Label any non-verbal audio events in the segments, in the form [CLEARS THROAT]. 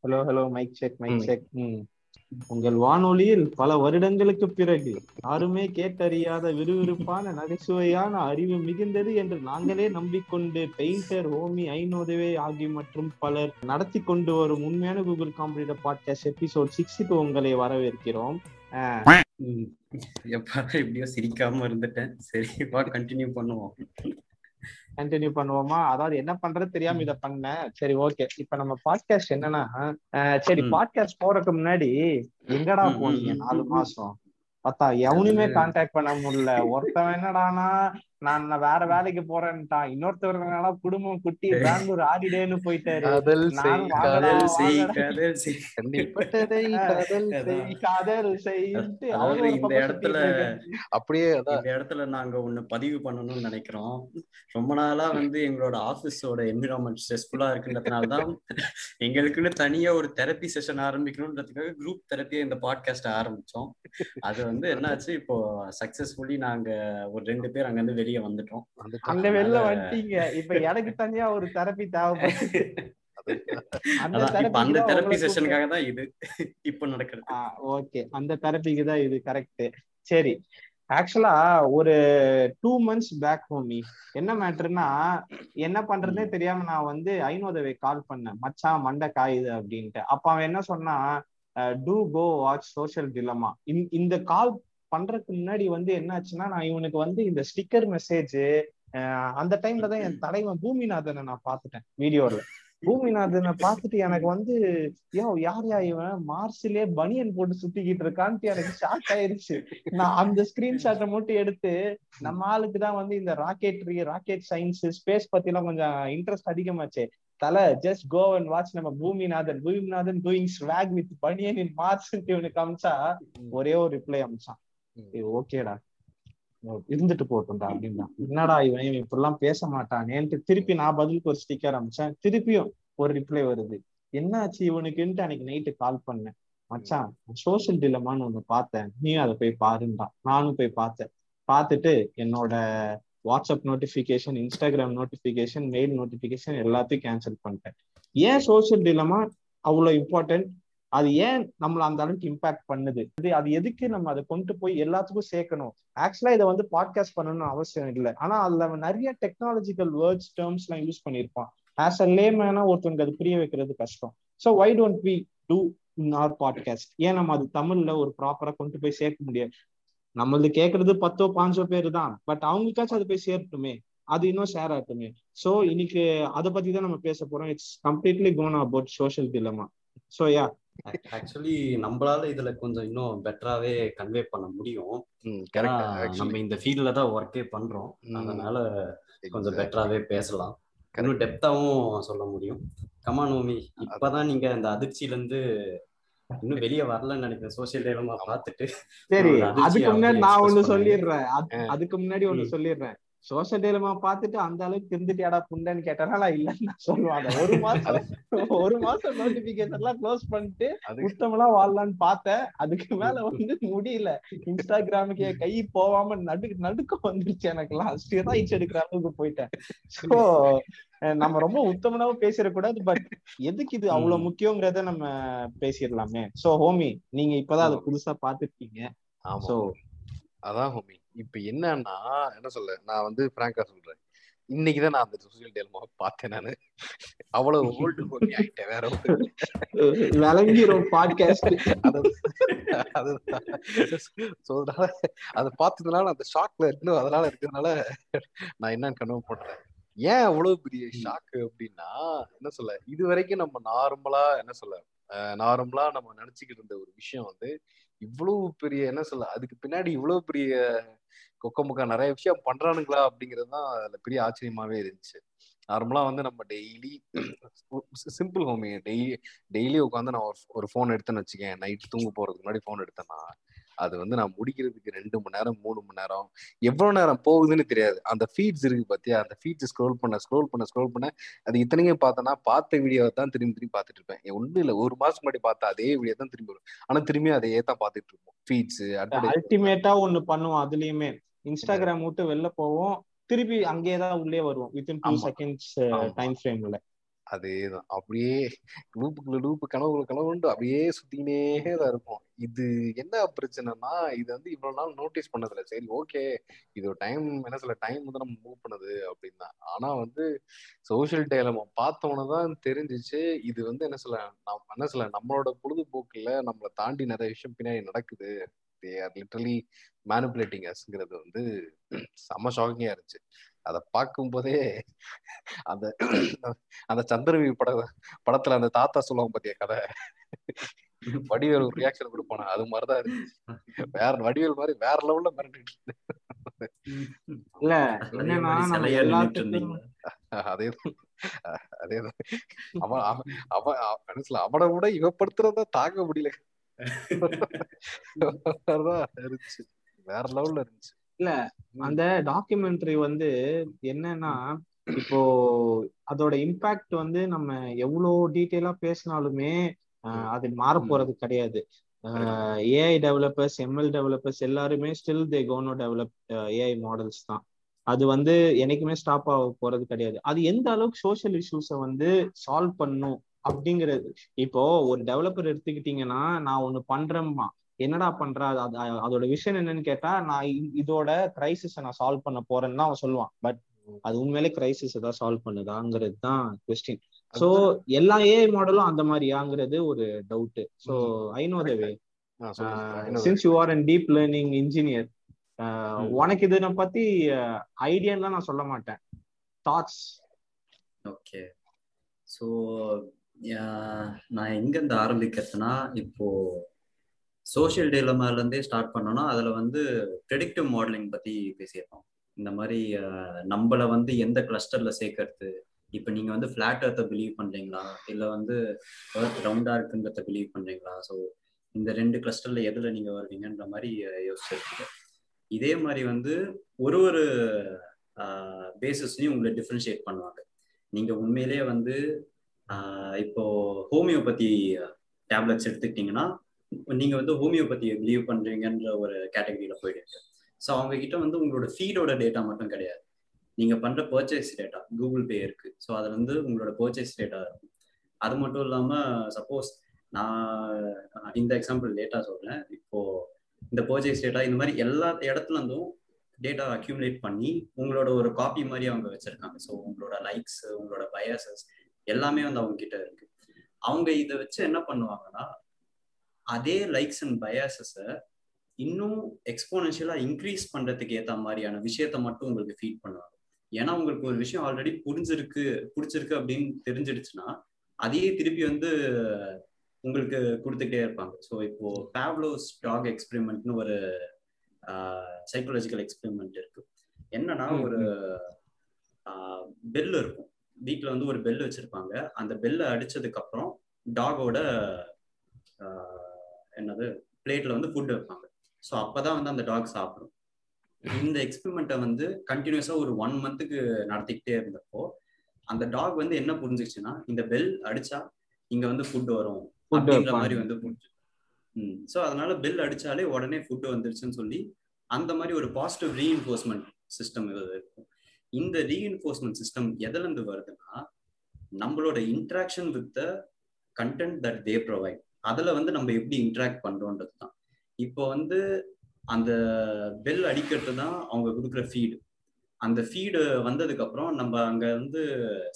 hello hello mic check mic mm. check mm. உங்கள் வானொலியில் பல வருடங்களுக்கு பிறகு யாருமே கேட்டறியாத விறுவிறுப்பான நகைச்சுவையான அறிவு மிகுந்தது என்று நாங்களே நம்பிக்கொண்டு பெயிண்டர் ஹோமி ஐநோதவே ஆகி மற்றும் பலர் நடத்தி கொண்டு வரும் உண்மையான கூகுள் காம்படிட்டர் பாட்காஸ்ட் எபிசோட் சிக்ஸுக்கு உங்களை வரவேற்கிறோம். எப்பா எப்படியோ சிரிக்காம இருந்துட்டேன். சரி கண்டினியூ பண்ணுவோம். கண்டினியூ பண்ணுவோமா? அதாவது என்ன பண்றது தெரியாம இத பண்ணேன். சரி ஓகே இப்ப நம்ம பாட்காஸ்ட் என்னன்னா சரி. பாட்காஸ்ட் போறதுக்கு முன்னாடி எங்கடா போனீங்க? நாலு. மாசம். பார்த்தா எவனுமே கான்டாக்ட் பண்ண முடியல. ஒருத்தவன் என்னடானா நான் வேற வேலைக்கு போறேன்ட்டான். இன்னொருத்தவர் என்னன்னா குடும்பம் குட்டி. பெங்களூர் ஆடிடேன்னு போயிட்டாரு. இந்த இடத்துல. அப்படியே இந்த இடத்துல நாங்க ஒண்ணு பதிவு பண்ணணும்னு நினைக்கிறோம். ரொம்ப நாளா வந்து எங்களோட ஆபீஸோட என்விரான்மெண்ட் ஸ்ட்ரெஸ்ஃபுல்லா இருக்குன்றதுனால தான் எங்களுக்குன்னு தனியா ஒரு தெரப்பி செஷன் ஆரம்பிக்கணுன்றதுக்காக குரூப் தெரப்பியா இந்த பாட்காஸ்ட் ஆரம்பிச்சோம். அது வந்து என்னாச்சு இப்போ சக்சஸ்ஃபுல்லி நாங்க ஒரு ரெண்டு பேர் அங்க இருந்து வெளியே வந்துட்டோம். வந்துட்டோம். அங்க வெளில வந்துட்டீங்க. இப்ப எனக்கு தனியா ஒரு தெரப்பி தேவைப்படுது. [LAUGHS] அந்த தெரப்பி செஷனுக்காக தான் இது [LAUGHS] இப்ப நடக்கிறது. ஓகே அந்த தெரப்பிக்கு தான் இது கரெக்ட் சரி. ஆக்சுவலா ஒரு டூ மந்த்ஸ் பேக் ஹோமி என்ன மேட்டர்னா என்ன பண்றதுனே தெரியாம நான் வந்து ஐநோதவை கால் பண்ணேன். மச்சான் மண்டை காயுது அப்படின்ட்டு. அப்ப அவன் என்ன சொன்னா to go watch social dilemma இந்த கால் பண்றதுக்கு முன்னாடி வந்து என்னாச்சுன்னா நான் இவனுக்கு வந்து இந்த ஸ்டிக்கர் மெசேஜ் அந்த டைம்ல தான் என் தலைவன் பூமிநாதனை நான் பாத்துட்டேன் வீடியோல. பூமிநாதனை பார்த்துட்டு எனக்கு வந்து யோ யார் யா இவன்? மார்ஸ்லயே பனியன் போட்டு சுத்திக்கிட்டு இருக்கான்ட்டு எனக்கு ஷாக் ஆயிருச்சு. நான் அந்த ஸ்கிரீன்ஷாட்டை மட்டும் எடுத்து நம்ம ஆளுக்கு தான் வந்து இந்த ராக்கெட்ரி ராக்கெட் சயின்ஸ் ஸ்பேஸ் பத்தி எல்லாம் கொஞ்சம் இன்ட்ரெஸ்ட் அதிகமாச்சே. தல ஜஸ்ட் கோ அண்ட் வாட்ச் நம்ம Boominathan. Boominathan doing swag with baniyan in Mars இவனுக்கு அமிச்சா ஒரே ஒரு ரிப்ளை அமிச்சான். ஓகேடா. இருந்துட்டு போட்டோம்டா அப்படின்னா. என்னடா இவன் இப்படிலாம் பேச மாட்டானேன்ட்டு திருப்பி நான் பதிலுக்கு ஒரு ஸ்டிக்கர் ஆரம்பிச்சேன் திருப்பியும் ஒரு ரிப்ளை வருது. என்னாச்சு இவனுக்குன்ட்டு அன்னைக்கு நைட்டு கால் பண்ணேன். மச்சான் சோசியல் டிலமான்னு ஒண்ணு பார்த்தேன். நீயும் அதை போய் பாருன்றான் நானும் போய் பார்த்தேன். பார்த்துட்டு என்னோட WhatsApp notification Instagram notification mail notification எல்லாத்தையும் கேன்சல் பண்ணிட்டேன். ஏன் சோசியல் டிலமா அவ்வளவு இம்பார்ட்டன்ட் அது ஏன் நம்மள அந்த அளவுக்கு இம்பாக்ட் பண்ணுது? இது அது எதுக்கு நம்ம அதை கொண்டு போய் எல்லாத்துக்கும் சேர்க்கணும்? ஆக்சுவலா இதை வந்து பாட்காஸ்ட் பண்ணணும்னு அவசியம் இல்லை. ஆனா அதுல அவன் நிறைய டெக்னாலஜிக்கல் வேர்ட்ஸ் டேர்ம்ஸ் எல்லாம் யூஸ் பண்ணியிருப்பான். ஆஸ் அ லேமேனா ஒருத்தவங்க அது புரிய வைக்கிறது கஷ்டம். So why don't we do in our podcast ஏன் நம்ம அது தமிழ்ல ஒரு ப்ராப்பரா கொண்டு போய் சேர்க்க முடியாது? நம்மளது கேட்கறது பத்தோ பாஞ்சோ பேர் தான் பட் அவங்களுக்காச்சும் அது போய் சேர்த்துமே அது இன்னும் ஷேர் ஆகட்டுமே. ஸோ இன்னைக்கு அதை பத்தி தான் நம்ம பேச போறோம். It's completely gone about social dilemma so yeah actually நம்மளால இதுல கொஞ்சம் இன்னும் பெட்டராவே கன்வே பண்ண முடியும். நம்ம actually. இந்த ஃபீல்ட்ல தான் ஒர்க்கே பண்றோம். அதனால கொஞ்சம். பெட்டராவே பேசலாம். இன்னும் டெப்தாவும் சொல்ல முடியும். கமானோமி இப்பதான் நீங்க இந்த அதிர்ச்சியில இருந்து இன்னும் வெளியே வரலன்னு நினைக்கிறேன். சோசியல் டேலமா பார்த்துட்டு சரி அதுக்கு முன்னாடி நான் ஒண்ணு. சொல்லிடுறேன். அதுக்கு முன்னாடி ஒண்ணு. சொல்லிடுறேன். சோஷியல் டேலமா பார்த்துட்டு அந்த அளவுக்கு இருந்துட்டியாடா புண்டன்னு கேட்டனால இல்லன்னு நான் சொல்லுவாங்க ஒரு மாசம் ஒரு மாசம் நோட்டிபிகேஷன் எல்லாம் க்ளோஸ் பண்ணிட்டு அது உத்தமெல்லாம் வாழலாம்னு பார்த்தேன். அதுக்கு மேல வந்து முடியல. இன்ஸ்டாகிராமுக்கு கை போகாம நடு நடுக்கம் வந்துருச்சு எனக்கு எல்லாம் ஸ்டிராய்ட்ஸ் எடுக்கிற அளவுக்கு போயிட்டேன். சோ நம்ம ரொம்ப உத்தமனாவும் பேசிடக்கூடாது பட் எதுக்கு இது அவ்வளவு. முக்கியங்கிறத நம்ம பேசிடலாமே. சோ ஹோமி நீங்க இப்பதான் அதை புதுசா பாத்துருக்கீங்க சோ அதான் ஹோமி இப்ப என்னன்னா என்ன சொல்ல நான் வந்து பிராங்கா சொல்றேன். இன்னைக்குதான் நான் அந்த சோசியல் டேல்மா பார்த்தேன் நானு. அவ்வளவு ஓல்டு ஹோமி ஆயிட்டேன் வேற. விளங்கிரும் பாட்காஸ்ட் அதனால அதை பார்த்ததுனால அந்த ஷாக்ல இருக்கணும் அதனால இருக்கிறதுனால நான் என்னன்னு கனவு பண்றேன் ஏன் அவ்வளவு பெரிய ஷாக்கு அப்படின்னா என்ன சொல்ல இது வரைக்கும் நம்ம நார்மலா என்ன சொல்ல நார்மலா நம்ம நினைச்சுக்கிட்டு இருந்த ஒரு விஷயம் வந்து இவ்வளவு பெரிய என்ன சொல்ல அதுக்கு பின்னாடி இவ்வளவு பெரிய கொக்கமுக்கா நிறைய விஷயம் பண்றானுங்களா அப்படிங்கிறது தான் அதுல பெரிய ஆச்சரியமாவே இருந்துச்சு. நார்மலா வந்து நம்ம daily [CLEARS THROAT] simple homie daily daily உட்காந்து நான் ஒரு- ஃபோன் எடுத்தேன்னு வச்சுக்கேன். நைட் தூங்க போறதுக்கு முன்னாடி ஃபோன் எடுத்தேன்னா அது வந்து நான் முடிக்கிறதுக்கு ரெண்டு மணி நேரம் மூணு மணி நேரம் எவ்வளவு நேரம் போகுதுன்னு தெரியாது. அந்த ஃபீட்ஸ் இருக்கு பாத்தியா? அந்த ஃபீட்ஸ் ஸ்க்ரோல் பண்ண ஸ்க்ரோல் பண்ண ஸ்க்ரோல் பண்ண அது இத்தனைக்கும் பார்த்தனா பார்த்த வீடியோவை தான் திரும்பி திரும்பி பார்த்துட்டு இருப்பேன். ஒன்றும் இல்லை. ஒரு மாசம் முன்னாடி பார்த்த அதே வீடியோ தான் திரும்பி வரும். ஆனா திரும்பி அதையே தான் பார்த்துட்டு இருப்போம். ஃபீட்ஸ் அல்டிமேட்டா ஒண்ணு பண்ணுவோம் அதுலயுமே. இன்ஸ்டாகிராம் விட்டு வெளில போவோம். திருப்பி அங்கேயே தான் உள்ளே வருவோம். Within two. செகண்ட்ஸ். டைம் ஃப்ரேம்ல அதேதான். அப்படியே லூப்புக்குள்ள லூப்பு கனவுல கனவுண்டு அப்படியே சுத்தினே தான் இருக்கும் இது என்ன பிரச்சனைனா இது வந்து இவ்வளவு நாள் நோட்டீஸ் பண்ணதில்ல. சரி ஓகே இது ஒரு டைம் என்ன சொல்ல டைம் வந்து நம்ம மூவ் பண்ணுது அப்படின்னு தான். ஆனா வந்து சோஷியல் டே நம்ம பார்த்தோன்னு தான் தெரிஞ்சிச்சு. இது வந்து என்ன சொல்ல நம் என்ன சொல்ல நம்மளோட பொழுதுபோக்குல நம்மளை தாண்டி நிறைய விஷயம் பின்னாடி நடக்குது. தே ஆர் லிட்டரலி மேனிப்புலேட்டிங் அஸ்ங்கிறது வந்து [CLEARS THROAT] செம்ம ஷாக்கிங்கா இருந்துச்சு. அதை பார்க்கும் போதே அந்த அந்த சந்திரவி பட படத்துல அந்த தாத்தா சொல்லுவாங்க பாத்தியா கதை? வடிவேல் ஒரு ரியாக்ஷன் கொடுப்பானா? அது மாதிரிதான் இருந்துச்சு. வேற வடிவேல் மாதிரி வேற லெவல்ல மிரட்டிட்டு இருந்தீங்க அதேதான். அதேதான். அவன் அவன் விட தாங்க முடியல. [LAUGHS] வேறதான் இருந்துச்சு வேற லெவல்ல இருந்துச்சு. இல்ல அந்த டாக்குமெண்ட்ரி வந்து என்னன்னா இப்போ அதோட இம்பாக்ட் வந்து நம்ம எவ்வளவு டீட்டெயிலா பேசினாலுமே அது மாற போறது கிடையாது. ஏஐ டெவலப்பர்ஸ் எம்எல் டெவலப்பர்ஸ் எல்லாருமே still they gonna develop AI models தான். அது வந்து என்னைக்குமே ஸ்டாப் ஆக போறது கிடையாது. அது எந்த அளவுக்கு சோஷியல் இஷ்யூஸை வந்து சால்வ் பண்ணும் அப்படிங்கிறது இப்போ ஒரு டெவலப்பர் எடுத்துக்கிட்டீங்கன்னா நான் ஒண்ணு பண்றேம்மா. என்னடா பண்ற? அது- அது- அதோட விஷயம் என்னன்னு கேட்டா நான் இதோட கிரைசிஸை நான் சால்வ் பண்ண போறேன்னு தான் அவன் சொல்லுவான். பட் அது உண்மையிலே கிரைசிஸ் தான் சால்வ் பண்ணுதாங்கிறது தான் கொஸ்டின் சோ எல்லா ஏஐ மாடலும் அந்த மாதிரியாங்கிறது ஒரு doubt so I know the way since you are an deep learning engineer. உனக்கு இதை பத்தி ஐடியான்னு நான் சொல்ல மாட்டேன். தாட்ஸ் ஓகே ஸோ நான் எங்கேருந்து ஆரம்பிக்கிறதுனா இப்போ சோஷியல் டெலமாலேருந்தே ஸ்டார்ட் பண்ணோம்னா அதில் வந்து ப்ரெடிக்டிவ் மாடலிங் பற்றி பேசியிருக்கோம். இந்த மாதிரி நம்மளை வந்து எந்த கிளஸ்டரில் சேர்க்கறது? இப்போ நீங்கள் வந்து ஃப்ளாட் அர்த்தை பிலீவ் பண்ணுறீங்களா இல்லை வந்து அர்த் ரவுண்டாக இருக்குன்றத பிலீவ் பண்ணுறீங்களா ஸோ இந்த ரெண்டு கிளஸ்டரில் எதில் நீங்கள் வருவீங்கன்ற மாதிரி யோசிச்சிருக்கீங்க. இதே மாதிரி வந்து ஒரு ஒரு பேசிஸ்லையும் உங்களை டிஃப்ரென்ஷியேட் பண்ணுவாங்க. நீங்கள் உண்மையிலேயே வந்து இப்போ ஹோமியோபதி டேப்லெட்ஸ் எடுத்துக்கிட்டிங்கன்னா நீங்க வந்து ஹோமியோபதியை பிலீவ் பண்றீங்கன்ற ஒரு கேட்டகரியில போயிடுங்க. ஸோ அவங்க கிட்ட வந்து உங்களோட ஃபீடோட டேட்டா மட்டும் கிடையாது. நீங்க பண்ற பர்ச்சேஸ் டேட்டா கூகுள் பே இருக்கு. ஸோ அதுல வந்து உங்களோட பர்ச்சேஸ் டேட்டா இருக்கும். அது மட்டும் இல்லாம சப்போஸ் நான் இந்த எக்ஸாம்பிள் டேட்டா சொல்றேன். இப்போ இந்த பர்ச்சேஸ் டேட்டா இந்த மாதிரி எல்லா இடத்துல இருந்தும் டேட்டா அக்யூமுலேட் பண்ணி உங்களோட ஒரு காப்பி மாதிரி அவங்க வச்சிருக்காங்க. ஸோ உங்களோட லைக்ஸ் உங்களோட பயாசஸ் எல்லாமே வந்து அவங்க கிட்ட இருக்கு. அவங்க இதை வச்சு என்ன பண்ணுவாங்கன்னா அதே லைக்ஸ் அண்ட் பயாசஸை இன்னும் எக்ஸ்போனன்ஷியலா இன்க்ரீஸ் பண்றதுக்கு ஏத்த மாதிரியான விஷயத்த மட்டும் உங்களுக்கு ஃபீட் பண்ணுவாங்க. ஏன்னா உங்களுக்கு ஒரு விஷயம் ஆல்ரெடி புரிஞ்சிருக்கு பிடிச்சிருக்கு அப்படின்னு தெரிஞ்சிடுச்சுன்னா அதையே திருப்பி வந்து உங்களுக்கு கொடுத்துக்கிட்டே இருப்பாங்க. ஸோ இப்போ பேவ்லோஸ் டாக் எக்ஸ்பெரிமெண்ட்னு ஒரு சைக்கோலஜிக்கல் எக்ஸ்பெரிமெண்ட் இருக்கு. என்னன்னா ஒரு பெல் இருக்கும். வீட்டில் வந்து ஒரு பெல் வச்சிருப்பாங்க. அந்த பெல்லை அடிச்சதுக்கு அப்புறம் டாகோட என்னது பிளேட்ல வந்து ஃபுட் வைப்பாங்க. ஸோ அப்பதான் வந்து அந்த டாக் சாப்பிடும். இந்த எக்ஸ்பெரிமெண்ட்டை வந்து கண்டினியூஸா ஒரு ஒன் மந்த்துக்கு நடத்திக்கிட்டே இருந்தப்போ அந்த டாக் வந்து என்ன புரிஞ்சுச்சுன்னா இந்த பெல் அடிச்சா இங்க வந்து ஃபுட் வரும் அப்படின்ற. மாதிரி வந்து புரிஞ்சு. ம். ஸோ அதனால பெல் அடிச்சாலே உடனே ஃபுட் வந்துருச்சுன்னு சொல்லி அந்த மாதிரி ஒரு பாசிட்டிவ் ரீஎன்ஃபோர்ஸ்மெண்ட் சிஸ்டம் இருக்கும். இந்த ரீஎன்ஃபோர்ஸ்மெண்ட் சிஸ்டம் எதுல இருந்து வருதுன்னா நம்மளோட interaction with the content that they provide அதுல வந்து நம்ம எப்படி இன்ட்ராக்ட் பண்றோன்றது தான் இப்போ வந்து அந்த பெல் அடிக்கிறது தான் அவங்க கொடுக்குற ஃபீடு அந்த ஃபீடு வந்ததுக்கு அப்புறம் நம்ம அங்க வந்து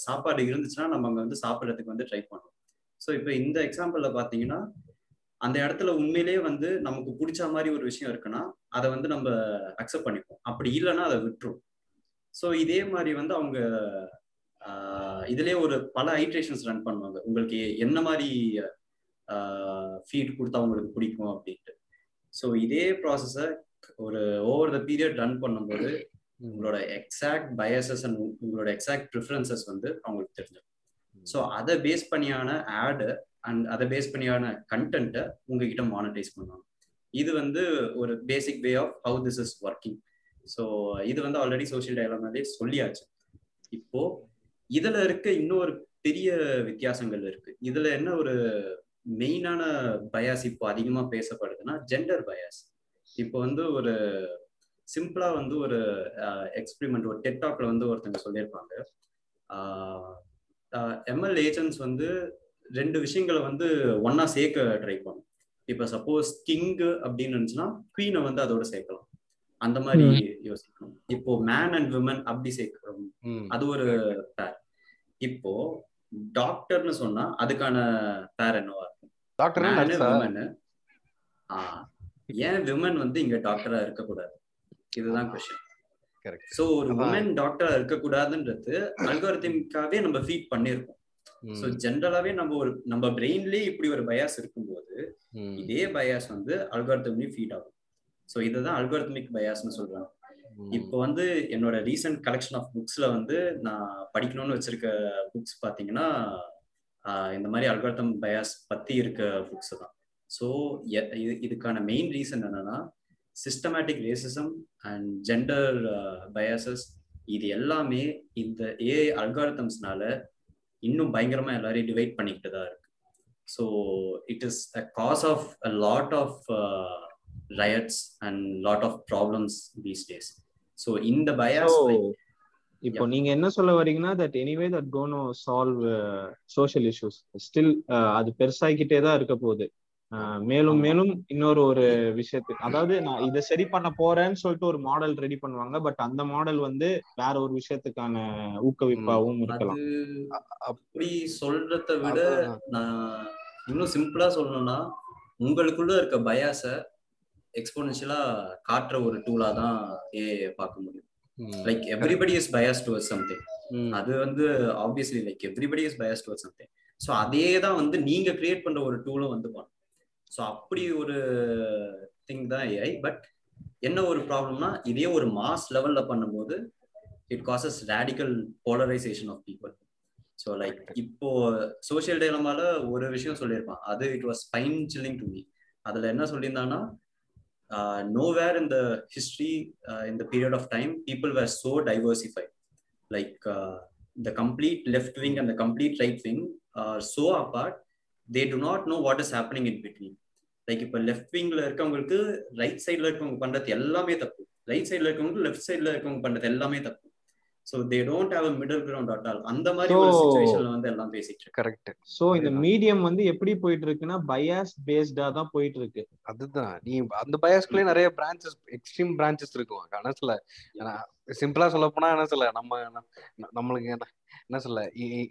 சாப்பாடு இருந்துச்சுன்னா நம்ம அங்க வந்து சாப்பிட்றதுக்கு வந்து ட்ரை பண்ணுவோம். ஸோ இப்போ இந்த எக்ஸாம்பிள்ல பாத்தீங்கன்னா அந்த இடத்துல உண்மையிலேயே வந்து நமக்கு பிடிச்ச மாதிரி ஒரு விஷயம் இருக்குன்னா அதை வந்து நம்ம அக்செப்ட் பண்ணிப்போம். அப்படி இல்லைன்னா அதை விட்டுரும். ஸோ இதே மாதிரி வந்து அவங்க இதுலேயே ஒரு பல ஐட்ரேஷன்ஸ் ரன் பண்ணுவாங்க. உங்களுக்கு என்ன மாதிரி ஃபீட் கொடுத்தா உங்களுக்கு பிடிக்கும் அப்படின்ட்டு. ஸோ இதே ப்ராசஸை ஒரு ஓவர் த பீரியட் ரன் பண்ணும்போது உங்களோட எக்ஸாக்ட் பயசஸ் அண்ட் உங்களோட எக்ஸாக்ட் ப்ரிஃபரன்சஸ் வந்து அவங்களுக்கு தெரிஞ்சிடும். ஸோ அதை பேஸ் பண்ணியான ஆடு அண்ட் அதை பேஸ் பண்ணியான கண்டென்ட்டை உங்ககிட்ட மானிட்டைஸ் பண்ணுவாங்க இது வந்து ஒரு basic way of how this is working so இது வந்து ஆல்ரெடி சோஷியல் டயலாக்னாலே சொல்லியாச்சு. இப்போ இதுல இருக்க இன்னொரு பெரிய வித்தியாசங்கள் இருக்கு. இதுல என்ன ஒரு மெயினான பயாஸ் இப்போ அதிகமா பேசப்படுதுன்னா ஜெண்டர் பயாஸ் இப்போ வந்து ஒரு சிம்பிளா வந்து ஒரு எக்ஸ்பிரிமெண்ட் ஒரு டெக்டாக்ல வந்து ஒருத்தங்க சொல்லியிருப்பாங்க. எம்எல் ஏஜென்ட்ஸ் வந்து ரெண்டு விஷயங்களை வந்து ஒன்னா சேர்க்க ட்ரை பண்ணும். இப்போ சப்போஸ் கிங் அப்படின்னு இருந்துச்சுன்னா குவீனை வந்து அதோட சேர்க்கலாம். அந்த மாதிரி யோசிக்கணும். இப்போ மேன் அண்ட் விமன் அப்படி சேர்க்கிறோம். அது ஒரு பேர் இப்போ டாக்டர்னு சொன்னா அதுக்கான பேர் என்னவா இருக்கும்? டாக்டர் ஏன் விமன் வந்து இங்க டாக்டரா இருக்கக்கூடாது? இதுதான் கொஸ்டின் ஸோ ஒரு உமன் டாக்டரா இருக்கக்கூடாதுன்றது அல்காரத்திம்காவே நம்ம ஃபீட் பண்ணிருக்கோம் ஸோ ஜென்ரலாவே நம்ம ஒரு நம்ம பிரெயின்லயே இப்படி ஒரு பயாஸ் இருக்கும்போது இதே பயாஸ் வந்து அல்காரத்தம்லயும் ஃபீட் ஆகும். ஸோ இதுதான் அல்காரத்மிக் பயாஸ்னு சொல்றாங்க. இப்போ வந்து என்னோட ரீசெண்ட் கலெக்ஷன் ஆஃப் புக்ஸ்ல வந்து நான் படிக்கணும்னு வச்சிருக்க புக்ஸ் பாத்தீங்கன்னா இந்த மாதிரி அல்காரத்தம் பயாஸ் பத்தி இருக்க புக்ஸ் தான். ஸோ இதுக்கான மெயின் ரீசன் என்னன்னா systematic racism and gender biases இது எல்லாமே இந்த ஏ அல்காரத்தம்ஸ்னால இன்னும் பயங்கரமா எல்லாரையும் டிவைட் பண்ணிக்கிட்டு தான் இருக்கு. So it is a cause of a lot of riots and lot of problems these days so இந்த பயாஸ் இப்போ நீங்க என்ன சொல்ல வரீங்கன்னா that anyway that gonna solve social issues still அது பெருசாகிக்கிட்டே தான் இருக்க போகுது. மேலும் மேலும் இன்னொரு ஒரு விஷயத்துக்கு அதாவது நான் இதை சரி பண்ண போறேன்னு சொல்லிட்டு ஒரு மாடல் ரெடி பண்ணுவாங்க பட் அந்த மாடல் வந்து வேற ஒரு விஷயத்துக்கான ஊக்குவிப்பாகவும் இருக்கலாம். அப்படி சொல்றத விட நான் இன்னும் சிம்பிளா சொல்லணும்னா உங்களுக்குள்ள இருக்க பயாச எக்ஸ்போனன்ஷியலா காட்டுற ஒரு டூலா தான் ஏ பார்க்க முடியும். Like everybody is bias towards something அது வந்து obviously like everybody is bias towards something so அதே தான் வந்து நீங்க கிரியேட் பண்ற ஒரு டூலும் வந்து பண்ணும். ஸோ அப்படி ஒரு திங் தான் ஏஐ பட் என்ன ஒரு ப்ராப்ளம்னா இதே ஒரு மாஸ் லெவல்ல பண்ணும்போது it causes radical polarisation of people so like இப்போ சோசியல் டேலமால ஒரு விஷயம் சொல்லியிருப்பான். அது it was spine chilling to me அதுல என்ன சொல்லியிருந்தான்னா uh, nowhere in the history, uh, in the period period of time people so so Like like the complete left wing and the complete right wing are so apart, they do நாட் know what is happening in between. Like இப்போ left விங்கில் இருக்கவங்களுக்கு right சைடில் இருக்கவங்க பண்றது எல்லாமே தப்பு. Right சைடில் இருக்கவங்களுக்கு லெஃப்ட் சைடில் இருக்கவங்க பண்றது எல்லாமே தப்பு. So they don't have a middle ground at all அந்த மாதிரி ஒரு சிச்சுவேஷன்ல வந்து எல்லாம் பேசிட்டு கரெக்ட் சோ இந்த மீடியம் வந்து எப்படி போயிட்டு இருக்குன்னா பயாஸ் பேஸ்டா தான் போயிட்டு இருக்கு. அதுதான். நீ அந்த பயாஸ்க்குள்ளே நிறைய பிரான்ச்சஸ் எக்ஸ்ட்ரீம் பிரான்ச்சஸ் இருக்கும் கணசுல சிம்பிளா சொல்ல போனா என்ன சொல்ல. நம்ம நம்மளுக்கு என்ன சொல்ல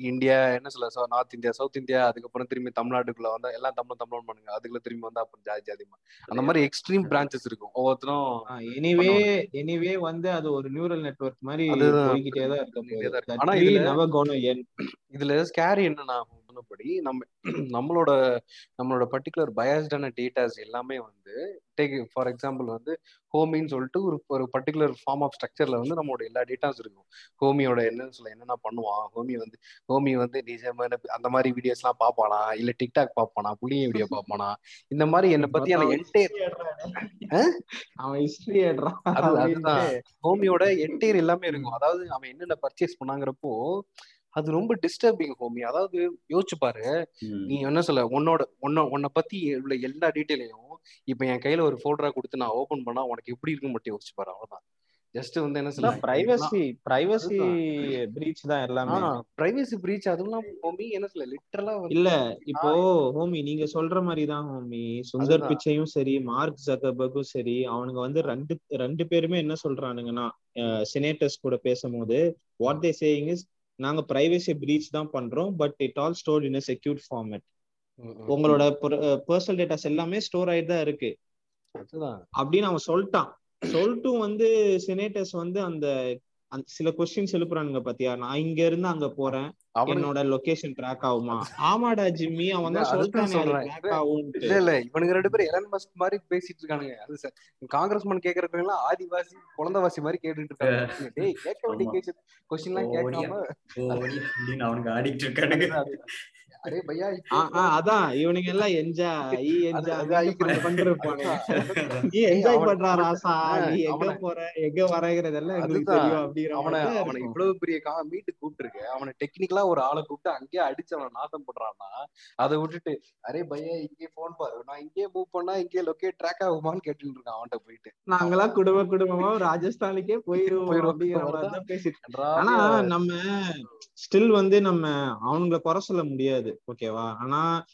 இந்தியா என்ன சொல்ல நார்த் இந்தியா சவுத் இந்தியா அதுக்கப்புறம் திரும்பி தமிழ்நாட்டுக்குள்ள வந்தா எல்லாம் தமிழ் தமிழ் பண்ணுங்க. அதுக்குள்ள திரும்பி வந்தா அப்புறம் ஜாதி ஜாதிமா அந்த மாதிரி எக்ஸ்ட்ரீம் பிரான்ச்சஸ் இருக்கும். ஒவ்வொருத்தரும் எனிவே எனிவே வந்து அது ஒரு நியூரல் நெட்வொர்க் மாதிரி போய்கிட்டே தான் இருக்க ஆனா இதுல இதுல ஸ்கேரி என்னன்னா சொன்னபடி நம்ம [CLEARS THROAT] நம்மளோட நம்மளோட பர்டிகுலர் பயாஸ்டான டேட்டாஸ் எல்லாமே வந்து டேக் ஃபார் எக்ஸாம்பிள் வந்து ஹோமின்னு சொல்லிட்டு ஒரு ஒரு பர்டிகுலர் ஃபார்ம் ஆஃப் ஸ்ட்ரக்சர்ல வந்து நம்மளோட எல்லா டேட்டாஸ் இருக்கும். ஹோமியோட என்னன்னு சொல்ல என்னென்ன பண்ணுவான்? ஹோமி வந்து ஹோமி வந்து நிஜமான அந்த மாதிரி வீடியோஸ் எல்லாம் பாப்பானா இல்ல டிக்டாக் பாப்பானா புளிய வீடியோ பாப்பானா இந்த மாதிரி என்ன பத்தியான என்டையர் அவன் ஹிஸ்டரி அது அதுதான். ஹோமியோட என்டையர் எல்லாமே இருக்கும். அதாவது அவன் என்னென்ன பர்ச்சேஸ் பண்ணாங்கிறப்போ அது ரொம்ப டிஸ்டர்பிங் ஹோமி அதாவது யோசிச்சு பாரு. நீ என்ன சொல்ல உன்னோட உன்ன உன்னை பத்தி உள்ள எல்லா டீட்டெயிலையும் இப்ப என் கையில ஒரு போல்டரா கொடுத்து நான் ஓபன் பண்ணா உனக்கு எப்படி இருக்கும் மட்டும் யோசிச்சு பாரு அவ்வளவுதான். ஜஸ்ட் வந்து என்ன சொல்ல பிரைவசி பிரைவசி பிரீச் தான் எல்லாமே. பிரைவசி பிரீச் அதெல்லாம் ஹோமி என்ன சொல்ல லிட்டரலா இல்ல இப்போ ஹோமி நீங்க சொல்ற மாதிரி தான் ஹோமி சுந்தர் பிச்சையும் சரி மார்க் ஜக்கபர்கும் சரி அவனுங்க வந்து ரெண்டு ரெண்டு பேருமே என்ன சொல்றானுங்கன்னா சினேட்டர்ஸ் கூட பேசும்போது வாட் தே சேயிங் இஸ் நாங்க பிரைவசி பிரீச் தான் பண்றோம் but it all stored in secure format உங்களோட பர்சனல் டேட்டாஸ் எல்லாமே ஸ்டோர் ஆயிட்டு தான் இருக்கு. அப்படின்னு அவன் சொல்லிட்டான். சொல்லிட்டும் வந்து செனேட்டர்ஸ் வந்து அந்த சில கொஸ்டின்ஸ் எழுப்புறானுங்க பாத்தியா? நான் இங்க இருந்து அங்க போறேன். என்னோட லொகேஷன் ட்ராக் ஆகுமா? ஆமாடா ஜிம்மி அவன் தான் சொல்றானே. ட்ராக் ஆகும் இல்ல இல்ல இவனுங்க ரெண்டு பேரும் எலன் மஸ்க் மாதிரி பேசிட்டு இருக்கானுங்க. அது சார் காங்கிரஸ்மேன் கேக்குறவங்க எல்லாம் ஆதிவாசி குழந்தவாசி மாதிரி கேட்டுட்டு இருக்காங்க. டேய் கேட்க வேண்டிய கேஸ் கொஸ்டின் எல்லாம் கேட்காம அவனுக்கு ஆடிட்டு இருக்கானுங்க. அரே பையா அதான் இவனுங்க எல்லாம் என்ஜாய். பண்றப்பானு அதான். நீ என்ஜாய் பண்றா ராசா நீ எங்க போற எங்க வரங்கிறதெல்லாம் எங்களுக்கு. தெரியும் அப்படிங்கிற அவனை அவனை. இவ்வளவு பெரிய கா மீட்டு கூப்பிட்டுருக்கு அவனை டெக்னிக்கலா ஒரு ஆளை கூப்பிட்டு அங்கேயே அடிச்சு அவனை நாசம் பண்றான்னா அதை விட்டுட்டு அரே பையா இங்கே போன் பாரு நான் இங்கே மூவ் பண்ணா இங்கே லொக்கேட் ட்ராக் ஆகுமான்னு கேட்டுட்டு இருக்கான் அவன்கிட்ட போயிட்டு நாங்கெல்லாம் குடும்ப குடும்பமா ராஜஸ்தானுக்கே போயிருவோம். அப்படிங்கிற மாதிரி தான் பேசிட்டு ஆனா நம்ம ஸ்டில் வந்து நம்ம அவங்கள குறை சொல்ல முடியாது ஓகேவா? ஆனா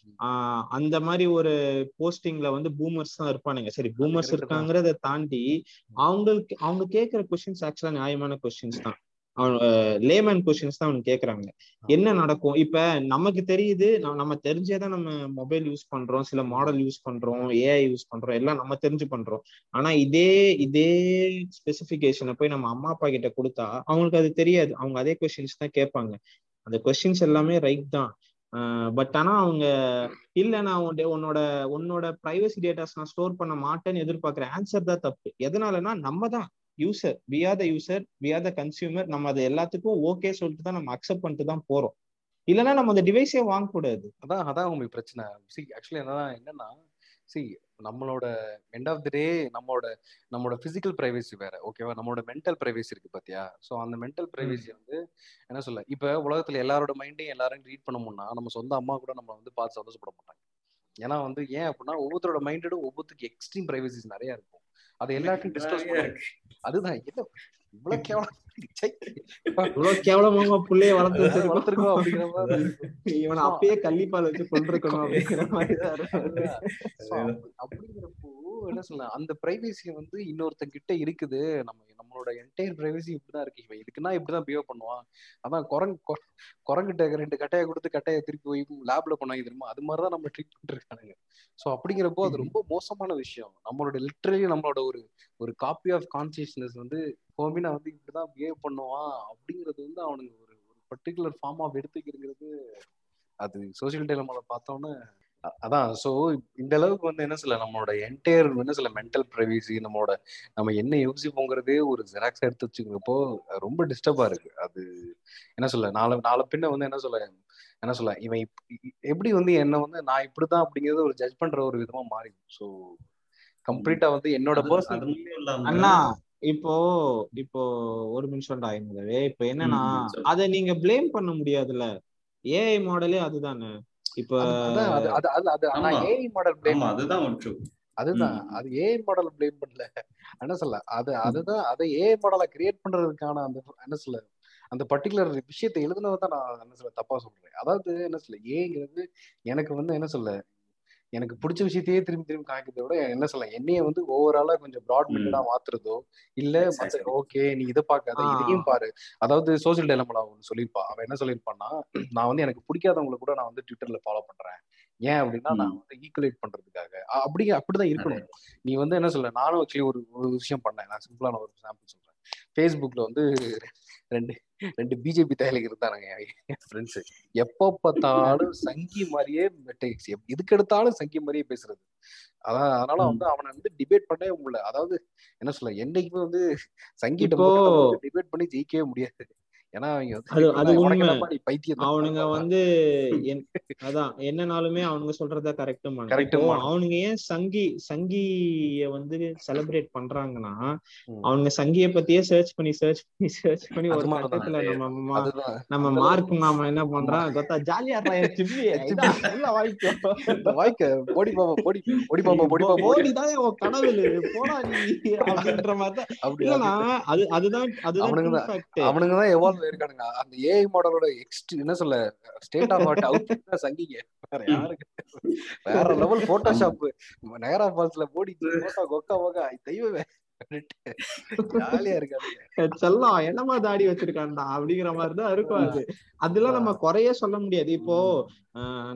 அந்த மாதிரி ஒரு போஸ்டிங்ல வந்து பூமர்ஸ் தான் இருப்பானுங்க. சரி பூமர்ஸ். இருக்காங்கிறத தாண்டி அவங்களுக்கு அவங்க கேக்குற கொஸ்டின்ஸ் ஆக்சுவலா நியாயமான கொஸ்டின்ஸ் தான். அவங்க லேமேன் கொஸ்டின்ஸ் தான் அவங்க கேக்குறாங்க. என்ன நடக்கும்? இப்ப நமக்கு தெரியுது நம்ம- நம்ம தெரிஞ்சேதான் நம்ம மொபைல் யூஸ் பண்றோம் சில மாடல் யூஸ் பண்றோம் ஏஐ யூஸ் பண்றோம் எல்லாம் நம்ம தெரிஞ்சு பண்றோம். ஆனா இதே இதே ஸ்பெசிபிகேஷனை போய் நம்ம அம்மா அப்பா கிட்ட கொடுத்தா அவங்களுக்கு அது தெரியாது. அவங்க அதே கொஸ்டின்ஸ் தான் கேட்பாங்க. அந்த கொஸ்டின்ஸ் எல்லாமே ரைட் தான். பட் ஆனா அவங்க இல்ல நான் உன்னோட உன்னோட பிரைவசி டேட்டாஸ் நான் ஸ்டோர் பண்ண மாட்டேன்னு எதிர்பார்க்குற ஆன்சர் தான் தப்பு. எதனாலனா நம்ம தான் user we are the user we are the consumer நம்ம அதை எல்லாத்துக்கும் ஓகே சொல்லிட்டு தான் நம்ம அக்செப்ட் பண்ணிட்டு தான் போறோம். இல்லைன்னா நம்ம அந்த டிவைஸே வாங்கக்கூடாது. அதான் அதான் உங்களுக்கு பிரச்சனை. சி ஆக்சுவலி என்னன்னா என்னன்னா சி நம்மளோட எண்ட் ஆஃப் த டே நம்மளோட நம்மளோட பிசிக்கல் பிரைவசி வேற ஓகேவா நம்மளோட மென்டல் பிரைவசி இருக்கு பாத்தியா? ஸோ அந்த மென்டல் பிரைவசி வந்து என்ன சொல்ல இப்ப உலகத்துல எல்லாரோட மைண்டையும் எல்லாரும் ரீட் பண்ணோம்னா நம்ம சொந்த அம்மா கூட நம்ம வந்து பார்த்து சந்தோஷப்பட மாட்டாங்க. ஏன்னா வந்து ஏன் அப்படின்னா ஒவ்வொருத்தரோட மைண்டடும் ஒவ்வொருத்தருக்கு எக்ஸ்ட்ரீம் பிரைவசிஸ் நிறைய இருக்கும். அது எல்லாத்தையும் டிஸ்கஸ். அதுதான் என்ன இவ்வளவு [LAUGHS] கேவலம். இவ்வளவு கேவலமா புள்ளைய வளர்த்து வளர்த்திருக்கோம் அப்படிங்கிற மாதிரி. இவனை அப்பயே கள்ளிப்பால் வச்சு கொண்டிருக்கணும் [LAUGHS] அப்படிங்கிற மாதிரி [LAUGHS] அப்படிங்கிறப்போ என்ன சொல்ல அந்த பிரைவேசி வந்து இன்னொருத்தன் கிட்ட இருக்குது நம்ம நம்மளோட என்டையர் பிரைவேசி இப்படிதான் இருக்கு இவன் இதுக்குன்னா இப்படிதான் பிஹேவ் பண்ணுவான். அதான் குரங்கு குரங்கிட்ட ரெண்டு கட்டையை கொடுத்து கட்டையை திருப்பி போய் லேப்ல பண்ணாங்க தெரியுமா அது மாதிரிதான் நம்ம ட்ரீட் பண்ணிருக்கானுங்க ஸோ அப்படிங்கிறப்போ அது ரொம்ப மோசமான விஷயம். நம்மளோட லிட்ரலி நம்மளோட ஒரு ஒரு காப்பி ஆஃப் கான்சியஸ்னஸ் வந்து ஹோமினா வந்து இப்படிதான் பிஹேவ் பண்ணுவான் அப்படிங்கிறது வந்து அவனுக்கு ஒரு ஒரு பர்டிகுலர் ஃபார்ம் ஆஃப் எடுத்துக்கிறது அது சோசியல் டெலமால பார்த்தோன்னே அதான். ஸோ இந்த அளவுக்கு வந்து என்ன சொல்ல நம்மளோட என்டையர் என்ன சொல்ல மென்டல் ப்ரைவசி நம்மளோட நம்ம என்ன யோசிப்போங்கிறதே ஒரு ஜெராக்ஸ் எடுத்து வச்சுக்கிறப்போ ரொம்ப டிஸ்டர்பா இருக்கு. அது என்ன சொல்ல நாளை நாளை பின்ன வந்து என்ன சொல்ல என்ன சொல்ல இவன் எப்படி வந்து என்ன வந்து நான் இப்படிதான் அப்படிங்கறது ஒரு ஜட்ஜ் பண்ற ஒரு விதமா மாறிடும் ஸோ கம்ப்ளீட்டா வந்து என்னோட இல்லாம அண்ணா இப்போ இப்போ ஒரு நிமிஷம்டா என்னது இப்ப என்னன்னா. அத நீங்க ப்ளேம் பண்ண முடியாதுல்ல. ஏஐ மாடலே அதுதானே. இப்ப அதான் அது அது அது அது நான் ஆமா. ஏஐ மாடல் பிளேம் ஆமா அதுதான் அதுதான். அது ஏஐ மாடல் பிளேம் பண்ணல. என்ன சொல்ல அது அதுதான் அதை ஏஐ மாடலை கிரியேட் பண்றதுக்கான அந்த என்ன சொல்ல அந்த பர்டிகுலர் விஷயத்தை எழுதுனதை தான் நான் என்ன சொல்ல தப்பா சொல்றேன். அதாவது என்ன சொல்ல ஏங்கிறது எனக்கு வந்து என்ன சொல்ல எனக்கு பிடிச்ச விஷயத்தையே திரும்பி திரும்பி காமிக்கிறத விட என்ன சொல்ல என்னைய வந்து ஓவராலா கொஞ்சம் ப்ராட் மைண்டடா மாத்துறதோ இல்ல. ஓகே நீ இதை பார்க்காத ஆ. இதையும் பாரு. அதாவது சோசியல் டெலமலா ஒன்று சொல்லியிருப்பா. அவன் என்ன சொல்லியிருப்பான்னா நான் வந்து எனக்கு பிடிக்காதவங்களை கூட நான் வந்து ட்விட்டர்ல ஃபாலோ பண்றேன். ஏன் அப்படின்னா நான் வந்து ஈக்குவலேட் பண்றதுக்காக. அப்படி அப்படிதான் இருக்கணும். நீ வந்து என்ன சொல்ல? நானும் ஆக்சுவலி ஒரு ஒரு விஷயம் பண்ணேன். நான் சிம்பிளான ஒரு சாம்பிள் சொல்றேன். ஃபேஸ்புக்ல வந்து ரெண்டு ரெண்டு பிஜேபி தயாரிகள் இருந்தானுங்க என் ஃப்ரெண்ட்ஸ் எப்போ பார்த்தாலும் சங்கி மாதிரியே டெக்ஸ் எதுக்கு எடுத்தாலும் சங்கி மாதிரியே பேசுறது. அதான் அதனால வந்து அவனை வந்து டிபேட் பண்ணவே முடியல. அதாவது என்ன சொல்ல என்னைக்குமே வந்து சங்கிட்ட டிபேட் பண்ணி ஜெயிக்கவே முடியாது. ஏன்னா தான் அவனுங்க. வந்து அதான் என்னனாலுமே அவனுங்க சொல்றதா கரெக்ட் Correct இப்போ மான. அவனுங்க ஏன் சங்கி சங்கிய வந்து செலிப்ரேட் பண்றாங்கன்னா. அவனுங்க சங்கிய பத்தியே சர்ச் பண்ணி சர்ச் பண்ணி சர்ச் பண்ணி ஒரு. கட்டத்துல நம்ம நம்ம மார்க் மாமா என்ன பண்றான் கொத்தா ஜாலியா வாய்க்கோ வாய்க்க போடி பாப்பா போடி. போடி பாப்பா போடி பாப்பா போடி. மோடிதான் உன் கடவுள். போடா நீ அப்படின்ற மாதிரி தான். அதுதான் அதுதான் அவனுங்க தான். fact. அவனுங்க இருக்கானுங்க அந்த ஏஐ மாடலோட எக்ஸ்ட் என்ன சொல்ல ஸ்டேட் ஆஃப் ஆர்ட் அவுட் சங்கிங்க. வேற யாருக்கு? வேற லெவல் போட்டோஷாப் நேரா ஃபால்ஸ்ல போடி போட்டோ கொக்கா போக்கா தெய்வமே. ஜாலியா இருக்காங்க செல்லம் என்னமா தாடி வச்சிருக்கான்டா? அப்படிங்கிற மாதிரிதான் இருக்கும் அது. அதெல்லாம் நம்ம குறைய சொல்ல முடியாது. இப்போ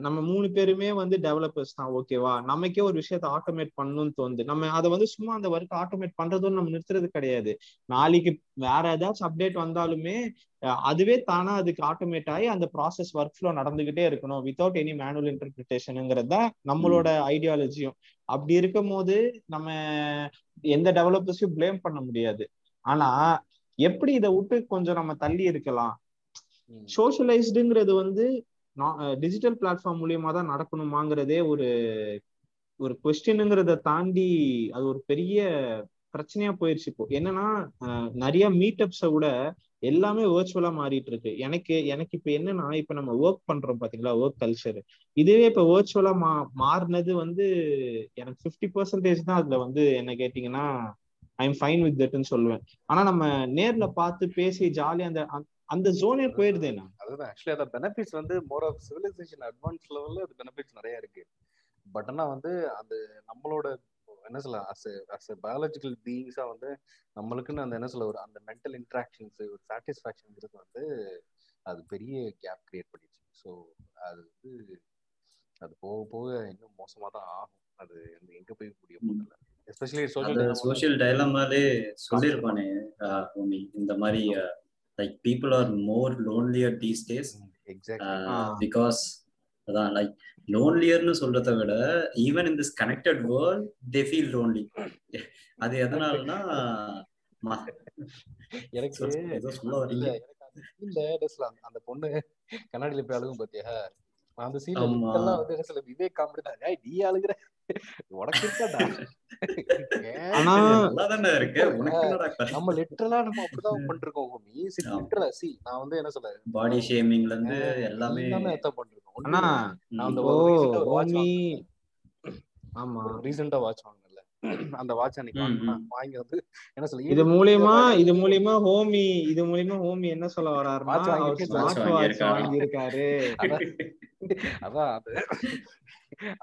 நம்ம மூணு பேருமே வந்து டெவலப்பர்ஸ் தான் ஓகேவா நமக்கே ஒரு விஷயத்த ஆட்டோமேட் பண்ணணும்னு தோணுது. நம்ம அதை வந்து சும்மா அந்த ஒர்க் ஆட்டோமேட் பண்றதும் நம்ம நிறுத்துறது கிடையாது. நாளைக்கு வேற ஏதாச்சும் அப்டேட் வந்தாலுமே அதுவே தானா அதுக்கு ஆட்டோமேட் ஆகி அந்த ப்ராசஸ் ஒர்க் ஃப்ளோ நடந்துகிட்டே இருக்கணும் வித்தவுட் எனி மேனுவல் இன்டர்பிரிட்டேஷனுங்கிறது தான் நம்மளோட ஐடியாலஜியும் அப்படி இருக்கும் போது நம்ம எந்த டெவலப்பர்ஸையும் ப்ளேம் பண்ண முடியாது. ஆனா எப்படி இதை விட்டு கொஞ்சம் நம்ம தள்ளி இருக்கலாம்? சோஷியலைஸ்டுங்கிறது வந்து டிஜிட்டல் பிளாட்ஃபார்ம் மூலியமா தான் நடக்கணுமாங்கிறதே ஒரு ஒரு கொஸ்டினுங்கிறத தாண்டி அது ஒரு பெரிய பிரச்சனையா போயிருச்சு இப்போ. என்னன்னா நிறைய மீட்டப்ஸை விட எல்லாமே வேர்ச்சுவலா மாறிட்டு இருக்கு எனக்கு எனக்கு இப்ப என்னன்னா இப்ப நம்ம ஒர்க் பண்றோம் பாத்தீங்களா ஒர்க் கல்ச்சர் இதுவே இப்ப வேர்ச்சுவலா மா மாறினது வந்து எனக்கு ஃபிஃப்டி பர்சன்டேஜ் தான் அதுல வந்து என்ன கேட்டீங்கன்னா ஐ எம் ஃபைன் வித் தட்னு சொல்லுவேன். ஆனா நம்ம நேர்ல பார்த்து பேசி ஜாலியா அந்த அந்த- ஜோனே போயிடுது என்ன? அதுதான். ஆக்சுவலி அந்த பெனிஃபிட்ஸ் வந்து மோர் ஆஃப் சிவிலைசேஷன் அட்வான்ஸ் லெவல்ல அது பெனிஃபிட்ஸ் நிறைய இருக்கு. பட் ஆனா வந்து அந்த நம்மளோட என்ன சொல்ல அஸ் அஸ் பயாலஜிக்கல் பீயிங்ஸா வந்து நம்மளுக்குன்னு அந்த என்ன சொல்ல ஒரு அந்த மென்டல் இன்ட்ராக்ஷன்ஸ் ஒரு சாட்டிஸ்ஃபேக்ஷன்ங்கிறது வந்து அது பெரிய கேப் கிரியேட் பண்ணிடுச்சு. ஸோ அது வந்து அது போக போக இன்னும் மோசமா தான் ஆகும். அது வந்து எங்க போய் முடிய போதில்ல எஸ்பெஷலி சோஷியல் சோஷியல் டைலமாலே சொல்லியிருப்பானே இந்த மாதிரி like people are more lonelier these days exactly because அதான் லைக் லோன்லியர்னு சொல்றதை விட even in this connected world they feel lonely அது எதனாலனா எனக்கு ஏதோ சொல்ல இல்ல எனக்கு அந்த பொண்ணு கண்ணாடியில போய் அழுகும் பாத்தியா? அந்த. எல்லாம் வந்து சொல்ல விவேக் காமெடி தான் நீ அழுகுற. நம்ம லிட்டரலா நம்ம அப்படிதான் பண்ணிருக்கோம் ஹோமி. லிட்டரலா சி நான் வந்து என்ன சொல்ல? பாடி ஷேமிங்ல இருந்து எல்லாமே பண்ணிருக்கோம். ஆனா நான் அந்த ஹோமி ஆமா. ரீசெண்டா வாட்ச் வாங்கினல அந்த வாட்ச் அன்னைக்கு. வாங்கி வந்து என்ன சொல்ல இது மூலியமா இது மூலியமா ஹோமி இது மூலியமா ஹோமி என்ன சொல்ல watch வாட்ச் வாங்கியிருக்காரா? வாங்கியிருக்காரு. அதான் அது.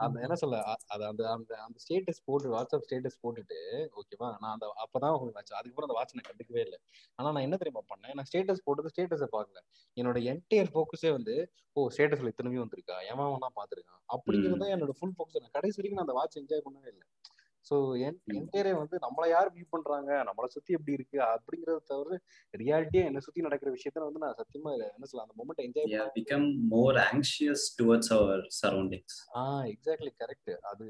அந்த என்ன சொல்ல அது அந்த அந்த அந்த ஸ்டேட்டஸ் போட்டு வாட்ஸ்அப் ஸ்டேட்டஸ் போட்டுட்டு ஓகேவா நான் அந்த அப்பதான் உங்களுக்கு வாட்ச் அதுக்கப்புறம் அந்த வாட்ச் நான் கண்டுக்கவே இல்லை. ஆனா நான் என்ன தெரியுமா பண்ணேன்? நான் ஸ்டேட்டஸ் போட்டது ஸ்டேட்டஸை பார்க்கல. என்னோட என்டையர் ஃபோக்கஸே வந்து ஓ ஸ்டேட்டஸ்ல இத்தனையும் வந்திருக்கா? எவன் வேணா பாத்துருக்கான் அப்படிங்கிறது தான் என்னோட ஃபுல் ஃபோக்கஸ் கடைசி வரைக்கும் நான் அந்த வாட்ச் என்ஜாய் பண்ணவே இல்லை. ஸோ என். என்டையரே வந்து நம்மளை யார் வியூ பண்றாங்க? நம்மளை சுத்தி எப்படி இருக்கு? அப்படிங்கறத தவிர ரியாலிட்டியா என்னை சுத்தி நடக்கிற விஷயத்த வந்து நான் சத்தியமா என்ன சொல்ல அந்த moment enjoy become more anxious towards our surroundings. ஆ எக்ஸாக்ட்லி கரெக்ட் அது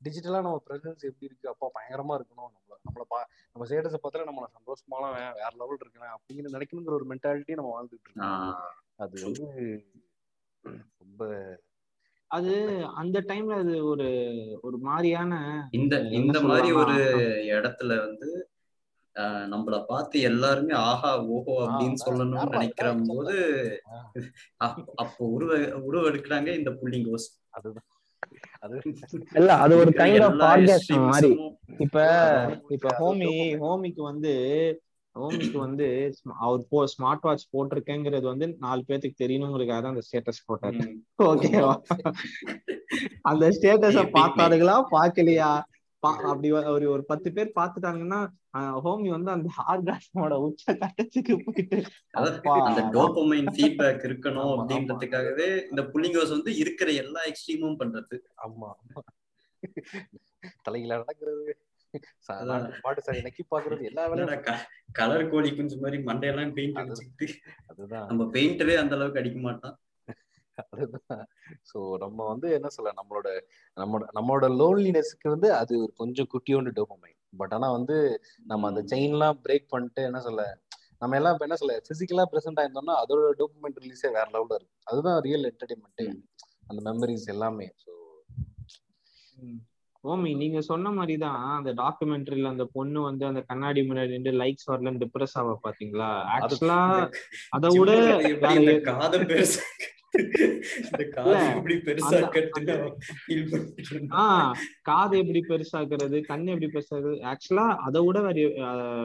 டிஜிட்டலா நம்ம பிரசன்ஸ் எப்படி இருக்கு? அப்பா பயங்கரமா இருக்கணும். நம்மள நம்மள பா நம்ம ஸ்டேட்டஸை பார்த்தாலே நம்மள சந்தோஷமான வேற லெவல் இருக்கேன் அப்படின்னு நினைக்கணுங்கிற ஒரு மென்டாலிட்டி நம்ம வாழ்ந்துட்டு இருக்கோம். அது வந்து ரொம்ப அது அந்த டைம்ல அது ஒரு ஒரு மாதிரியான இந்த இந்த மாதிரி ஒரு இடத்துல வந்து ஆஹ் நம்மள பார்த்து எல்லாருமே ஆஹா ஓஹோ அப்படின்னு சொல்லணும்னு நினைக்கிற போது அப்போ உருவ உருவெடுக்கிறாங்க இந்த புள்ளிங்கோஸ் அதுதான். அது இல்ல அது ஒரு கைண்ட் ஆஃப் ஆர்காஸ்ம் மாதிரி. இப்ப இப்ப ஹோமி. ஹோமிக்கு வந்து ஹோமிக்கு வந்து அவர் போ ஸ்மார்ட் வாட்ச் போட்டிருக்கேங்கிறது வந்து நாலு பேத்துக்கு தெரியணுங்கிறதுக்காக தான் அந்த ஸ்டேட்டஸ் போட்டாரு. ஓகேவா அந்த ஸ்டேட்டஸ பார்த்தாருங்களா பாக்கலையா பா- அப்படி ஒரு ஒரு பத்து பேர் பார்த்துட்டாங்கன்னா அஹ், ஹோமி வந்து அந்த ஆர்காஸ்மோட உச்ச கட்டத்துக்கு போயிட்டு அந்த டோபமைன் ஃபீட்பேக் இருக்கணும். அப்படின்றதுக்காகவே இந்த புள்ளிங்கோஸ் வந்து இருக்கிற எல்லா எக்ஸ்ட்ரீமும் பண்றது. ஆமா. [LAUGHS] தலையில நடக்கிறது. பாட்டு சாரி நக்கி பாக்குறது எல்லா வேலையும் கலர் கோழி குஞ்சு மாதிரி மண்டையெல்லாம் பெயிண்ட் அடிச்சுக்கிட்டு அதுதான். நம்ம பெயிண்டரே அந்த அளவுக்கு அடிக்க மாட்டான். அதுதான். சோ நம்ம வந்து என்ன சொல்ல நம்மளோட நம்மளோட நம்மளோட லோன்லினஸ்க்கு வந்து அது ஒரு கொஞ்சம் குட்டியோண்டு டோபமைன் பட் ஆனா வந்து நம்ம அந்த செயின்லாம் பிரேக் பண்ணிட்டு என்ன சொல்ல நம்ம எல்லாம் இப்ப என்ன சொல்ல பிசிக்கலா பிரசன்ட் ஆயிருந்தோம்னா அதோட டோபமைன் ரிலீஸே வேற லெவல்ல இருக்கு அதுதான் ரியல் என்டர்டைன்மெண்ட். அந்த மெமரிஸ் எல்லாமே. ஸோ ஓமி நீங்க சொன்ன மாதிரிதான் அந்த டாக்குமெண்ட்ரியில அந்த பொண்ணு வந்து அந்த கண்ணாடி முன்னாடி நின்று லைக்ஸ் வரல டிப்ரெஸ் ஆவ பாத்தீங்களா? ஆக்சுவலா அதை விட காதை பெருசா இந்த காது எப்படி பெருசாக்குறது கண் எப்படி பெருசாக்குறது ஆக்சுவலா அதை விட வேற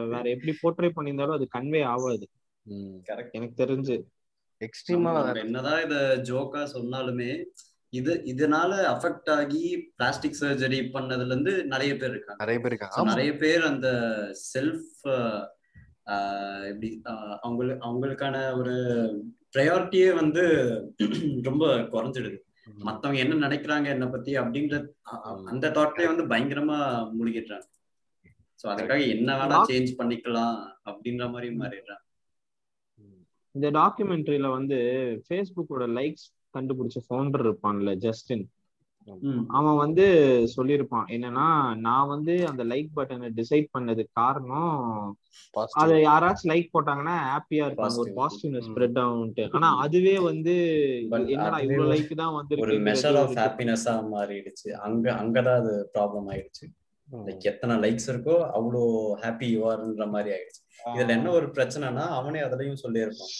வேற எப்படி போர்ட்ரே பண்ணியிருந்தாலும் அது கன்வே ஆகாது. எனக்கு தெரிஞ்சு. எக்ஸ்ட்ரீமா என்னதான் இத ஜோக்கா சொன்னாலுமே இது இதனால அஃபெக்ட் ஆகி பிளாஸ்டிக் சர்ஜரி பண்ணதுல இருந்து நிறைய பேர் இருக்காங்க. நிறைய பேர் இருக்காங்க. நிறைய பேர் அந்த செல்ஃப் எப்படி அவங்களுக்கு அவங்களுக்கான ஒரு ப்ரையாரிட்டியே வந்து [CLEARS THROAT] ரொம்ப குறைஞ்சிடுது. மத்தவங்க என்ன நினைக்கிறாங்க என்ன பத்தி அப்படின்ற அந்த தாட்லயே வந்து பயங்கரமா மூழ்கிடுறாங்க. சோ அதுக்காக என்ன வேணா சேஞ்ச் பண்ணிக்கலாம் அப்படின்ற மாதிரி மாறிடுறாங்க. இந்த டாக்குமெண்ட்ரியில வந்து ஃபேஸ்புக்கோட லைக்ஸ் கண்டுபிடிச்ச ஃபவுண்டர் இருப்பான்ல ஜஸ்டின். அவன் வந்து சொல்லியிருப்பான் என்னன்னா நான் வந்து அந்த லைக் பட்டனை டிசைட் பண்ணதுக்கு காரணம். அதை யாராச்சும் லைக் போட்டாங்கன்னா ஹாப்பியா இருப்பாங்க ஒரு ம். ஸ்ப்ரெட் ஆகும்ட்டு ஆனா அதுவே வந்து என்னடா இவ்வளவு லைக் தான் ஒரு மெஷர் ஆஃப் வந்து ஹாப்பினஸா மாறிடுச்சு அங்க அங்கதான் அது ப்ராப்ளம் ஆயிடுச்சு. லைக் எத்தனை லைக்ஸ் இருக்கோ அவ்வளோ ஹாப்பி யூஆர்ன்ற மாதிரி ஆயிடுச்சு இதுல என்ன ஒரு பிரச்சனைனா அவனே அதுலயும் சொல்லியிருப்பான்.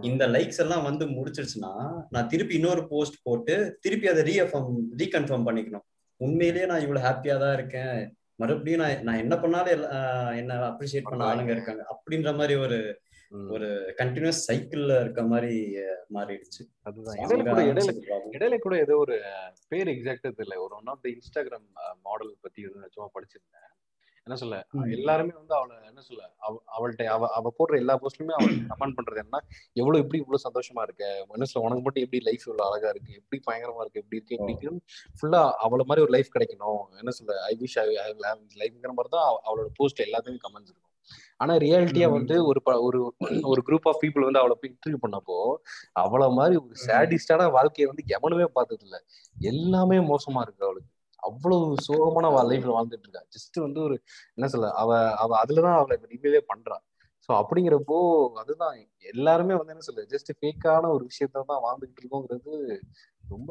இந்த லைக்ஸ் எல்லாம் வந்து முடிச்சிருச்சுன்னா நான் திருப்பி இன்னொரு போஸ்ட் போட்டு திருப்பி அதை ரீஅஃபர்ம் ரீகன்ஃபார்ம் பண்ணிக்கணும். உண்மையிலேயே நான் இவ்வளவு ஹாப்பியா தான் இருக்கேன். மறுபடியும் நான் நான் என்ன பண்ணாலும் என்ன அப்ரிஷியேட் பண்ண ஆளுங்க இருக்காங்க. அப்படின்ற மாதிரி ஒரு. ஒரு கண்டினியூஸ் சைக்கிள்ல இருக்க மாதிரி மாறிடுச்சு. அதுதான். இடையில கூட இடையில ஏதோ ஒரு பேர் எக்ஸாக்டா தெரியல. ஒரு one of the Instagram model பத்தி சும்மா படிச்சிருந்தேன். என்ன சொல்ல. எல்லாருமே வந்து அவளை என்ன சொல்ல அவ- அவள்ட்ட அவ அவ போடுற எல்லா போஸ்ட்லயுமே அவள் கமெண்ட் பண்றது என்ன எவ்வளவு எப்படி இவ்வளவு சந்தோஷமா இருக்க? என்ன சொல்ல உனக்கு மட்டும் எப்படி லைஃப் இவ்வளவு அழகா இருக்கு? எப்படி பயங்கரமா இருக்கு? எப்படி இருக்கு? எப்படி ஃபுல்லா அவள மாதிரி ஒரு லைஃப் கிடைக்கணும். என்ன சொல்ல ஐ விஷ் ஐ லைஃப்ங்கிற மாதிரி தான் அவ- அவளோட போஸ்ட் எல்லாத்தையுமே கமெண்ட்ஸ் இருக்கும். ஆனா ரியாலிட்டியா. வந்து ஒரு ஒரு ஒரு குரூப் ஆஃப் பீப்புள் வந்து அவளை போய் இன்டர்வியூ பண்ணப்போ அவள மாதிரி ஒரு சேடிஸ்டான வாழ்க்கையை வந்து எவனுமே பார்த்தது இல்ல எல்லாமே மோசமா இருக்கு அவளுக்கு. அவ்வளவு சோகமான லைஃப்ல வாழ்ந்துட்டு இருக்கா. ஜஸ்ட் வந்து ஒரு என்ன சொல்ல அவ அவ அதுலதான் அவளை ரிமீவே பண்றா. சோ அப்படிங்கிறப்போ அதுதான் எல்லாருமே வந்து என்ன சொல்ல ஜஸ்ட் ஃபேக்கான ஒரு விஷயத்த தான் வாழ்ந்துகிட்டு இருக்கோங்கிறது ரொம்ப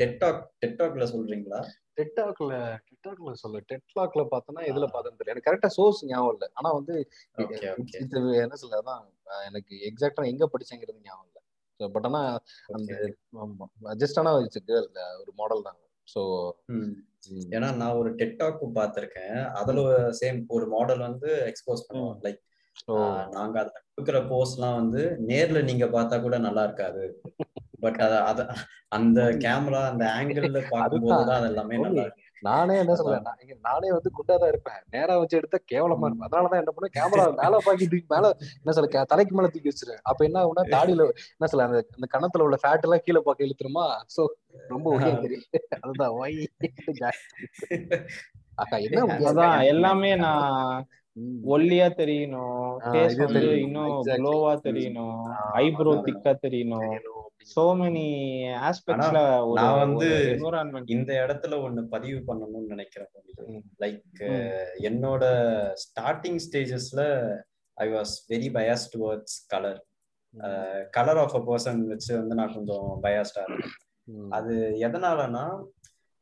டெட்டாக் டெட்டாக்ல சொல்றீங்களா? டெட்டாக்ல டெட்டாக்ல சொல்ல டெட்லாக்ல பார்த்தோன்னா எதுல பார்த்தேன்னு தெரியல. எனக்கு கரெக்டா சோர்ஸ் ஞாபகம் இல்லை. ஆனா வந்து என்ன சொல்ல அதான் எனக்கு எக்ஸாக்டா எங்க படிச்சேங்கிறது ஞாபகம் இல்லை. பட் ஆனா அந்த ஜஸ்ட் ஆனா ஒரு மாடல் தாங்க. ஸோ ஏன்னா நான் ஒரு டெட்டாக் பார்த்திருக்கேன். அதுல சேம் ஒரு மாடல் வந்து எக்ஸ்போஸ் பண்ணுவோம். லைக் நாங்க அதுல கொடுக்குற போஸ்ட்லாம் வந்து நேர்ல நீங்க பார்த்தா கூட நல்லா இருக்காது. பட் அத அத அந்த கேமரா அந்த ஆங்கிள் பார்க்கும்போது தான் அது எல்லாமே நல்லா இருக்கு. நானே என்ன சொல்ல நானே வந்து குண்டா தான் இருப்பேன். நேரா வச்சு எடுத்தா கேவலமா இருப்பேன். அதனாலதான் என்ன பண்ண கேமரா மேல பாக்கி தூக்கி மேல என்ன சொல்ல தலைக்கு மேல தூக்கி வச்சிருவேன். அப்ப என்ன ஆகுனா தாடியில என்ன சொல்ல அந்த அந்த கணத்துல உள்ள ஃபேட் எல்லாம் கீழே பார்க்க இழுத்துருமா? சோ ரொம்ப ஒரே தெரியும் அதுதான் ஒய் அக்கா என்ன அதான் எல்லாமே நான் ஒல்லியா தெரியணும். இன்னும் க்ளோவா தெரியணும். ஐப்ரோ திக்கா தெரியணும். சோ மெனி ஆஸ்பெக்ட்ஸ்ல நான் வந்து இந்த இடத்துல ஒண்ணு பதிவு பண்ணணும்னு நினைக்கிறேன் லைக் என்னோட starting ஸ்டேஜஸ்ல I was very bias towards colour colour of a person வச்சு வந்து நான் கொஞ்சம் பயாஸ்டா இருக்கேன் அது எதனாலனா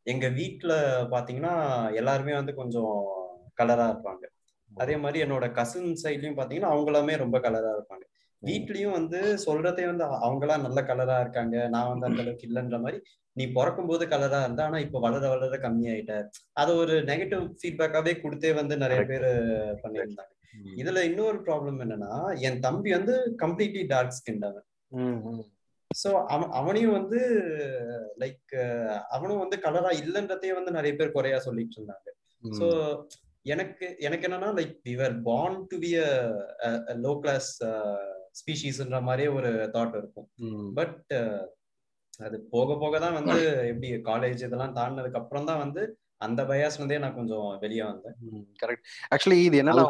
எங்க வீட்டுல பாத்தீங்கன்னா எல்லாருமே வந்து கொஞ்சம் கலரா இருப்பாங்க. அதே மாதிரி என்னோட கசின் சைட்லயும் பாத்தீங்கன்னா அவங்களாமே ரொம்ப கலரா இருப்பாங்க. வீட்லயும் வந்து சொல்றதே வந்து அவங்களாம் நல்ல கலரா இருக்காங்க. நான் வந்து அந்த அளவுக்கு இல்லைன்ற மாதிரி நீ பிறக்கும் போது கலரா இருந்தா ஆனா இப்ப வளர வளர கம்மி ஆயிட்ட அது ஒரு நெகட்டிவ் ஃபீட்பேக்காவே கொடுத்தே வந்து நிறைய பேர் பண்ணியிருந்தாங்க. இதுல இன்னொரு ப்ராப்ளம் என்னன்னா என் தம்பி வந்து கம்ப்ளீட்லி டார்க் ஸ்கின் அவன். சோ அவன் அவனையும் வந்து லைக் அவனும் வந்து கலரா இல்லைன்றதையே வந்து நிறைய பேர் குறையா சொல்லிட்டு இருந்தாங்க. சோ எனக்கு எனக்கு என்னன்னா like we were born to be a low class ஸ்பீஷீஸ்ன்ற மாதிரியே ஒரு தாட் இருக்கும். பட் அது போக போக தான் வந்து எப்படி காலேஜ் இதெல்லாம் தாண்டினதுக்கு அப்புறம் தான் வந்து அந்த பயாஸ் வந்தே நான் கொஞ்சம் வெளியே வந்தேன். கரெக்ட் ஆக்சுவலி இது என்னன்னா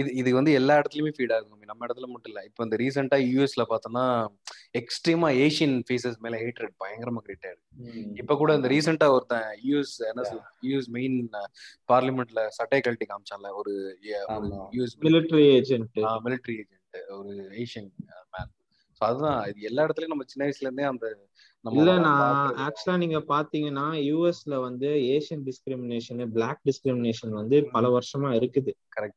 இது இது வந்து எல்லா இடத்துலயுமே ஃபீட் ஆகும் நம்ம இடத்துல மட்டும் இல்ல. இப்போ இந்த ரீசெண்டா யூஎஸ்ல பார்த்தோம்னா எக்ஸ்ட்ரீமா ஏஷியன் ஃபேஸஸ் மேல ஹேட்ரட் பயங்கரமா கிரியேட் ஆயிருக்கு இப்ப கூட இந்த ரீசெண்டா ஒருத்தன் யூஎஸ் என்ன சொல்ல யூஎஸ் மெயின் பார்லிமெண்ட்ல சட்டை கழட்டி காமிச்சான்ல ஒரு US military agent military agent ஒரு ஏஷியன் மேன் ஸோ அதுதான் இது எல்லா இடத்துலயும் நம்ம சின்ன வயசுல இருந்தே அந்த இல்லண்ணா ஆக்சுவலா நீங்க பாத்தீங்கன்னா யூஎஸ்ல வந்து ஏசியன் டிஸ்கிரிமினேஷன் பிளாக் டிஸ்கிரிமினேஷன் வந்து பல வருஷமா இருக்குது.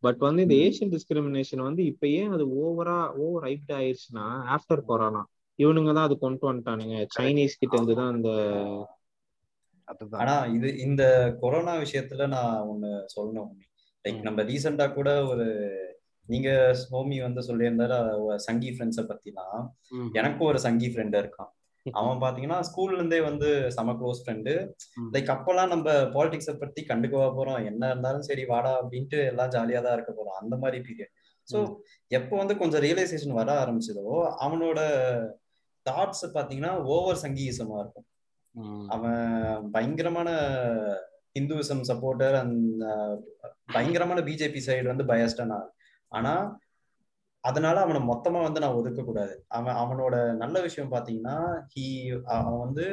பட் வந்து இந்த ஏசியன் டிஸ்கிரிமினேஷன் வந்து இப்ப ஏன் அது ஓவரா ஓவர் ஹைப்ட் ஆயிடுச்சுன்னா ஆஃப்டர் கொரோனா இவனுங்க தான் அது கொண்டு வந்துட்டானுங்க. சைனீஸ் கிட்ட இருந்து தான் அந்த ஆனா இது இந்த கொரோனா விஷயத்துல நான் ஒண்ணு சொல்லணும். லைக் நம்ம ரீசெண்டா கூட ஒரு நீங்க ஹோமி வந்து சொல்லியிருந்தாரு சங்கி ஃப்ரெண்ட்ஸை பத்திலாம். எனக்கும் ஒரு சங்கி ஃப்ரெண்ட் இருக்கான். அவன் பாத்தீங்கன்னா ஸ்கூல்ல இருந்தே வந்து செம க்ளோஸ் ஃப்ரெண்டு லைக் அப்பெல்லாம் நம்ம பாலிடிக்ஸை பத்தி கண்டுக்கவா போறோம். என்ன இருந்தாலும் சரி வாடா அப்படின்ட்டு எல்லாம் ஜாலியா தான் இருக்க போறோம். அந்த மாதிரி பீரியட் ஸோ எப்போ வந்து கொஞ்சம் ரியலைசேஷன் வர ஆரம்பிச்சதோ அவனோட தாட்ஸ் பாத்தீங்கன்னா ஓவர் சங்கீசமா இருக்கும். அவன் பயங்கரமான ஹிந்துவிசம் சப்போர்ட்டர் அந்த பயங்கரமான பிஜேபி சைடு வந்து பயஸ்டனா ஆனா அதனால அவனை மொத்தமா வந்து நான் ஒதுக்க கூடாது அவன் அவனோட நல்ல விஷயம் பாத்தீங்கன்னா ஹி அவன் வந்து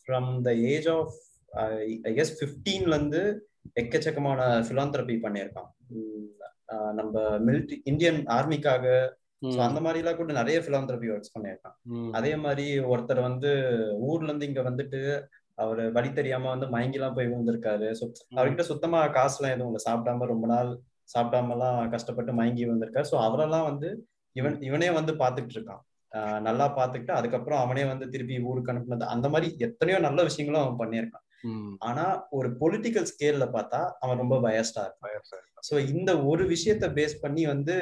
from the age of I guess ஃபிஃப்டீன்ல இருந்து எக்கச்சக்கமான பிலாந்திரபி பண்ணியிருக்கான். நம்ம மிலிட்ரி இந்தியன் ஆர்மிக்காக அந்த மாதிரிலாம் கூட நிறைய பிலாந்திரபி ஒர்க்ஸ் பண்ணியிருக்கான். அதே மாதிரி ஒருத்தர் வந்து ஊர்ல இருந்து இங்க வந்துட்டு அவரு வழி தெரியாம வந்து மயங்கிலாம் போய் விழுந்திருக்காரு. அவர்கிட்ட சுத்தமா காசுலாம் எதுவும் இல்லை. சாப்பிடாம ரொம்ப நாள் சாப்பிடாமலாம் கஷ்டப்பட்டு மயங்கி வந்திருக்காரு ஸோ அவரெல்லாம் வந்து இவன் இவனே வந்து பார்த்துட்டு இருக்கான் நல்லா பார்த்துக்கிட்டு அதுக்கப்புறம் அவனே வந்து திருப்பி ஊருக்கு அனுப்புனது. அந்த மாதிரி எத்தனையோ நல்ல விஷயங்களும் அவன் பண்ணியிருக்கான். ஆனா ஒரு பொலிட்டிக்கல் ஸ்கேல்ல பார்த்தா அவன் ரொம்ப பயஸ்டா இருப்பான். ஸோ இந்த ஒரு விஷயத்த பேஸ் பண்ணி வந்து.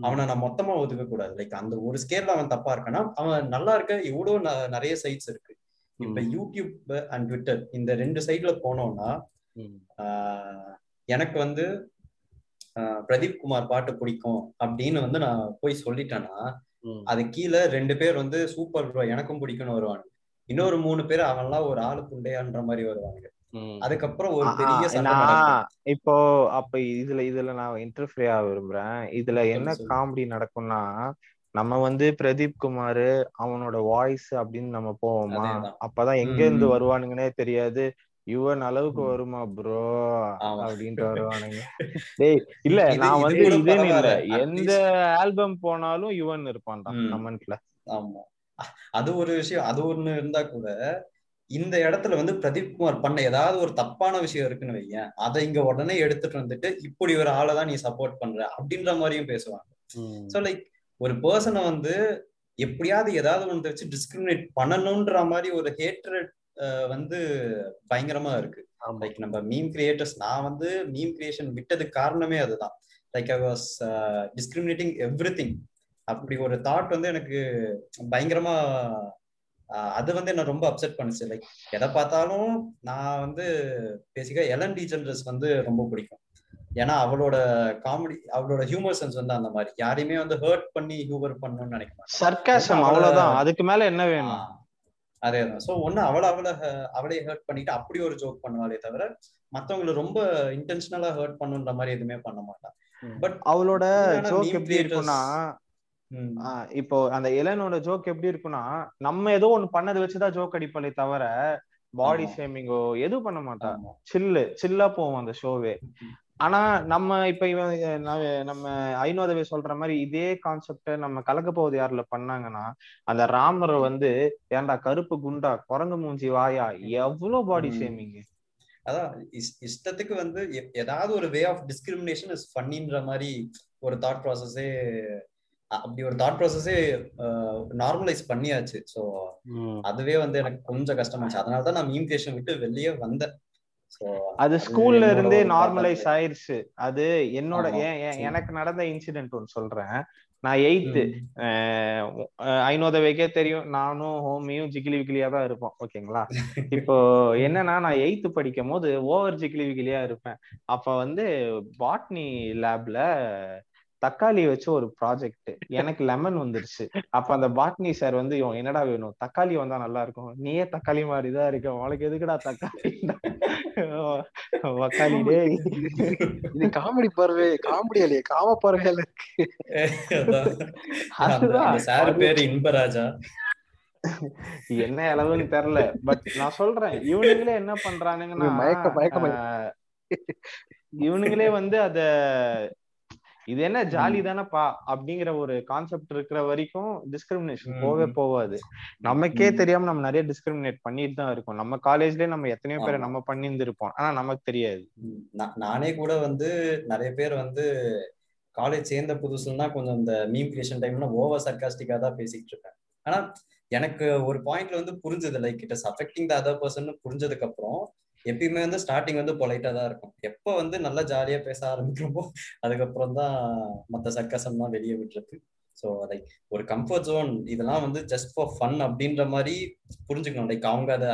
அவனை நான் மொத்தமா ஒதுக்க கூடாது. லைக் அந்த ஒரு ஸ்கேல்ல அவன் தப்பா இருக்கானா அவன் நல்லா இருக்க எவ்வளவு ந- நிறைய சைட்ஸ் இருக்கு. இப்ப யூடியூப் அண்ட் ட்விட்டர் இந்த ரெண்டு சைட்ல போனோம்னா எனக்கு வந்து பிரதீப் குமார் பாட்டு பிடிக்கும் அப்படின்னு வந்து நான் போய் சொல்லிட்டேன்னா. அது கீழே ரெண்டு பேர் வந்து சூப்பர் ப்ரோ எனக்கும் பிடிக்கும்னு வருவாங்க இன்னொரு மூணு பேர் அவன்லாம் ஒரு ஆளு புண்டையான்ற மாதிரி வருவாங்க. அதுக்கப்புறம் ஒரு பெரிய இப்போ அப்ப இதுல இதுல நான் இன்டர்ஃபியர் ஆக விரும்புறேன் இதுல என்ன. காமெடி நடக்கும்னா நம்ம வந்து பிரதீப் குமார் அவனோட வாய்ஸ் அப்படின்னு நம்ம போவோமா. அப்பதான் எங்க இருந்து. வருவானுங்கன்னே தெரியாது யுவன் அளவுக்கு. வருமா ப்ரோ. அப்படின்ட்டு வருவானுங்க [LAUGHS] டேய் இல்ல நான் வந்து இதுன்னு இல்ல. எந்த ஆல்பம் போனாலும் யுவன் இருப்பான்டா ம். கமெண்ட்ல ஆமா அது ஒரு விஷயம் அது ஒண்ணு இருந்தா கூட இந்த இடத்துல வந்து பிரதீப் குமார் பண்ண ஏதாவது ஒரு தப்பான விஷயம் இருக்குன்னு வையேன் அதை இங்க உடனே எடுத்துட்டு வந்துட்டு இப்படி ஒரு ஆளை தான் நீ சப்போர்ட் பண்ற அப்படின்ற மாதிரியும் பேசுவாங்க. சோ லைக் ஒரு பர்சனை வந்து எப்படியாவது ஏதாவது ஒன்று வச்சு டிஸ்கிரிமினேட் பண்ணணும்ன்ற மாதிரி ஒரு ஹேட்ரட் வந்து பயங்கரமா இருக்கு. லைக் நம்ம மீம் கிரியேட்டர்ஸ் நான் வந்து மீம் கிரியேஷன் விட்டதுக்கு காரணமே அதுதான். Like I was discriminating everything அப்படி ஒரு தாட் வந்து எனக்கு பயங்கரமா அது வந்து என்ன ரொம்ப அப்செட் பண்ணுச்சு. லைக் எதை பார்த்தாலும் நான் வந்து பேசிக்கா எலன் டீஜென்ரஸ் வந்து ரொம்ப பிடிக்கும். ஏன்னா அவளோட காமெடி அவளோட ஹியூமர் சென்ஸ் வந்து அந்த மாதிரி. யாரையுமே வந்து ஹர்ட் பண்ணி ஹியூமர் பண்ணணும்னு நினைக்க மாட்டேன் சர்க்காசம் அவ்வளவுதான். அதுக்கு மேல என்ன வேணும்? அதேதான். சோ ஒண்ணு அவளை அவளை அவளே ஹர்ட் பண்ணிட்டு அப்படி ஒரு ஜோக் பண்ணுவாளே தவிர மத்தவங்களை ரொம்ப இன்டென்ஷனலா ஹர்ட் பண்ணுன்ற மாதிரி எதுவுமே பண்ண மாட்டான் பட் அவளோட ஜோக் எப்படி ஆஹ் இப்போ அந்த இளனோட ஜோக் எப்படி இருக்கும்னா நம்ம ஏதோ ஒண்ணு பண்ணதை வச்சுதான் ஜோக் அடிப்பாளே தவிர பாடி. ஷேமிங்கோ எதுவும் பண்ண மாட்டா. ஆமா. சில்லு சில்லா போவோம் அந்த ஷோவே ஆனா நம்ம இப்ப இவன் நம்ம ஐநோதவை சொல்ற மாதிரி இதே கான்செப்ட நம்ம கலக்க போவது யாருல பண்ணாங்கன்னா அந்த ராமரை வந்து ஏன்டா கருப்பு குண்டா குரங்கு மூஞ்சி வாயா எவ்வளவு பாடி. ஷேமிங் அதான் இஸ்- இஷ்டத்துக்கு வந்து ஏதாவது ஒரு வே ஆஃப் டிஸ்கிரிமினேஷன் இஸ் ஃபன்னின்ற மாதிரி ஒரு தாட் ப்ராசஸே அப்படி ஒரு தாட் ப்ராசஸே நார்மலைஸ் பண்ணியாச்சு. ஸோ. அதுவே வந்து எனக்கு கொஞ்சம் கஷ்டமாச்சு. அதனால தான் நான் மீம் கிரியேஷன் விட்டு வெளியே வந்தேன். அது ஸ்கூல்ல இருந்தே நார்மலைஸ். ஆயிருச்சு. அது என்னோட ஏன். எனக்கு நடந்த இன்சிடென்ட் ஒன்று சொல்றேன். நான் எயித்து ம், ஐநோதவைக்கே தெரியும். நானும் ஹோமியும் ஜிகிலி விகிலியா தான் இருப்போம். ஓகேங்களா? இப்போ என்னன்னா நான் எயித்து படிக்கும் போது ஓவர் ஜிகிலி விகிலியா இருப்பேன். அப்ப வந்து பாட்னி லேப்ல தக்காளி வச்சு ஒரு ப்ராஜெக்ட் எனக்கு லெமன் வந்துருச்சு. அப்ப அந்த பாட்னி சார் வந்து "இவன் என்னடா வேணும்? தக்காளி வந்தா நல்லா இருக்கும். நீயே தக்காளி மாதிரிதான் இருக்க. உனக்கு எதுக்குடா தக்காளி? [LAUGHS] தக்காளி டேய். இது காமெடி பார்வை காமெடி இல்லையே காம பார்வையில இருக்கு. சார் பேரு இன்பராஜா. என்ன அளவுன்னு தெரியல. பட் நான் சொல்றேன் இவனுங்களே என்ன பண்றானுங்கன்னா மயக்க மயக்க இவனுங்களே வந்து அத இது என்ன ஜாலி தானப்பா அப்படிங்கிற ஒரு கான்செப்ட் இருக்கிற வரைக்கும் டிஸ்கிரிமினேஷன் போவே. போவாது. நமக்கே. தெரியாம நம்ம நிறைய டிஸ்கிரிமினேட் பண்ணிட்டு தான் இருக்கோம். நம்ம காலேஜ்லயே நம்ம எத்தனையோ பேரை. நம்ம பண்ணியிருந்திருப்போம். ஆனா நமக்கு தெரியாது. நானே கூட வந்து நிறைய பேர் வந்து காலேஜ் சேர்ந்த புதுசுலனா கொஞ்சம் இந்த மீம் கிரியேஷன் டைம்ல ஓவர் சர்க்காஸ்டிக்கா தான் பேசிட்டு இருப்பேன். ஆனா எனக்கு ஒரு பாயிண்ட்ல வந்து புரிஞ்சது like it is affecting the other person புரிஞ்சதுக்கு அப்புறம் எப்பயுமே வந்து ஸ்டார்டிங் வந்து பொலைட்டா தான் இருக்கும். எப்போ வந்து நல்லா ஜாலியா பேச ஆரம்பிக்கிறோமோ அதுக்கப்புறம் தான் மத்த சர்க்கசம் தான் வெளியே விட்டுருக்கு. ஸோ லைக் ஒரு கம்ஃபர்ட் ஜோன் இதெல்லாம் வந்து ஜஸ்ட் ஃபார் ஃபன் அப்படின்ற மாதிரி புரிஞ்சுக்கணும். லைக் அவங்க அதை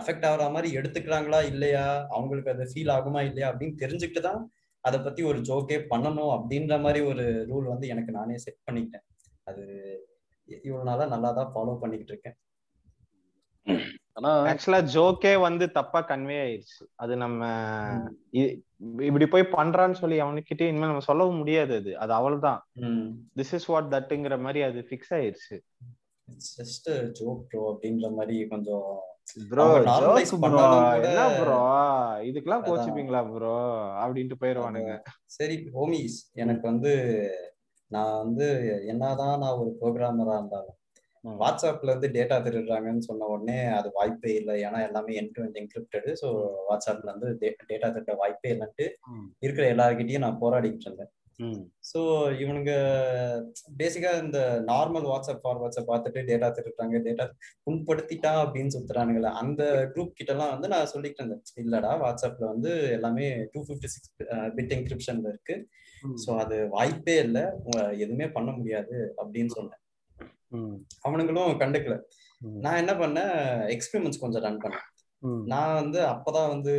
அஃபெக்ட் ஆகிற மாதிரி எடுத்துக்கிறாங்களா இல்லையா? அவங்களுக்கு அது ஃபீல் ஆகுமா இல்லையா அப்படின்னு தெரிஞ்சுக்கிட்டு தான் அதை பத்தி ஒரு ஜோக்கே பண்ணணும் அப்படின்ற மாதிரி ஒரு ரூல் வந்து எனக்கு நானே செட் பண்ணிக்கிட்டேன். அது இவ்வளோ நாளாக நல்லா தான் ஃபாலோ பண்ணிக்கிட்டு இருக்கேன். ஆனா ஆக்சுவலா ஜோக்கே வந்து தப்பா கன்வே ஆயிடுச்சு அது நம்ம இப்படி போய் பண்றான்னு சொல்லி அவனுக்கிட்டே இனிமே நம்ம சொல்லவும் முடியாது அது. அது அவ்வளவுதான் ம். திஸ் இஸ் வாட் தட்டுங்கிற மாதிரி அது ஃபிக்ஸ் ஆயிருச்சு. ஜஸ்ட் ஜோக் ப்ரோ அப்படின்ற மாதிரி கொஞ்சம் ப்ரோ ஜோக் ப்ரோ என்ன ப்ரோ இதுக்கெல்லாம். கோச்சுப்பீங்களா ப்ரோ அப்படின்ட்டு போயிருவானுங்க சரி ஹோமிஸ் எனக்கு வந்து நான் வந்து என்னதான் நான் ஒரு ப்ரோக்ராமரா இருந்தாலும். வாட்ஸ்அப்ல இருந்து டேட்டா திருடுறாங்கன்னு சொன்ன உடனே அது வாய்ப்பே இல்லை. ஏன்னா எல்லாமே என் டு என் என்கிரிப்டடு ஸோ வாட்ஸ்அப்ல இருந்து டேட்டா திருட வாய்ப்பே இல்லைன்ட்டு. இருக்கிற எல்லார்கிட்டயும் நான் போராடிக்கிட்டு இருந்தேன். ஸோ இவனுங்க பேசிக்கா இந்த நார்மல் வாட்ஸ்அப் ஃபார்வர்ட்ஸை பார்த்துட்டு டேட்டா திருடுறாங்க. டேட்டா புண்படுத்திட்டா அப்படின்னு சுத்துறானுங்களே அந்த குரூப் கிட்ட எல்லாம் வந்து நான் சொல்லிட்டு இருந்தேன். இல்லடா வாட்ஸ்அப்ல வந்து எல்லாமே டூ ஃபிஃப்டி சிக்ஸ் பிட் என்கிரிப்ஷன்ல இருக்கு. ஸோ அது வாய்ப்பே இல்லை. எதுவுமே பண்ண முடியாது அப்படின்னு சொன்னேன். அவனுங்களும் கண்டுக்கல. நான் என்ன பண்ணேன் எக்ஸ்பெரிமெண்ட்ஸ் கொஞ்சம் ரன் பண்ணேன். நான் வந்து அப்பதான் வந்து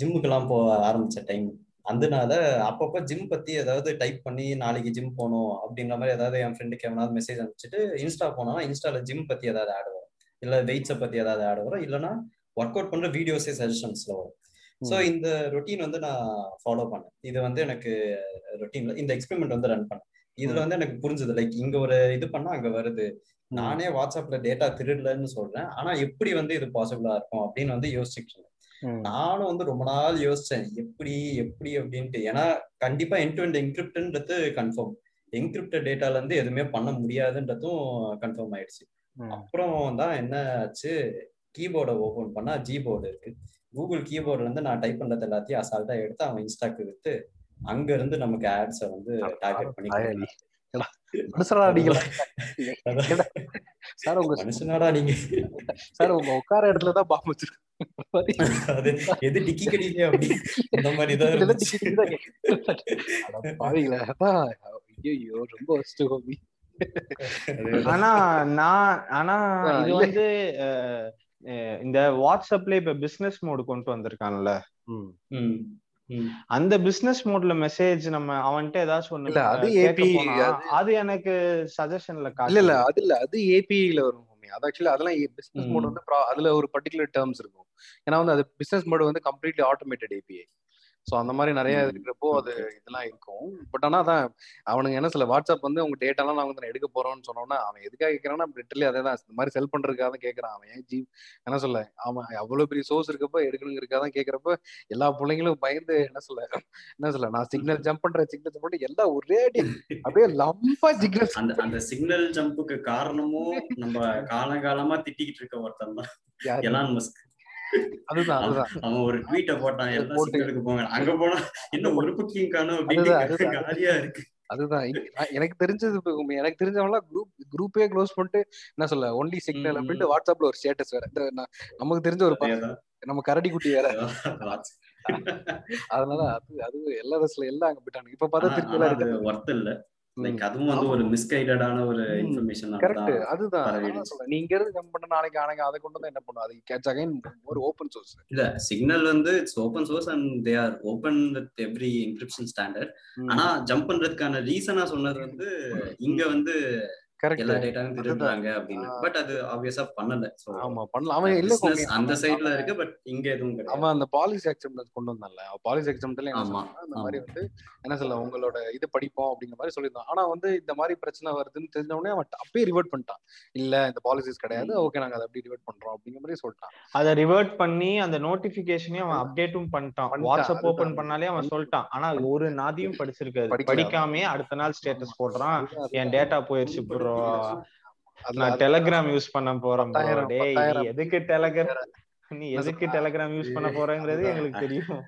ஜிம்முக்கெல்லாம் போக ஆரம்பிச்ச டைம் அதனால அப்பப்போ ஜிம் பத்தி ஏதாவது டைப் பண்ணி நாளைக்கு ஜிம் போகணும் அப்படின்ற மாதிரி ஏதாவது என் ஃப்ரெண்டுக்கு எவனாவது மெசேஜ் அனுப்பிச்சிட்டு இன்ஸ்டா போனா இன்ஸ்டால ஜிம் பத்தி ஏதாவது ஆட் வரும். இல்ல வெயிட்ஸை பத்தி ஏதாவது ஆட் வரும். இல்லைன்னா ஒர்க் அவுட் பண்ற வீடியோஸே சஜஷன்ஸ்ல வரும். ஸோ இந்த ரொட்டீன் வந்து நான் ஃபாலோ பண்ணேன். இது வந்து எனக்கு ரொட்டீன்ல இந்த எக்ஸ்பெரிமெண்ட் வந்து ரன் பண்ணேன். இதுல வந்து எனக்கு புரிஞ்சது. லைக் இங்க ஒரு இது பண்ணா அங்க வருது. நானே வாட்ஸ்அப்ல டேட்டா திருடலன்னு சொல்றேன். ஆனா எப்படி வந்து இது பாசிபிளா இருக்கும் அப்படின்னு வந்து யோசிச்சுட்டு இருந்தேன். நானும் வந்து ரொம்ப நாள் யோசிச்சேன். எப்படி எப்படி அப்படின்ட்டு. ஏன்னா கண்டிப்பா என் டு எண்ட் என்கிரிப்ட்ன்றது கன்ஃபார்ம் என்கிரிப்டட் டேட்டால இருந்து எதுவுமே பண்ண முடியாதுன்றதும் கன்ஃபார்ம் ஆயிடுச்சு. அப்புறம் தான் என்ன ஆச்சு கீபோர்டை ஓபன் பண்ணா ஜி போர்டு இருக்கு. கூகுள் கீபோர்ட்ல இருந்து நான் டைப் பண்றது எல்லாத்தையும் அசால்ட்டா எடுத்து அவன் இன்ஸ்டாக்கு வித்து அங்க இருந்து நமக்கு ஆட்ஸை வந்து டார்கெட் பண்ணி சார் உங்க மனுஷனாடா நீங்க சார் உங்க உட்கார இடத்துல தான் பாம்பு வச்சிருக்கேன் அது எது டிக்கி கடியிலே அப்படி அந்த மாதிரி தான் இதுல இருந்துச்சு. டிக்கி டிக்கி தான் கேக்குது. அட பாவிங்களே, அதான். ஐயையோ, ரொம்ப worst ஹோமி. ஆனா நான் ஆனா இது. வந்து இந்த வாட்ஸ்அப்ல இப்ப பிசினஸ் மோடு கொண்டு வந்திருக்கான்ல ம். ம், ம். அந்த பிசினஸ் மோட்ல மெசேஜ் நம்ம அவன்கிட்ட ஏதாச்சும் ஒண்ணு இல்ல, அது போனா, அது- எனக்கு சஜஷன்ல இல்ல இல்ல அது இல்ல அது ஏபிஐல வரும் அது ஆக்சுவலி அதெல்லாம் பிசினஸ். மோட் வந்து அதுல ஒரு பர்டிகுலர் டேர்ம்ஸ் இருக்கும். ஏன்னா வந்து அது பிசினஸ் மோட் வந்து கம்ப்ளீட்லி ஆட்டோமேட்டட் ஏபிஐ ஸோ அந்த மாதிரி நிறைய. இருக்கிறப்போ அது. இதெல்லாம் இருக்கும். பட் ஆனா அதான் அவனுங்க என்ன சொல்ல வாட்ஸ்அப் வந்து உங்க டேட்டாலாம் நான் வந்து எடுக்க போறோம்னு சொன்னோன்னா அவன் எதுக்காக கேட்கறான்னா லிட்டரலி அதே தான். இந்த மாதிரி செல் பண்றதுக்காக தான் கேட்கறான் அவன். ஏன் ஜி என்ன சொல்ல? அவன் அவ்வளவு பெரிய சோர்ஸ் இருக்கப்போ எடுக்கணுங்கிறதுக்காக தான் கேட்கறப்ப எல்லா பிள்ளைங்களும் பயந்து என்ன சொல்ல? என்ன சொல்ல? நான் சிக்னல் ஜம்ப் பண்றேன் சிக்னல் ஜம்ப் பண்ணி எல்லாம் ஒரே அடி. அப்படியே லம்பா சிக்னல் அந்த அந்த சிக்னல் ஜம்புக்கு காரணமும் நம்ம [LAUGHS] காலங்காலமா திட்டிக்கிட்டு இருக்க ஒருத்தன் தான். Elon Musk. அதுதான் அதுதான். அவன் ஒரு ட்வீட்டை போட்டான் எல்லாம் போட்டு- சிக்னலுக்கு போங்க. அங்க போனா இன்னும் ஒரு புக்கிங் காணும் அப்படின்னு. காலியா இருக்கு. அதுதான். எனக்கு தெரிஞ்சது. எனக்கு தெரிஞ்சவங்களாம் குரூப் குரூப்பே க்ளோஸ் பண்ணிட்டு என்ன சொல்ல ஒன்லி சிக்னல். அப்படின்ட்டு வாட்ஸ்அப்ல ஒரு ஸ்டேட்டஸ் வேற. இந்த நமக்கு தெரிஞ்ச ஒரு. நம்ம கரடி குட்டி வேற. அதனால அது அது எல்லா ரசல எல்லாம் அங்க போயிட்டாங்க இப்ப பார்த்தா திருப்பி எல்லாம் இருக்கு லைக் அதுவும் வந்து ஒரு மிஸ்கைடடான ஒரு. இன்ஃபர்மேஷன் கரெக்ட் அதுதான். பரவிடுச்சு. அதான் சொல்றேன். நீ இங்க இருந்து ஜம்ப் பண்ண நாளைக்கு நாளைக்கு அதை கொண்டு வந்து என்ன பண்ணும்? அது கேட்ச் அகைன் ஒரு ஓப்பன் சோர்ஸ் இல்ல சிக்னல் வந்து it's open source and they are open with every encryption standard ஆனா ஜம்ப் பண்றதுக்கான ரீசனா சொன்னது வந்து இங்க வந்து எல்லா டேட்டாவும் திருடுறாங்க அப்படின்னு. ஆ. பட் அது ஆப்வியஸா பண்ணல. So, ஆமா பண்ணலாம் அவன் இல்ல அந்த அவன் சைடுல இருக்கு பட் இங்க எதுவும் கிடையாது. அவன் அந்த பாலிசி அக்செப்டன்ஸ் கொண்டு வந்தான்ல. பாலிசி ஆமா, சொன்னா இந்த மாதிரி வந்து என்ன சொல்ல உங்களோட இது படிப்போம் அப்படிங்கிற மாதிரி சொல்லியிருந்தான். ஆனா வந்து இந்த மாதிரி பிரச்சனை வருதுன்னு தெரிஞ்ச உடனே அவன் அப்பயே ரிவர்ட் பண்ணிட்டான். இல்ல இந்த பாலிசிஸ் கிடையாது. ஓகே நாங்க அதை அப்படி ரிவர்ட் பண்றோம் அப்படிங்கிற மாதிரி சொல்லிட்டான். அதை ரிவர்ட் பண்ணி அந்த நோட்டிபிகேஷனையும் அவன் அப்டேட்டும் பண்ணிட்டான். வாட்ஸ்அப். ஓபன் பண்ணாலே அவன் சொல்லிட்டான். ஆனா ஒரு நாதியும் படிச்சிருக்காது. படிக்காமே அடுத்த நாள் ஸ்டேட்டஸ் போடுறான். என் டேட்டா போயிருச்சு ப்ரோ நான் டெலகிராம் யூஸ் பண்ண போறேன். பத்தாயிரம், டேய். எதுக்கு டெலகிராம் நீ எதுக்கு? டெலகிராம் யூஸ் பண்ண போறேங்கிறது. எங்களுக்கு தெரியும்.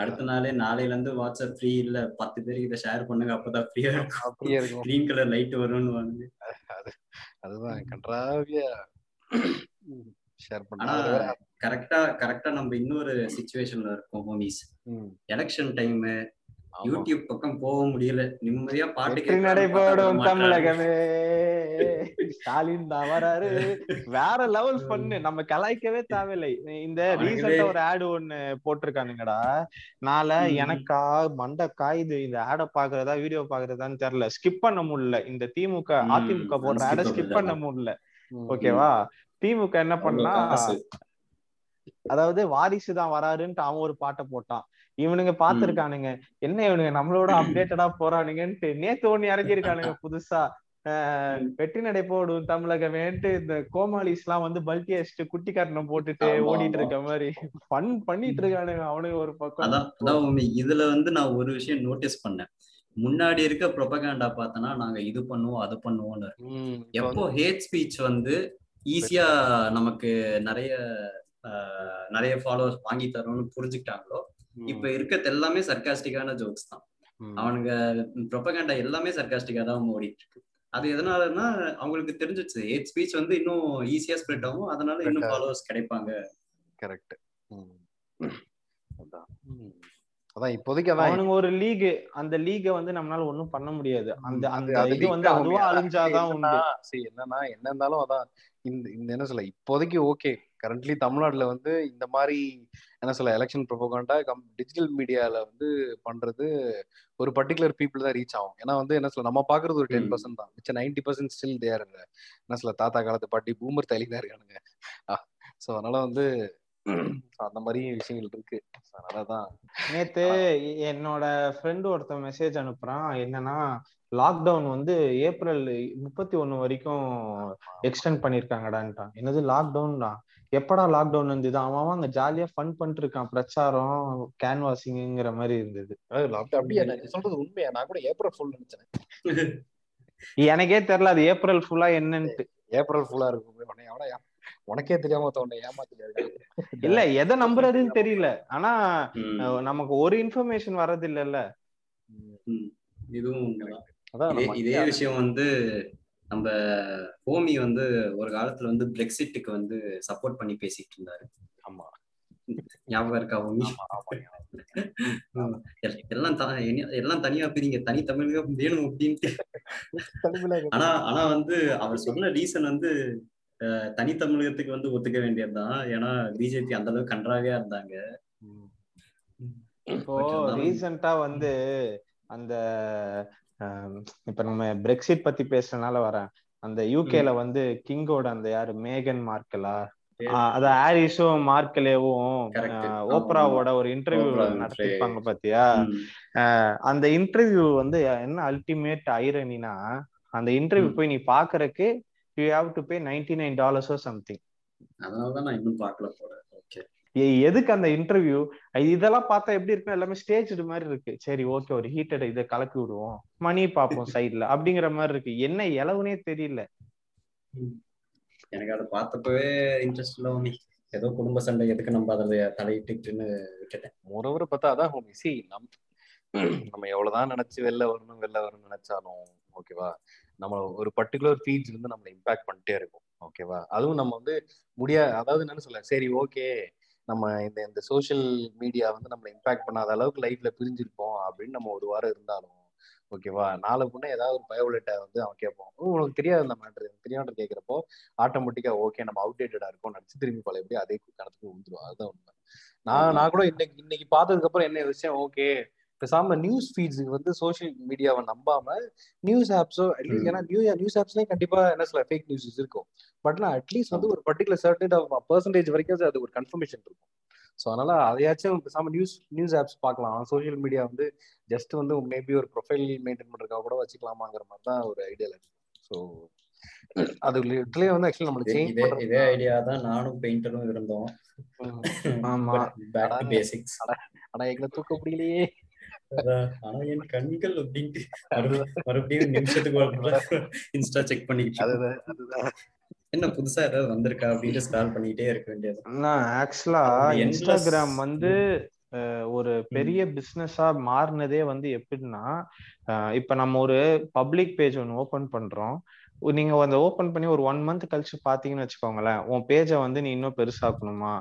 அடுத்த நாளே நாளையில இருந்து வாட்ஸ்அப் ஃப்ரீ இல்ல. பத்து பேருக்கு இதை ஷேர் பண்ணுங்க அப்பதான் ஃப்ரீயா இருக்கும். கிரீன் கலர் லைட் வரும்னு வந்து அதுதான் கன்றாவியா. ஷேர் பண்ண. கரெக்டா கரெக்டா நம்ம இன்னொரு சுச்சுவேஷன்ல இருக்கோம் ஹோமிஸ் எலெக்ஷன் டைம் யூடியூப் பக்கம் போக முடியல. நிம்மதியா பாட்டு நடைபோடும். தமிழகமே. [LAUGHS] ஸ்டாலின் தான் வராரு. வேற லெவல் பண்ணு. நம்ம கலாய்க்கவே தேவையில்லை. இந்த ரீசெண்டா ஒரு ஆடு ஒண்ணு போட்டிருக்கானுங்கடா. ம். எனக்கா மண்டை காயுது. இந்த ஆட பாக்குறதா வீடியோ பாக்குறதான்னு தெரியல. ஸ்கிப் பண்ண முடியல. இந்த திமுக அதிமுக போடுற ஆட ஸ்கிப் பண்ண. முடியல. ஓகேவா? திமுக என்ன பண்ணா அவ்வளவு காசு. அதாவது வாரிசு தான் வராருன்ட்டு அவன் ஒரு பாட்டை போட்டான். இவனுங்க பாத்துருக்கானுங்க. என்ன இவனுங்க? நம்மளோட அப்டேட்டடா போறானுங்கன்ட்டு. நேத்து ஒண்ணு இறக்கிருக்கானுங்க [LAUGHS] புதுசா. வெற்றி நடை போடும் தமிழகமேன்ட்டு இந்த கோமாளிஸ் எல்லாம் வந்து பல்கி அடிச்சுட்டு குட்டி கட்டணம் போட்டுட்டு ஓடிட்டு. இருக்க மாதிரி ஃபன் பண்ணிட்டு இருக்கானுங்க அவனுங்க ஒரு பக்கம். அதான். இதுல வந்து நான் ஒரு விஷயம் நோட்டீஸ் பண்ணேன். முன்னாடி இருக்க ப்ரொபகேண்டா பார்த்தோன்னா நாங்க இது பண்ணுவோம் அது பண்ணுவோம்னு. எப்போ ஹேட் ஸ்பீச் வந்து ஈஸியா நமக்கு நிறைய நிறைய ஃபாலோவர்ஸ் வாங்கி தரோம்னு புரிஞ்சுக்கிட்டாங்களோ இப்ப இருக்கிறது எல்லாமே சர்க்காஸ்டிக்கான ஜோக்ஸ் தான். அவனுங்க ப்ரொபகேண்டா எல்லாமே சர்க்காஸ்டிக்கா தான் ஓடிட்டு இருக்கு அது எதனாலன்னா அவங்களுக்கு தெரிஞ்சிச்சு ஹேட் ஸ்பீச் வந்து இன்னும் ஈஸியா ஸ்ப்ரெட் ஆகும். அதனால இன்னும். ஃபாலோவர்ஸ் கிடைப்பாங்க. கரெக்ட் அதான். இப்போதைக்கு அவனுங்க ஒரு லீக் அந்த லீக வந்து நம்மளால ஒண்ணும் பண்ண முடியாது. அந்த அந்த இது வந்து. அதுவா அழிஞ்சாதான் என்னன்னா என்ன இருந்தாலும் அதான் இந்த இந்த என்ன சொல்ல இப்போதைக்கு ஓகே கரண்ட்லி தமிழ்நாட்டுல வந்து இந்த மாதிரி என்ன சொல்ல எலெக்ஷன் ப்ரொபோகண்டா கம் டிஜிட்டல் மீடியால வந்து பண்றது ஒரு பர்டிகுலர் பீப்புள் தான் ரீச் ஆகும். ஏன்னா வந்து என்ன சொல்ல நம்ம பாக்குறது ஒரு டென். பர்சன்ட் தான். மிச்சம் நைன்டி பர்சன்ட் ஸ்டில் தேர் என்ன சொல்ல தாத்தா காலத்து பாட்டி பூமர் தலி தான் இருக்கானுங்க ஸோ அதனால வந்து அந்த மாதிரி விஷயங்கள் இருக்கு. அதனாலதான் நேத்து என்னோட ஃப்ரெண்டு ஒருத்தன் மெசேஜ் அனுப்புறான். என்னன்னா லாக்டவுன் வந்து ஏப்ரல் முப்பத்தி ஒண்ணு வரைக்கும் எக்ஸ்டெண்ட் பண்ணிருக்காங்கடான்ட்டான். என்னது லாக்டவுன் தான் எப்படா லாக்டவுன் இருந்தது? அவன் அவன் அங்க ஜாலியா ஃபன் பண்ணிட்டு இருக்கான் பிரச்சாரம் கேன்வாசிங்கிற மாதிரி இருந்தது. அப்படியா நீ சொல்றது உண்மையா? நான் கூட ஏப்ரல் ஃபுல் நினைச்சேன். எனக்கே தெரியல அது ஏப்ரல் ஃபுல்லா என்னன்ட்டு. ஏப்ரல் ஃபுல்லா இருக்கும். உனக்கே தெரியாம உன்னை ஏமாத்திட்டு இல்ல எதை நம்புறதுன்னு தெரியல. ஆனா நமக்கு ஒரு இன்ஃபர்மேஷன் வர்றது இல்லல்ல. இதுவும் இதே விஷயம் வந்து நம்ம ஹோமி வந்து ஒரு காலத்துல வந்து பிரெக்சிட்டுக்கு வந்து சப்போர்ட் பண்ணி பேசிட்டு இருந்தாரு. ஆமா. ஞாபகம் இருக்கா ஹோமி? எல்லாம் எல்லாம் தனியா பிரிங்க. தனி தமிழகம் வேணும் அப்படின்ட்டு. ஆனா ஆனா வந்து அவர் சொன்ன ரீசன் வந்து தனி தமிழகத்துக்கு வந்து ஒத்துக்க வேண்டியதுதான் ஏன்னா பிஜேபி அந்த அளவுக்கு கன்றாவியா இருந்தாங்க. இப்போ ரீசெண்டா வந்து அந்த இப்ப நம்ம பிரெக்சிட் பத்தி பேசுறதுனால வரேன். அந்த யூகேல வந்து கிங்கோட அந்த யாரு மேகன் மார்க்கலா அது ஹாரிஸும் மார்க்கலேவும் ஓப்ராவோட ஒரு இன்டர்வியூ நடத்திருப்பாங்க பாத்தியா? அந்த இன்டர்வியூ வந்து என்ன அல்டிமேட் ஐரனினா அந்த இன்டர்வியூ. போய் நீ பாக்குறதுக்கு you have to pay ninety nine டாலர்ஸோ something அதனாலதான் நான் இன்னும் பார்க்கல போல. ஓகே எதுக்கு அந்த இன்டர்வியூ இதெல்லாம் பார்த்தா எப்படி இருக்கும் எல்லாமே ஸ்டேஜ் மாதிரி இருக்கு. சரி ஓகே ஒரு ஹீட்டட் இதை கலக்கி விடுவோம். மணி பார்ப்போம் சைட்ல அப்படிங்கிற மாதிரி இருக்கு. என்ன இளவுனே தெரியல. எனக்கு அதை பார்த்தப்பவே இன்ட்ரெஸ்ட் இல்ல ஹோமி ஏதோ குடும்ப சண்டை எதுக்கு நம்ம அதை தலையிட்டுன்னு விட்டுட்டேன். மோரோவர் பார்த்தா அதான் ஹோமி சி நம் நம்ம எவ்வளவுதான் நினைச்சு வெளில வரணும் வெளில வரணும்னு நினைச்சாலும் ஓகேவா? நம்ம ஒரு பர்டிகுலர் ஃபீல்ட்ஸ் வந்து நம்மளை இம்பாக்ட் பண்ணிட்டே இருக்கும். ஓகேவா? அதுவும் நம்ம வந்து முடியா அதாவது என்னன்னு சொல்ல சரி ஓகே நம்ம இந்த இந்த சோஷியல் மீடியா வந்து நம்மளை இம்பாக்ட் பண்ணாத அளவுக்கு லைஃப்ல பிரிஞ்சிருப்போம். அப்படின்னு நம்ம ஒரு வாரம் இருந்தாலும் ஓகேவா நாளை பொண்ணு ஏதாவது ஒரு பயோலேட்டை வந்து அவன் கேட்போம் "ஓ, உனக்கு தெரியாது அந்த மேட்ரு தெரியாமல் கேட்குறப்போ ஆட்டோமேட்டிக்கா ஓகே நம்ம அவுடேட்டடா இருக்கும் நினச்சி திரும்பி பழைய எப்படி அதே கணத்துக்கு விழுந்துரும் அதுதான் உண்மை. நான் நான் கூட இன்னைக்கு இன்னைக்கு பார்த்ததுக்கு அப்புறம் என்ன விஷயம் ஓகே பேசாம நியூஸ் ஃபீட்ஸுக்கு வந்து சோஷியல் மீடியாவை நம்பாம நியூஸ் ஆப்ஸோ அட்லீஸ்ட். ஏன்னா நியூ நியூஸ் ஆப்ஸ்லயும் கண்டிப்பா என்ன சொல்ல ஃபேக் நியூஸஸ் இருக்கும். பட் நான் அட்லீஸ்ட் வந்து ஒரு பர்டிகுலர் சர்டன் பர்சன்டேஜ் வரைக்கும் அது ஒரு கன்ஃபர்மேஷன் இருக்கும். ஸோ அதனால அதையாச்சும் பேசாம நியூஸ் நியூஸ் ஆப்ஸ் பார்க்கலாம். சோஷியல் மீடியா வந்து ஜஸ்ட் வந்து மேபி ஒரு ப்ரொஃபைல் மெயின்டைன் பண்றதுக்காக கூட வச்சுக்கலாமாங்கிற மாதிரி தான் ஒரு ஐடியால இருக்கு. ஸோ அது லிட்டரலி வந்து ஆக்சுவலி நம்மளுக்கு சேஞ்ச் இதே ஐடியா தான். நானும் பெயிண்டரும் இருந்தோம். [LAUGHS] ஆமா. பேசிக்ஸ் ஆனா எங்களை தூக்க முடியலையே. ஆனா என் கண்கள் அப்படின்ட்டு மறு- மறுபடியும் நிமிஷத்துக்கு இன்ஸ்டா செக் பண்ணிக்கிட்டு என்ன புதுசா ஏதாவது வந்திருக்கா அப்படின்னு ஸ்டால் பண்ணிட்டே இருக்க வேண்டியது. ஆக்சுவலா இன்ஸ்டாகிராம் வந்து ஒரு பெரிய பிசினஸா மாறினதே வந்து எப்படின்னா இப்ப நம்ம ஒரு பப்ளிக் பேஜ் ஒன்று ஓபன் பண்றோம். நீங்க அந்த ஓபன் பண்ணி ஒரு ஒன் மந்த் கழிச்சு பாத்தீங்கன்னு வச்சுக்கோங்களேன் உன் பேஜை வந்து நீ இன்னும் பெருசாக்கணுமா?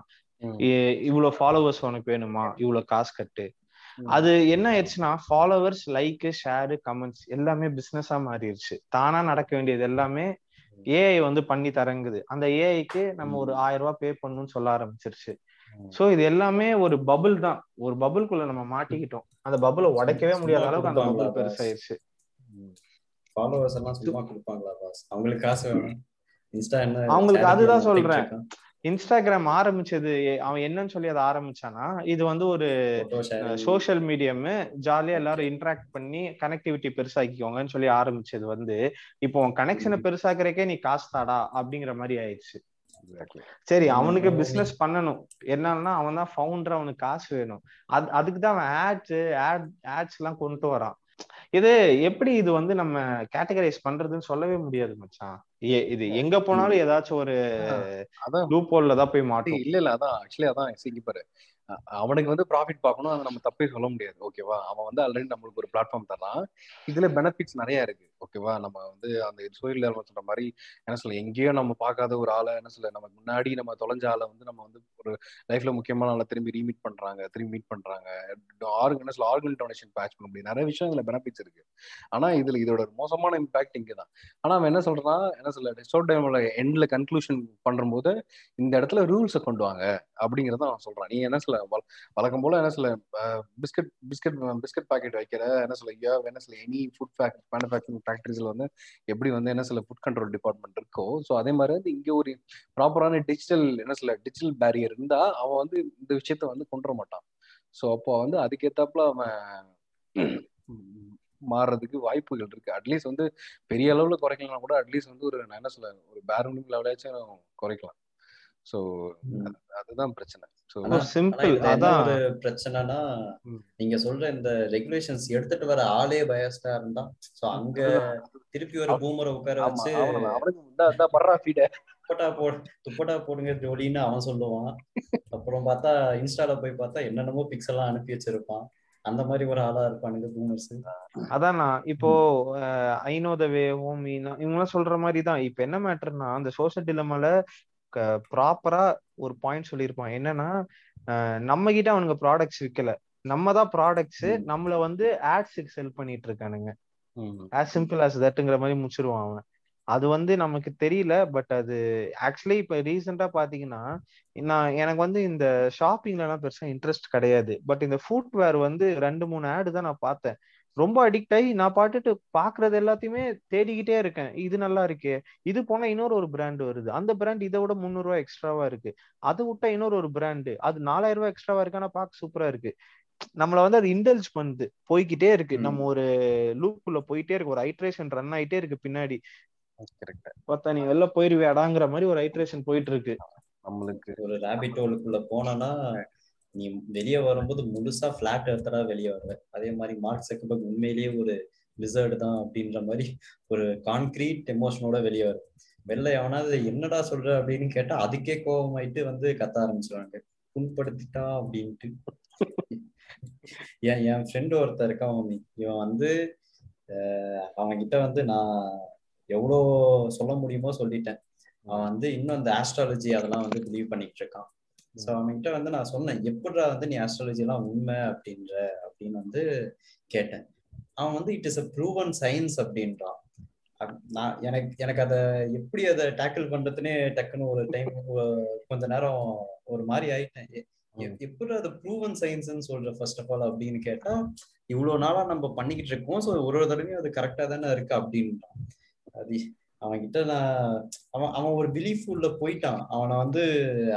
இவ்வளவு ஃபாலோவர்ஸ் உனக்கு வேணுமா? இவ்வளவு காசு கட்டு. அது என்ன ஆயிடுச்சுன்னா ஃபாலோவர்ஸ் லைக் ஷேரு கமெண்ட்ஸ் எல்லாமே பிசினஸா மாறிடுச்சு. தானா நடக்க வேண்டியது எல்லாமே ஏஐ வந்து பண்ணி தரங்குது. அந்த ஏஐக்கு நம்ம ஒரு ஆயிரம் ரூபாய் பே பண்ணணும்னு சொல்ல ஆரம்பிச்சிருச்சு. சோ இது எல்லாமே ஒரு பபுள் தான். ஒரு பபுள்குள்ள நம்ம மாட்டிக்கிட்டோம். அந்த பபுளை உடைக்கவே முடியாத அளவுக்கு அந்த பபுள் பெருசாயிருச்சு. ஃபாலோவர்ஸ் எல்லாம் சும்மா கொடுப்பாங்களா பாஸ் அவங்களுக்கு காசு வேணும். இன்ஸ்டா என்ன அவங்களுக்கு அதுதான் சொல்றேன். இன்ஸ்டாகிராம் ஆரம்பிச்சது அவன் என்னன்னு சொல்லி அதை ஆரம்பிச்சானா இது வந்து ஒரு சோஷியல் மீடியம் ஜாலியா எல்லாரும் இன்டராக்ட் பண்ணி கனெக்டிவிட்டி பெருசாக்கிக்கோங்கன்னு சொல்லி ஆரம்பிச்சது வந்து இப்போ உன் கனெக்ஷனை பெருசாக்குறக்கே நீ காசு தாடா அப்படிங்கிற மாதிரி ஆயிடுச்சு. சரி அவனுக்கு பிசினஸ் பண்ணணும். என்னன்னா அவன் தான் ஃபவுண்டர் அவனுக்கு காசு வேணும். அது அதுக்கு தான் அவன் ஆட்ஸ் ஆட் ஆட்ஸ் எல்லாம் கொண்டு வரான். இது எப்படி இது வந்து நம்ம கேட்டகரைஸ் பண்றதுன்னு சொல்லவே முடியாது மச்சான். இது எங்க போனாலும் ஏதாச்சும் ஒரு லூப் ஹோல்ல தான் போய் மாட்டோம். இல்ல இல்ல அதான். ஆக்சுவலி அதான் இங்க பாரு. அவனுக்கு வந்து ப்ராஃபிட் பார்க்கணும் அதை நம்ம தப்பே சொல்ல முடியாது. ஓகேவா அவன் வந்து ஆல்ரெடி நம்மளுக்கு ஒரு பிளாட்ஃபார்ம் தரான் இதுல பெனிஃபிட்ஸ் நிறைய இருக்கு. ஓகேவா நம்ம வந்து அந்த சோயில் சொல்ற மாதிரி என்ன சொல்ல எங்கேயோ நம்ம பார்க்காத ஒரு ஆளை என்ன சொல்ல நம்ம முன்னாடி நம்ம தொலைஞ்ச ஆளை வந்து நம்ம வந்து ஒரு லைஃப்ல முக்கியமான ஆளை திரும்பி ரீமீட் பண்றாங்க திரும்பி மீட் பண்றாங்க. ஆர்கன் என்ன சொல்ல ஆர்கன் டொனேஷன் பேட்ச் பண்ண முடியும். நிறைய விஷயம் இதுல பெனிஃபிட்ஸ் இருக்கு. ஆனா இதுல இதோட மோசமான இம்பாக்ட் இங்கே தான் ஆனா அவன் என்ன சொல்றான் என்ன சொல்ல ஷோட் டைம்ல எண்ட்ல கன்க்ளூஷன் பண்றபோது இந்த இடத்துல ரூல்ஸை கொண்டு வாங்க அப்படிங்கறத அவன் சொல்றான். நீ என்ன சொல்ல வழக்கம் போல என்ன சொல்ல பிஸ்கட் பிஸ்கட் பிஸ்கட் பாக்கெட் வைக்கிற என்ன சொல்ல யூ என்ன சொல்ல எனி ஃபுட் மேனுஃபேக்சரிங் ஃபேக்டரிஸ்ல வந்து எப்படி வந்து என்ன சில ஃபுட் கண்ட்ரோல் டிபார்ட்மெண்ட் இருக்கோ ஸோ அதே மாதிரி வந்து இங்கே ஒரு ப்ராப்பரான டிஜிட்டல் என்ன சில டிஜிட்டல் பேரியர் இருந்தா அவன் வந்து இந்த விஷயத்த வந்து கொண்டு வர மாட்டான். ஸோ அப்போ வந்து அதுக்கேத்தாப்புல அவன் மாறுறதுக்கு வாய்ப்புகள் இருக்கு. அட்லீஸ்ட் வந்து பெரிய அளவுல குறைக்கலாம் கூட அட்லீஸ்ட் வந்து ஒரு என்ன சொல்ல ஒரு பேரமிங் லெவலாச்சும் குறைக்கலாம். சோ அதுதான் பிரச்சனை. சிம்பிள் அதான். பிரச்சனைனா நீங்க சொல்ற இந்த ரெகுலேஷன்ஸ் எடுத்துட்டு வர ஆளே பயஸ்டா இருந்தா சோ அங்க திருப்பி ஒரு பூமரை உட்கார வச்சு துப்பட்டா போடு துப்பட்டா போடுங்க ஜோடின்னு அவன் சொல்லுவான். அப்புறம் பார்த்தா இன்ஸ்டால போய் பார்த்தா என்னென்னமோ பிக்ஸ் எல்லாம் அனுப்பி வச்சிருப்பான். அந்த மாதிரி ஒரு ஆளா இருப்பானுங்க பூமர்ஸ் அதான் இப்போ ஐநோதவே ஹோமினா இவங்கெல்லாம் சொல்ற மாதிரி தான் இப்ப என்ன மேட்டர்னா அந்த சோஷியல் டிலமால ப்ராப்பரா ஒரு பாயிண்ட் சொல்லியிருப்பான் என்னன்னா நம்ம கிட்ட அவனுங்க ப்ராடக்ட்ஸ் விற்கல நம்ம தான் ப்ராடக்ட்ஸ் நம்மள வந்து ஆட்ஸுக்கு செல் பண்ணிட்டு இருக்கானுங்க ஆஸ் சிம்பிள் ஆஸ் தட்டுங்கிற மாதிரி முடிச்சிருவான் அவன். அது வந்து நமக்கு தெரியல பட் அது ஆக்சுவலி இப்ப ரீசெண்டா பாத்தீங்கன்னா நான் எனக்கு வந்து இந்த ஷாப்பிங்ல எல்லாம் பெருசா இன்ட்ரெஸ்ட் கிடையாது. பட் இந்த ஃபுட்வேர் வந்து ரெண்டு மூணு ஆடு தான் நான் பார்த்தேன். ரொம்ப அடிக்ட் ஆகி நான் பாட்டுட்டு பாக்குறது எல்லாத்தையுமே தேடிக்கிட்டே இருக்கேன். இது நல்லா இருக்கே. இது போனா இன்னொரு ஒரு பிராண்ட் வருது. அந்த பிராண்ட் இதை விட முந்நூறு ரூபாய் எக்ஸ்ட்ராவா இருக்கு. அது விட்டா இன்னொரு ஒரு பிராண்டு அது நாலாயிரம் ரூபாய் எக்ஸ்ட்ராவா இருக்கு ஆனா பாக்க சூப்பரா இருக்கு. நம்மள வந்து அது இன்டெல்ஜ் பண்ணுது. போய்கிட்டே இருக்கு. நம்ம ஒரு லூப்புள்ள போயிட்டே இருக்கு. ஒரு ஹைட்ரேஷன் ரன் ஆயிட்டே இருக்கு பின்னாடி. பார்த்தா நீ வெளில போயிருவியாடாங்கிற மாதிரி ஒரு ஹைட்ரேஷன் போயிட்டு இருக்கு. நம்மளுக்கு ஒரு ரேபிட் ஹோலுக்குள்ள போனோம்னா நீ வெளியே வரும்போது முழுசா பிளாட் எடுத்தடா வெளியே வருவ. அதே மாதிரி மார்க் சக்கபர்க் உண்மையிலேயே ஒரு லிசர்டு தான் அப்படின்ற மாதிரி ஒரு கான்கிரீட் எமோஷனோட வெளியே வரும் வெளில எவனாவது என்னடா சொல்ற அப்படின்னு கேட்டா அதுக்கே கோபமாயிட்டு வந்து கத்த ஆரம்பிச்சிருவாங்க. புண்படுத்திட்டா அப்படின்ட்டு. என் என் ஃப்ரெண்டு ஒருத்தர் இருக்கான் மம்மி. இவன் வந்து அவன் கிட்ட வந்து நான் எவ்வளோ சொல்ல முடியுமோ சொல்லிட்டேன். அவன் வந்து இன்னும் அந்த ஆஸ்ட்ராலஜி அதெல்லாம் வந்து பிலீவ் பண்ணிட்டு இருக்கான். ஸோ அவன்கிட்ட வந்து நான் சொன்னேன் எப்படிடா வந்து நீ ஆஸ்ட்ராலஜி எல்லாம் உண்மை அப்படின்ற? அப்படின்னு வந்து கேட்டேன். அவன் வந்து it is a proven science அப்படின்றான். நான் எனக்கு எனக்கு அதை எப்படி அதை டேக்கிள் பண்றதுன்னே டக்குன்னு ஒரு டைம் கொஞ்ச நேரம் ஒரு மாதிரி ஆயிட்டேன். எப்படி அது ப்ரூவன் சயின்ஸ்னு சொல்ற ஃபர்ஸ்ட் ஆஃப் ஆல் அப்படின்னு கேட்டா இவ்வளவு நாளா நம்ம பண்ணிக்கிட்டு இருக்கோம். ஸோ ஒரு ஒரு தடவையும் அது கரெக்டா தானே இருக்கு அப்படின்றான். அது அவன் கிட்ட நான் அவன் அவன் ஒரு பிலீஃப் உள்ள போயிட்டான். அவனை வந்து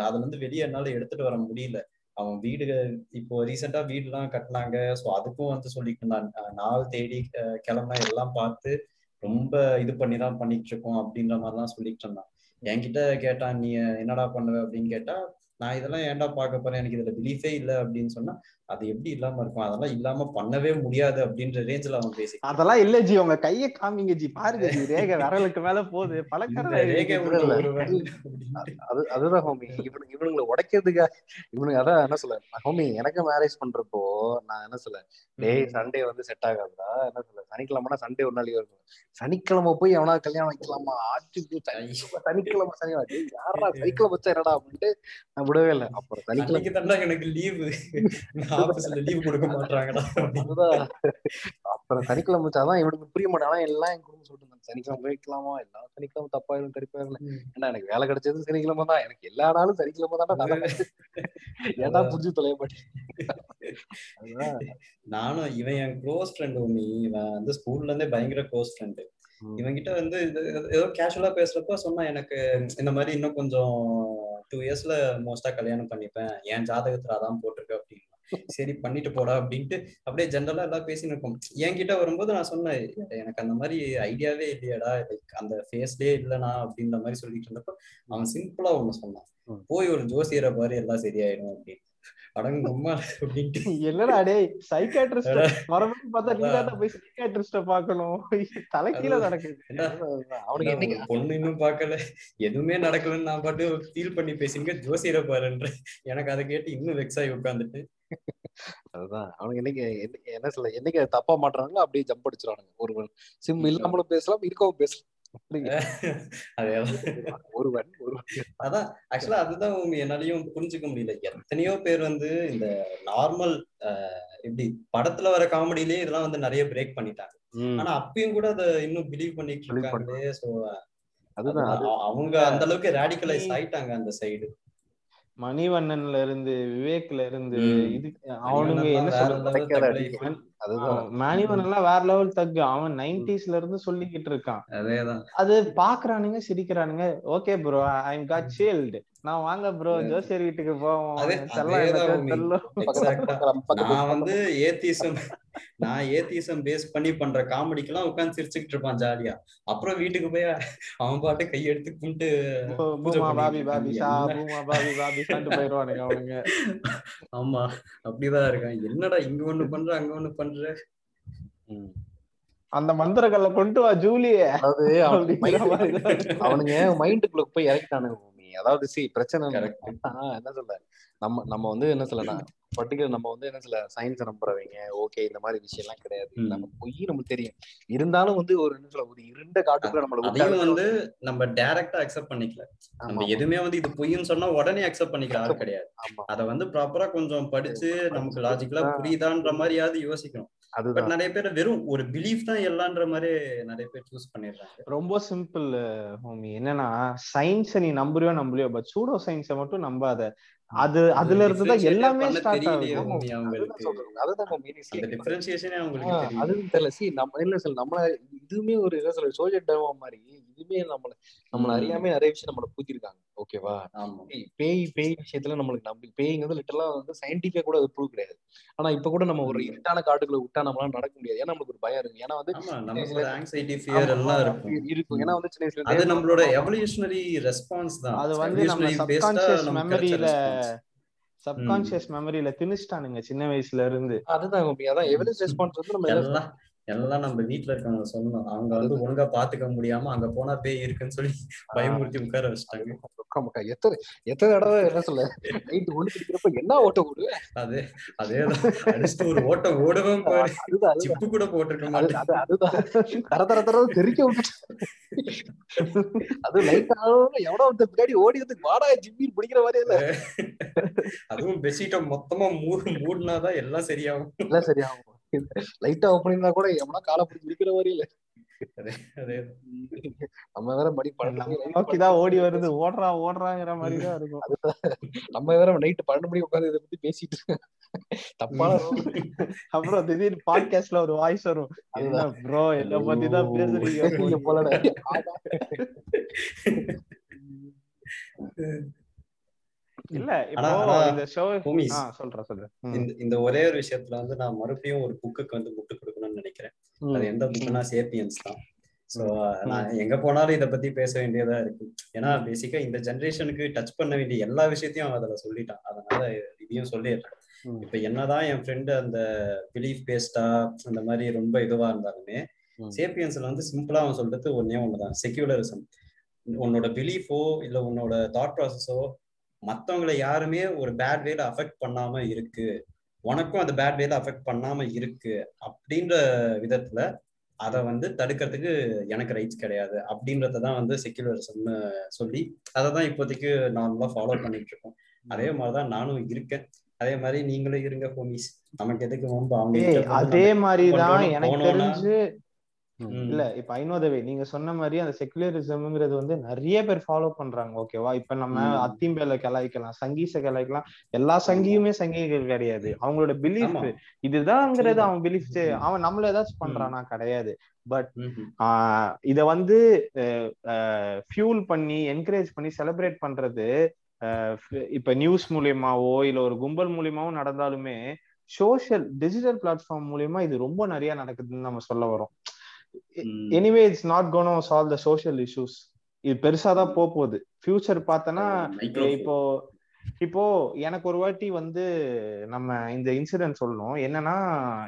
அதுல இருந்து வெளியே என்னால எடுத்துட்டு வர முடியல. அவன் வீடு இப்போ ரீசெண்டா வீடு எல்லாம் கட்டினாங்க. ஸோ அதுக்கும் வந்து சொல்லிட்டு நாள் தேடி கிளம்ப எல்லாம் பார்த்து ரொம்ப இது பண்ணி தான் பண்ணிட்டு இருக்கோம் அப்படின்ற மாதிரிலாம் சொல்லிட்டு இருந்தான். என்கிட்ட கேட்டான் நீ என்னடா பண்ணுவ? அப்படின்னு கேட்டா நான் இதெல்லாம் ஏன்டா பார்க்க போறேன்? எனக்கு இதுல பிலீஃபே இல்லை. அப்படின்னு சொன்னா அது எப்படி இல்லாம இருக்கும்? அதெல்லாம் இல்லாம பண்ணவே முடியாது அப்படின்ற ரேஞ்சில் அவன் பேசி அதெல்லாம் இல்ல ஜி. உங்க கைய காமிங்க ஜி. பாருங்க ஜி. [LAUGHS] ரேகை விரலுக்கு மேல போகுது. பழக்கிற ரேகை அது அதுதான் ஹோமி இவனுக்கு இவனுங்களை உடைக்கிறதுக்கா இவனுக்கு அதான் என்ன சொல்ல ஹோமி எனக்கு மேரேஜ் பண்றப்போ நான் என்ன சொல்ல டேய் சண்டே வந்து செட் ஆகாதுடா. என்ன சொல்ல சனிக்கிழமைனா சண்டே ஒரு நாளைக்கு இருக்கும் சனிக்கிழமை போய் எவனா கல்யாணம் வைக்கலாமா? ஆச்சு சனிக்கிழமை சனிக்கிழமை. யாரா சனிக்கிழமை வச்சா என்னடா அப்படின்ட்டு நான் விடவே இல்லை. அப்புறம் சனிக்கிழமை எனக்கு லீவு ஆபீஸ்ல லீவ் கொடுக்க மாட்டாங்கடா அப்புறம் சனிக்கிழமை வச்சாதான் இவனுக்கு புரிய மாட்டான் எல்லாம் என் குடும்பம் சொல்லிட்டு சனிக்கிழமை வைக்கலாமா? எல்லாம் சனிக்கிழமை தப்பாயிரும் கருப்பாயிரும் ஏன்னா எனக்கு வேலை கிடைச்சது சனிக்கிழமை தான். எனக்கு எல்லா நாளும் சனிக்கிழமை தானே ஏன்டா புரிஞ்சு தொலைய நானும் இவன் என் க்ளோஸ் ஃப்ரெண்ட் ஒண்ணு. இவன் வந்து ஸ்கூல்ல இருந்தே பயங்கர க்ளோஸ் ஃப்ரெண்டு. இவன்கிட்ட வந்து ஏதோ கேஷுவலா பேசுறப்ப சொன்னா எனக்கு இந்த மாதிரி இன்னும் கொஞ்சம் டூ இயர்ஸ்ல மோஸ்டா கல்யாணம் பண்ணிப்பேன். என் ஜாதகத்துல அதான் போட்டிருக்கு அப்படின்னு. சரி பண்ணிட்டு போடா அப்படின்ட்டு அப்படியே ஜென்ரலா எல்லாம் பேசின்னு இருக்கோம் என்கிட்ட வரும்போது நான் சொன்னேன் எனக்கு அந்த மாதிரி ஐடியாவே இல்லையாடா லைக் அந்த ஃபேஸ்லயே இல்லனா அப்படின்ற மாதிரி சொல்லிட்டு இருந்தப்ப அவன் சிம்பிளா ஒண்ணு சொன்னான். போய் ஒரு ஜோசியரை பாரு எல்லாம் சரியாயிடும் அப்படின்னு. என்னடா டேய் சைக்காட்ரிஸ்ட் மறுபடியும் பார்த்தா நீ தான் போய் சைக்காட்ரிஸ்ட பாக்கணும் தலைக்கீழ நடக்குது. என்ன அவனுக்கு பொண்ணு இன்னும் பார்க்கல. எதுவுமே நடக்கலன்னு நான் பாட்டு ஃபீல் பண்ணி பேசிங்க ஜோசியரை பாருன்ற. எனக்கு அதை கேட்டு இன்னும் வெக்ஸ் ஆகி உட்காந்துட்டு. அதுதான் அவனுக்கு என்னைக்கு என்ன சொல்ல என்னைக்கு தப்பா மாட்டுறாங்களோ அப்படியே ஜம்ப் அடிச்சிருவானுங்க. ஒரு சிம் இல்லாமலும் பேசலாம் இருக்கவும் பேசலாம். [LAUGHS] ஒருவன் அதான் ஆக்சுவலா அதுதான் என்னாலையும் புரிஞ்சுக்க முடியல. எத்தனையோ பேர் வந்து இந்த நார்மல் எப்படி படத்துல வர காமெடியிலேயே இதெல்லாம் வந்து நிறைய பிரேக் பண்ணிட்டாங்க. ஆனா அப்பயும் கூட அதை இன்னும் பிலீவ் பண்ணிட்டு இருக்காங்களே. சோ அதுதான். அது அவங்க அந்த அளவுக்கு ரேடிகலைஸ் ஆயிட்டாங்க அந்த சைடு மணிவண்ணன்ல இருந்து விவேக்ல இருந்து. இது அவனுங்க என்ன வேற சொல்றது? level கிடைக்காத தக்கலை. அடி. அதுதான். மணிவண்ணன் எல்லாம் வேற லெவல் தக்கு. அவன் நைன்டிஸ்ல இருந்து சொல்லிக்கிட்டு இருக்கான். அதேதான். அது பாக்குறானுங்க சிரிக்கிறானுங்க. Okay bro I got shield நான் வாங்க ப்ரோ ஜோசியர் வீட்டுக்கு போவோம். நான் வந்து ஏத்திசம் நான் ஏத்திசம் பேஸ் பண்ணி பண்ற காமெடிக்கெல்லாம் உட்கார்ந்து சிரிச்சுக்கிட்டு இருப்பான் ஜாலியா. அப்புறம் வீட்டுக்கு போய் அவன் பாட்டு கையெடுத்து கும்பிட்டு அவனுங்க. ஆமா அப்படிதான் இருக்கான். என்னடா இங்க ஒண்ணு பண்ற அங்க ஒண்ணு பண்ற. அந்த மந்திரக்கல்ல கொண்டு வா ஜூலியே. அவனுங்க மைண்டுக்குள்ள போய் இறக்கிட்டானுங்க. பூமி அதாவது சி பிரச்சனை என்ன சொல்ல நம்ம நம்ம வந்து என்ன சொல்ல பர்டிகுலர் நம்ம வந்து என்ன சொல்ல சயின்ஸ் நம்புறவங்க ஓகே இந்த மாதிரி விஷயம் எல்லாம் கிடையாது. நம்ம பொய் நமக்கு தெரியும். இருந்தாலும் வந்து ஒரு என்ன சொல்ல ஒரு இருண்ட காட்டுக்குள்ள நம்மள அதையும். வந்து நம்ம டைரக்டா அக்செப்ட் பண்ணிக்கல. நம்ம எதுவுமே வந்து இது பொய்ன்னு சொன்னா உடனே அக்செப்ட் பண்ணிக்கிற ஆள் கிடையாது. அத வந்து ப்ராப்பரா கொஞ்சம் படிச்சு நமக்கு லாஜிக்கலா புரியுதான்ற மாதிரியாவது யோசிக்கணும். அதுதான். நிறைய பேர் வெறும் ஒரு பிலீஃப் தான் எல்லான்ற மாதிரி நிறைய பேர் சூஸ் பண்ணிடுறாங்க. ரொம்ப சிம்பிள் ஹோமி என்னன்னா சயின்ஸ நீ நம்புறியோ நம்பலையோ பட் சூடோ சயின்ஸ மட்டும் நம்பாத. அது அதுல இருந்து தான் எல்லாமே ஸ்டார்ட் ஆகும் அதுதான் அவங்களுக்கு நம்ம ஆஹ் தெரியல. சி நம்ம என்ன சொல்ல நம்மள இதுவுமே ஒரு என்ன சொல்ற சோஜன் டேவா மாதிரி. இதுவுமே நம்மள நம்மள. அறியாம நிறைய விஷயம் நம்மள பூத்திருக்காங்க ஓகேவா? பேய் பேய் விஷயத்துல நம்மளுக்கு நம்பி பேய்ங்கிறது லிட்டரலா வந்து சயின்டிஃபிக்கா கூட அது ப்ரூவ் கிடையாது. ஆனா இப்ப கூட நம்ம ஒரு. இருட்டான காட்டுக்குள்ள விட்டா நம்மளால நடக்க முடியாது. ஏன்னா நம்மளுக்கு ஒரு பயம் இருக்கு. ஏன்னா வந்து இருக்கும். இருக்கும். ஏன்னா வந்து சின்ன வயசுல அது இருந்தே நம்மளோட எவல்யூஷனரி ரெஸ்பான்ஸ் தான். அது வந்து நம்ம கிடைச்ச மெமரியில. சப்கான்சியஸ் மெமரியில திணிச்சிட்டானுங்க சின்ன வயசுல இருந்து. அதுதான். அதான் எவல்யூஷன் ரெஸ்பான்ஸ் வந்து நம்ம எல்லாம் நம்ம வீட்ல இருக்கவங்க சொன்னோம் அவங்க வந்து ஒழுங்கா பாத்துக்க முடியாம அங்க போனா பேய் இருக்குன்னு சொல்லி பயமுறுத்தி உட்கார வச்சுட்டாங்க. எத்தனை எத்தனை தடவை என்ன சொல்ல நைட் ஒண்ணு பிடிக்கிறப்ப என்ன ஓட்ட ஓடு அதே அதேதான் அடிச்சுட்டு ஒரு ஓட்டம் ஓடுவேன் சிப்பு கூட போட்டிருக்க மாட்டேன். அது அதுதான். தர தர தர தெரிக்க அது லைட் எவனோ ஒருத்தர் பின்னாடி ஓடி வந்து வாடா ஜிம்மி பிடிக்கிற மாதிரியே இல்ல. அதுவும் பெட்ஷீட்டை மொத்தமா மூடு மூடினாதான் எல்லாம் சரியாகும். எல்லாம் சரியாகும். லைட்டா ஓப்பன் கூட எவனா காலை பிடிச்சி பிடிக்கிற மாதிரி இல்ல. அதே நம்ம வேற மணி பன்னெண்டு ஓடி வருது. ஓடுறா ஓடுறாங்கிற மாதிரிதான் இருக்கும். நம்ம வேற நைட்டு பன்னெண்டு மணி உட்காந்து இதை பத்தி பேசிட்டு. தப்பான அப்புறம் திடீர்னு பாட்காஸ்ட்ல ஒரு வாய்ஸ் வரும். என்ன ப்ரோ என்ன பத்தி தான் பேசுறீங்க? போலடா. இல்ல இந்த ஒரே ஒரு விஷயத்துல வந்து நான் மறுபடியும் ஒரு புக்குக்கு வந்து முட்டு கொடுக்கணும்னு நினைக்கிறேன். அது எந்த புக்குனா சேப்பியன்ஸ் தான். சோ நான் எங்க போனாலும் இத பத்தி பேச வேண்டியதா இருக்கு. ஏன்னா பேசிக்கா இந்த ஜெனரேஷனுக்கு டச் பண்ண வேண்டிய எல்லா விஷயத்தையும் அவன் அதுல சொல்லிட்டான். அதனால இதையும் சொல்லிடுறேன். இப்ப என்னதான் என் ஃப்ரெண்டு அந்த பிலீஃப் பேஸ்டா அந்த மாதிரி ரொம்ப இதுவா இருந்தாலுமே. சேப்பியன்ஸ்ல வந்து சிம்பிளா அவன் சொல்றது ஒன்னே ஒண்ணுதான். செக்யூலரிசம் உன்னோட பிலீஃபோ இல்ல உன்னோட தாட் ப்ராசஸோ மத்தவங்களை யாருமே ஒரு பேட் வேல அஃபெக்ட் பண்ணாம இருக்கு. உனக்கும் அந்த பேட் வேல அஃபெக்ட் பண்ணாம இருக்கு. அப்படின்ற விதத்துல அதை வந்து தடுக்கிறதுக்கு எனக்கு ரைட்ஸ் கிடையாது. அப்படின்றத தான் வந்து செக்யூலரிசம்னு சொல்லி அதை தான் இப்போதைக்கு நார்மலா ஃபாலோ பண்ணிட்டு இருக்கோம். அதே மாதிரிதான் நானும் இருக்கேன். அதே மாதிரி நீங்களும் இருங்க ஹோமிஸ் நமக்கு எதுக்கு ரொம்ப அவங்க அதே மாதிரிதான் பண்றோம்னு எனக்கு தெரிஞ்சு இல்ல இப்ப ஐநோதவே நீங்க சொன்ன மாதிரி அந்த செக்குலரிசம்ங்கிறது வந்து நிறைய பேர் ஃபாலோ பண்றாங்க ஓகேவா இப்ப நம்ம. அத்திம்பேல கிளாய்க்கலாம் சங்கீச கிளாய்க்கலாம் எல்லா சங்கியுமே சங்கிகள் கிடையாது அவங்களோட பிலீஃப். இதுதான்ங்கிறது. அவன் பிலீஃப் அவன் நம்மள ஏதாச்சும் பண்றானா கிடையாது பட். இத வந்து ஃபியூல் பண்ணி என்கரேஜ் பண்ணி செலிப்ரேட் பண்றது இப்ப நியூஸ் மூலியமாவோ இல்ல ஒரு கும்பல் மூலியமாவோ நடந்தாலுமே சோஷியல் டிஜிட்டல் பிளாட்ஃபார்ம் மூலியமா இது ரொம்ப நிறைய நடக்குதுன்னு நம்ம சொல்ல வரோம். Anyway it's not gonna solve the social issues இது பெருசாதான் போக போகுது ஃபியூச்சர் பார்த்தனா. இப்போ இப்போ எனக்கு ஒரு வாட்டி வந்து நம்ம இந்த இன்சிடென்ட் சொல்லணும். என்னன்னா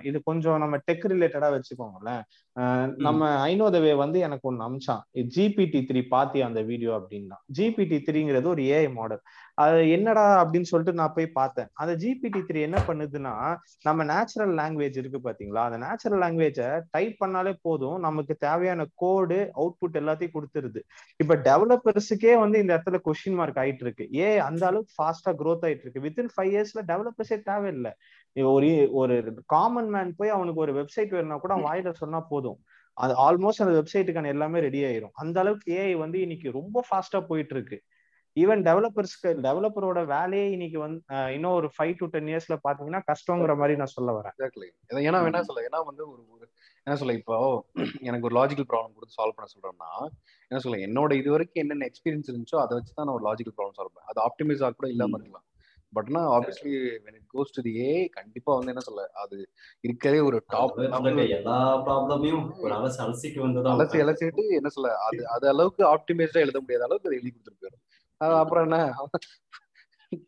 இது கொஞ்சம் நம்ம டெக் ரிலேட்டடா வச்சுக்கோங்களேன். நம்ம ஐநோதவே வந்து எனக்கு ஒண்ணு அமிச்சான். ஜிபிடி த்ரீ பாத்தி அந்த வீடியோ அப்படின்னா. ஜிபிடி த்ரீங்கிறது ஒரு ஏஐ மாடல் அது என்னடா அப்படின்னு சொல்லிட்டு நான் போய் பார்த்தேன். அந்த ஜிபிடி த்ரீ என்ன பண்ணுதுன்னா நம்ம நேச்சுரல் லாங்குவேஜ் இருக்கு பாத்தீங்களா? அந்த நேச்சுரல் லாங்குவேஜை டைப் பண்ணாலே போதும். நமக்கு தேவையான கோடு அவுட்புட் எல்லாத்தையும் கொடுத்துருது. இப்ப டெவலப்பர்ஸுக்கே வந்து இந்த இடத்துல கொஸ்டின் மார்க் ஆயிட்டு இருக்கு. ஏ அந்த அளவுக்கு ஃபாஸ்டா க்ரோத் ஆயிட்டு இருக்கு. வித்தின் ஃபைவ் இயர்ஸ்ல டெவலப்பர்ஸே தேவையில்லை. ஒரு ஒரு காமன் மேன் போய் அவனுக்கு ஒரு வெப்சைட் வேணும்னா கூட அவன் வாயில சொன்னா போதும். அது ஆல்மோஸ்ட் அந்த வெப்சைட்டுக்கான எல்லாமே ரெடி ஆயிரும். அந்த அளவுக்கு ஏஐ வந்து இன்னைக்கு ரொம்ப ஃபாஸ்டா போயிட்டு இருக்கு. ஈவன் டெவலப்பர்ஸ்க்கு டெவலப்பரோட வேலையே இன்னைக்கு வந்து இன்னும் ஒரு ஃபைவ் டு டென் இயர்ஸ்ல பாத்தீங்கன்னா கஷ்டங்கிற மாதிரி நான் சொல்ல வரேன். எக்ஸாக்ட்லி ஏன்னா என்ன சொல்ல ஏன்னா வந்து ஒரு ஒரு என்ன சொல்ல இப்போ எனக்கு ஒரு லாஜிக்கல் ப்ராப்ளம் கொடுத்து சால்வ் பண்ண சொல்றேன்னா என்ன சொல்ல என்னோட இது வரைக்கும் என்னென்ன எக்ஸ்பீரியன்ஸ் இருந்துச்சோ அதை வச்சு தான் நான் ஒரு லாஜிக்கல் ப்ராப்ளம் சால்வ் பண்ணேன் அது ஆப்டிமைஸ் ஆக கூட இல்லாம. இருக்கலாம். Patna obviously when it goes to the A கண்டிப்பா வந்து என்ன சொல்ல அது இருக்கவே ஒரு டாப் எல்லா ப்ராப்ளமையும் ஒரு அலசி அலசிட்டு வந்ததான் அலசி அலசிட்டு என்ன சொல்ல அது அது அளவுக்கு ஆப்டிமைஸ்டா எழுத முடியாத அளவுக்கு அதை எழுதி கொடுத்துட்டு போயிடும். அது அப்புறம் என்ன?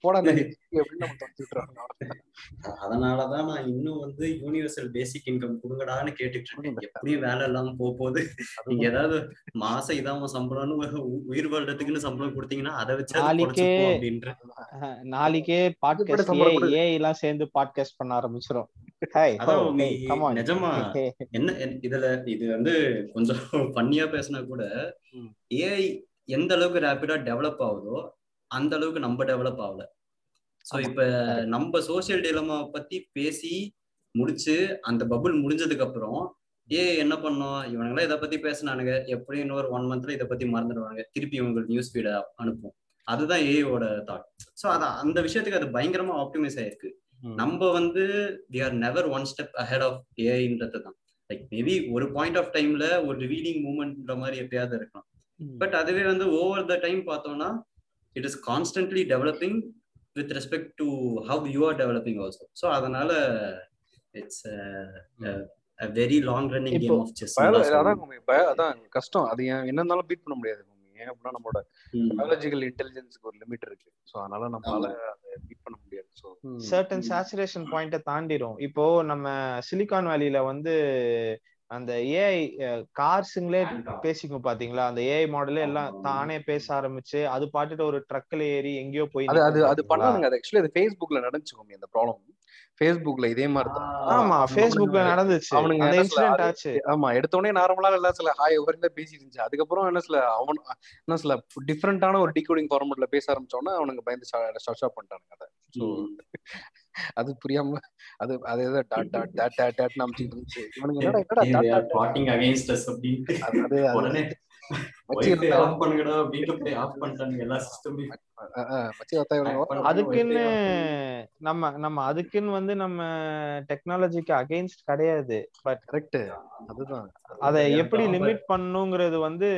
போடா அதனாலதான் நான் இன்னும் வந்து யூனிவர்சல் பேசிக் இன்கம் கொடுங்கடான்னு கேட்டுட்டு இருக்கேன். எப்படியும் வேலை இல்லாம போக போகுது. நீங்க ஏதாவது மாசம் இதான் உன் சம்பளம்னு உயிர் வாழ்றதுக்குன்னு சம்பளம் கொடுத்தீங்கன்னா அதை வச்சு நாளைக்கே- நாளைக்கே பாட்காஸ்ட் ஏ எல்லாம் சேர்ந்து பாட்காஸ்ட் பண்ண ஆரம்பிச்சிரும். ஆன் நிஜமா. [LAUGHS] என்ன என்- இதுல இது வந்து கொஞ்சம் [LAUGHS] ஃபன்னியா பேசினா கூட. ஏஐ எந்த அளவுக்கு ரேபிடா டெவலப் ஆகுதோ அந்த அளவுக்கு நம்ம டெவலப் ஆகல. சோ ஆமா, இப்ப நம்ம சோசியல் டிலமா பத்தி பேசி முடிச்சு அந்த பபுள் முடிஞ்சதுக்கு அப்புறம் ஏ என்ன பண்ணோம்? இவனுங்களாம் இதை பத்தி பேசினானுங்க. எப்படி இன்னொரு ஒன் மந்த்ல இதை பத்தி மறந்துடுவாங்க திருப்பி இவங்களுக்கு நியூஸ் ஃபீட அனுப்பும் அதுதான் ஏஐயோட தாட் சோ அத அந்த விஷயத்துக்கு அது பயங்கரமா ஆப்டிமைஸ் ஆயிருக்கு. நம்ம வந்து we are never one step ahead of ஏஐன்றது தான் லைக் மேபி ஒரு பாயிண்ட் ஆஃப் டைம்ல ஒரு ரிவீலிங் மூமெண்ட்ன்ற மாதிரி எப்பயாவது இருக்கலாம். பட் அதுவே வந்து ஓவர் த டைம் பார்த்தோம்னா it is constantly developing with respect to how you are developing also so அதனால it's very long running game of chess அதான் கஷ்டம். அது ஏன் என்ன இருந்தாலும் பீட் பண்ண முடியாது. ஏன் அப்படின்னா நம்மளோட பயாலஜிக்கல் இன்டெலிஜென்ஸ்க்கு ஒரு லிமிட் இருக்கு. ஸோ அதனால நம்மளால அதை பீட் பண்ண முடியாது. ஸோ சர்டன் சேச்சுரேஷன் பாயிண்ட தாண்டிரும். இப்போ நம்ம சிலிகான் வேலியில வந்து அந்த ஏஐ கார்ஸுங்களே பேசிக்கும் பாத்தீங்களா? அந்த ஏஐ மாடலே எல்லாம் தானே பேச ஆரம்பிச்சு அது பாட்டுட்டு ஒரு ட்ரக்ல ஏறி எங்கேயோ போய் அது அது அது? பண்ணானுங்க அது ஆக்சுவலி அது ஃபேஸ்புக்ல நடந்துச்சுக்கோங்க இந்த ப்ராப்ளம் ஃபேஸ்புக்ல இதே மாதிரி தான். ஆமா. ஃபேஸ்புக்ல நடந்துச்சு. அவனுங்க அந்த என்ன இன்சிடென்ட் ஆச்சு. ஆமா. எடுத்தோடனே நார்மலா எல்லாம் சில ஹாய் ஒவ்வொரு பேசிட்டு இருந்துச்சு. அதுக்கப்புறம் என்ன சில அவன் என்ன சில டிஃப்ரெண்டான ஒரு டிகோடிங் ஃபார்மெட்ல பேச ஆரம்பிச்சோன்னா அவனுங்க பயந்து ஷார்ட் ஷாப் பண்ணிட்டானுங்க அதை. அது புரியாம அது அது ஏதோ dot dot [LAUGHS] dot dot dot அமைச்சிட்டு இருந்துச்சு. இவனுங்க என்னடா என்னடா டாட் அகைன்ஸ்ட் அஸ் அப்படின்ட்டு அது உடனே அதுக்குன்னு நம்ம நம்ம அதுக்குன்னு வந்து நம்ம டெக்னாலஜிக்கு அகைன்ஸ்ட் கிடையாது. பட் கரெக்ட் அதுதான். அதை எப்படி லிமிட் பண்ணுங்கிறது வந்து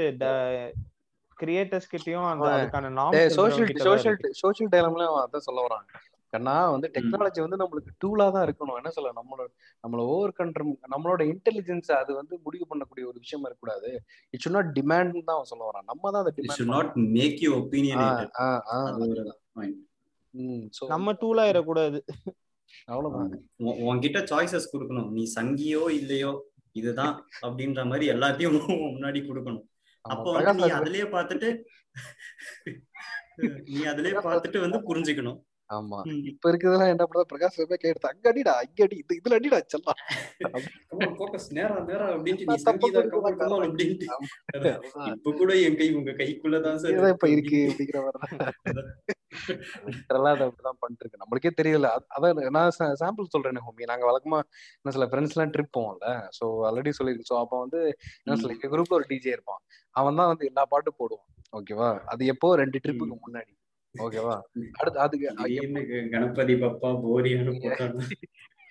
கிரியேட்டர்ஸ் கிட்டயும் அந்த அதுக்கான சோஷியல் சோஷியல் சோஷியல் அதான் சொல்ல வரான் கண்ணா வந்து டெக்னாலஜி வந்து நம்மளுக்கு டூலா தான் இருக்கணும். என்ன சொல்ல நம்மளோட நம்மள ஓவர் கண்ட்ரோல் நம்மளோட இன்டெலிஜென்ஸ் அது வந்து முடிவு பண்ணக்கூடிய ஒரு விஷயமா இருக்கக்கூடாது. இட் should நாட் டிமாண்ட் தான் அவன் சொல்ல வரான். நம்ம தான் அதை it should demand not make you so நம்ம டூல் ஆயிடக்கூடாது. அவ்வளவுதான். உன்- உன்கிட்ட சாய்ஸஸ் கொடுக்கணும். நீ சங்கியோ இல்லையோ இதுதான் அப்படின்ற மாதிரி எல்லாத்தையும் முன்னாடி கொடுக்கணும். அப்போ வந்து நீ அதுலயே பார்த்துட்டு நீ அதுலயே பார்த்துட்டு வந்து புரிஞ்சுக்கணும். ஆமா. இப்ப இருக்கிறதெல்லாம் என்ன பண்ணா பிரகாஷ் சிவமே கேட்டு அங்க அடிடா இங்க அடி இது இதுல அடிடா செல்லாம். இப்ப கூட என் கை உங்க கைக்குள்ளதான் சார் இப்ப இருக்கு. அப்படிங்கிற மாதிரி லிட்டரலா அதை அப்படிதான் பண்ணிட்டு இருக்கு நம்மளுக்கே தெரியல. அத- அதான் நான் சாம்பிள் சொல்றேன் ஹோமி நாங்க வழக்கமா என்ன சில ஃப்ரெண்ட்ஸ் எல்லாம் ட்ரிப் போவோம்ல. சோ ஆல்ரெடி சொல்லிருக்கு சோ அப்ப வந்து என்ன சொல்ல எங்க குரூப்ல ஒரு டிஜே இருப்பான். அவன் தான் வந்து எல்லா பாட்டும் போடுவான். ஓகேவா அது எப்போ? ரெண்டு ட்ரிப்புக்கு முன்னாடி. ஓகேவா? அடுத்து அதுக்கு கணபதி பப்பா போரியான்னு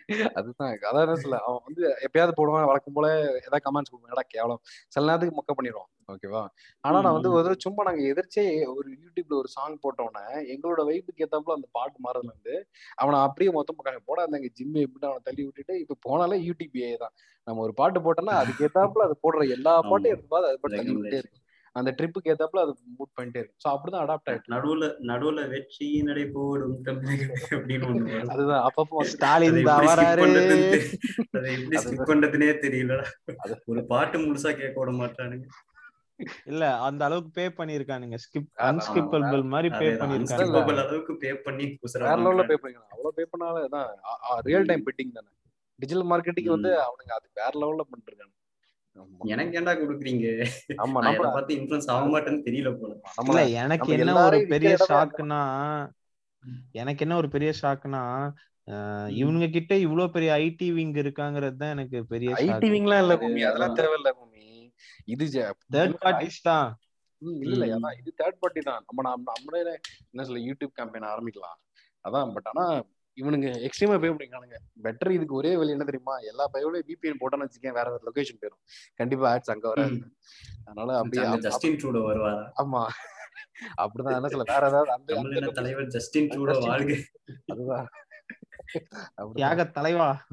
[LAUGHS] அதுதான். அதான் என்ன சொல்ல அவன் வந்து எப்பயாவது போடுவான் வழக்கம் போல ஏதாவது கமெண்ட்ஸ் கொடுப்பா கேவலம். சில நேரத்துக்கு மொக்க பண்ணிடுவான். ஓகேவா? ஆனா நான் வந்து ஒரு சும்மா நாங்க எதிர்ச்சே ஒரு யூடியூப்ல ஒரு சாங் போட்டோன்னே எங்களோட வைப்புக்கு ஏத்தாப்புல அந்த பாட்டு மாறதுல இருந்து அவனை அப்படியே மொத்தம் பக்கம் போட அந்த ஜிம் எப்படி அவனை தள்ளி விட்டுட்டு இப்ப போனாலே யூடியூபே தான். நம்ம ஒரு பாட்டு போட்டோம்னா அதுக்கு ஏத்தாப்புல அது போடுற எல்லா பாட்டையும் எடுத்து அது பாட்டு தள்ளி விட்டே இருக்கு அந்த ட்ரிப்புக்கு ஏத்தாப்புல அது மூட் பண்ணிட்டே இருக்கு சோ அப்படிதான் அடாப்ட் ஆயிட்டு நடுவுல நடுவுல வெற்றி நடை போடும் அப்படின்னு. அதுதான். அப்பப்போ ஸ்டாலின் தெ- அதை எப்படி. பண்றதுனே தெரியலடா. அது- ஒரு பாட்டு முழுசா கேட்க விட மாட்டானுங்க. இல்ல அந்த அளவுக்கு பே பண்ணிருக்கானுங்க ஸ்கிப் அன்ஸ்கிப்பபிள் மாதிரி பே unskippable அளவுக்கு பே பண்ணி வேற லெவல்ல பே பண்ணிக்கலாம். அவ்வளவு பே பண்ணாலும் தான் ரியல் டைம் பெட்டிங் தானே. டிஜிட்டல் மார்க்கெட்டிங் வந்து அவனுங்க அது வேற லெவல்ல பண்ணிருக்காங்க ஆமா. எனக்கு ஏன்டா கொடுக்குறீங்க? ஆமா நம்ம பார்த்து இன்ஃபுளுன்ஸ் ஆக மாட்டேன்னு தெரியல போல. எனக்கு என்ன ஒரு பெரிய ஷாக்குனா எனக்கு என்ன ஒரு பெரிய ஷாக்குனா ம். இவனுங்க கிட்ட இவ்ளோ பெரிய ஐடி விங் இருக்காங்கிறது தான் எனக்கு பெரிய ஐடி விங்லாம் இல்ல பூமி அதெல்லாம். தேவையில்ல பூமி இது தேர்ட் பார்ட்டிஸ் தான். இல்ல. அதான் இது தேர்ட் பார்ட்டி தான். நம்ம நம்ம நம்மளே என்ன சொல்ல யூடியூப் கேம்பெயின் ஆரம்பிக்கலாம். அதான் பட் ஆனா இவனுங்க எக்ஸ்ட்ரீமா பே பண்ணிக்கானுங்க பெட்டர் இதுக்கு ஒரே வழி என்ன தெரியுமா? எல்லா பயோலையும் விபிஎன் போட்டோன்னு வச்சுக்கேன் வேற வேற லொகேஷன் போயிடும் கண்டிப்பா ஆட்ஸ் அங்க வராது. அதனால அப்படியே அங்க அப்- ஜஸ்டின் ட்ரூடோ வருவாரா? ஆமா. அப்படிதான் என்ன சொல்ல வேற ஏதாவது அந்த தலைவர் ஜஸ்டின் ட்ரூடோ வாழ்க. அதுதான். தியாக தலைவா.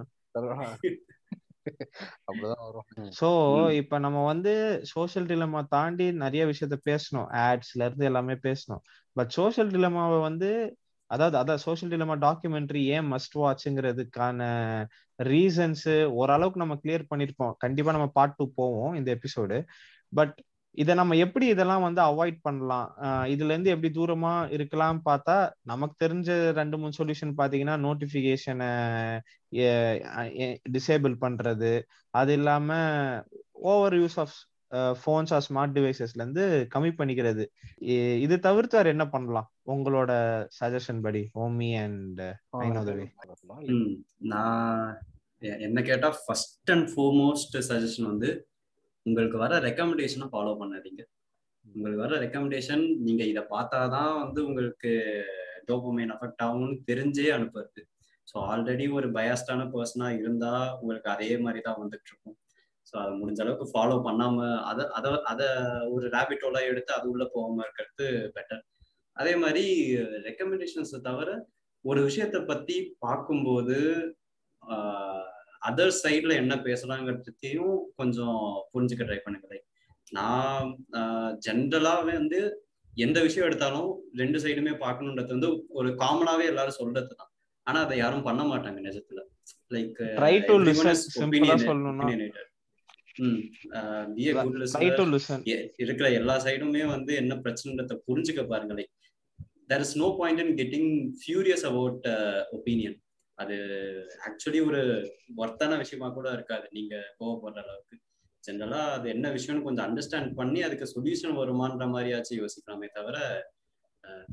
சோ. இப்ப நம்ம வந்து சோஷியல் டிலமா தாண்டி நிறைய விஷயத்த பேசணும். ஆட்ஸ்ல இருந்து எல்லாமே பேசணும். பட் சோஷியல் டிலமாவை வந்து அதாவது அதான் சோஷியல் டிலமா டாக்குமெண்ட்ரி ஏன் மஸ்ட் வாட்ச்ங்கிறதுக்கான ரீசன்ஸ் ஓரளவுக்கு நம்ம கிளியர் பண்ணிருப்போம். கண்டிப்பா நம்ம பார்ட் டூ போவோம் இந்த எபிசோடு பட் இதை நம்ம எப்படி இதெல்லாம் வந்து அவாய்ட் பண்ணலாம்? இதுல இருந்து எப்படி தூரமா இருக்கலாம் பார்த்தா நமக்கு தெரிஞ்ச ரெண்டு மூணு சொல்யூஷன் பாத்தீங்கன்னா நோட்டிபிகேஷனை டிசேபிள் பண்றது. அது இல்லாம over use of phones or smart டிவைசஸ்ல இருந்து கம்மி பண்ணிக்கிறது. இது தவிர்த்து வேற என்ன பண்ணலாம்? உங்களோட சஜஷன் படி ஹோமி அண்ட் நான் என்ன கேட்டா ஃபர்ஸ்ட் அண்ட் ஃபோர்மோஸ்ட் சஜஷன் வந்து உங்களுக்கு வர ரெக்கமெண்டேஷனை ஃபாலோ பண்ணாதீங்க. உங்களுக்கு வர ரெக்கமெண்டேஷன் நீங்க இதை பார்த்தாதான் வந்து உங்களுக்கு டோபமைன் அஃபெக்ட் ஆகும்னு தெரிஞ்சே அனுப்புறது. ஸோ ஆல்ரெடி ஒரு பயாஸ்டான பர்சனா இருந்தா உங்களுக்கு அதே மாதிரி தான் வந்துட்டு இருக்கும். ஸோ அதை முடிஞ்ச அளவுக்கு ஃபாலோ பண்ணாம அதை அதை அதை ஒரு ரேபிட்டோலா எடுத்து அது உள்ள போகாம இருக்கிறது பெட்டர் அதே மாதிரி ரெக்கமெண்டேஷன்ஸை தவிர ஒரு விஷயத்தை பத்தி பார்க்கும்போது அதர் சைட்ல என்ன பேசலாங்கிறதையும் கொஞ்சம் புரிஞ்சுக்க ட்ரை பண்ணுங்க. லைக் நான் ஜென்ரலாவே வந்து எந்த விஷயம் எடுத்தாலும் ரெண்டு சைடுமே பார்க்கணுன்றது வந்து ஒரு காமனாவே எல்லாரும் சொல்றது தான். ஆனா அதை யாரும் பண்ண மாட்டாங்க நிஜத்துல. லைக் இருக்கிற எல்லா சைடுமே வந்து என்ன பிரச்சனைன்றத புரிஞ்சுக்க பாருங்க like there is no point in getting furious about opinion அது ஆக்சுவலி ஒரு ஒர்த்தான விஷயமா கூட இருக்காது. நீங்க கோவப்படுற அளவுக்கு. ஜென்ரலா அது என்ன விஷயம்னு கொஞ்சம் அண்டர்ஸ்டாண்ட் பண்ணி அதுக்கு சொல்யூஷன் வருமான்ற மாதிரியாச்சும் யோசிக்கலாமே தவிர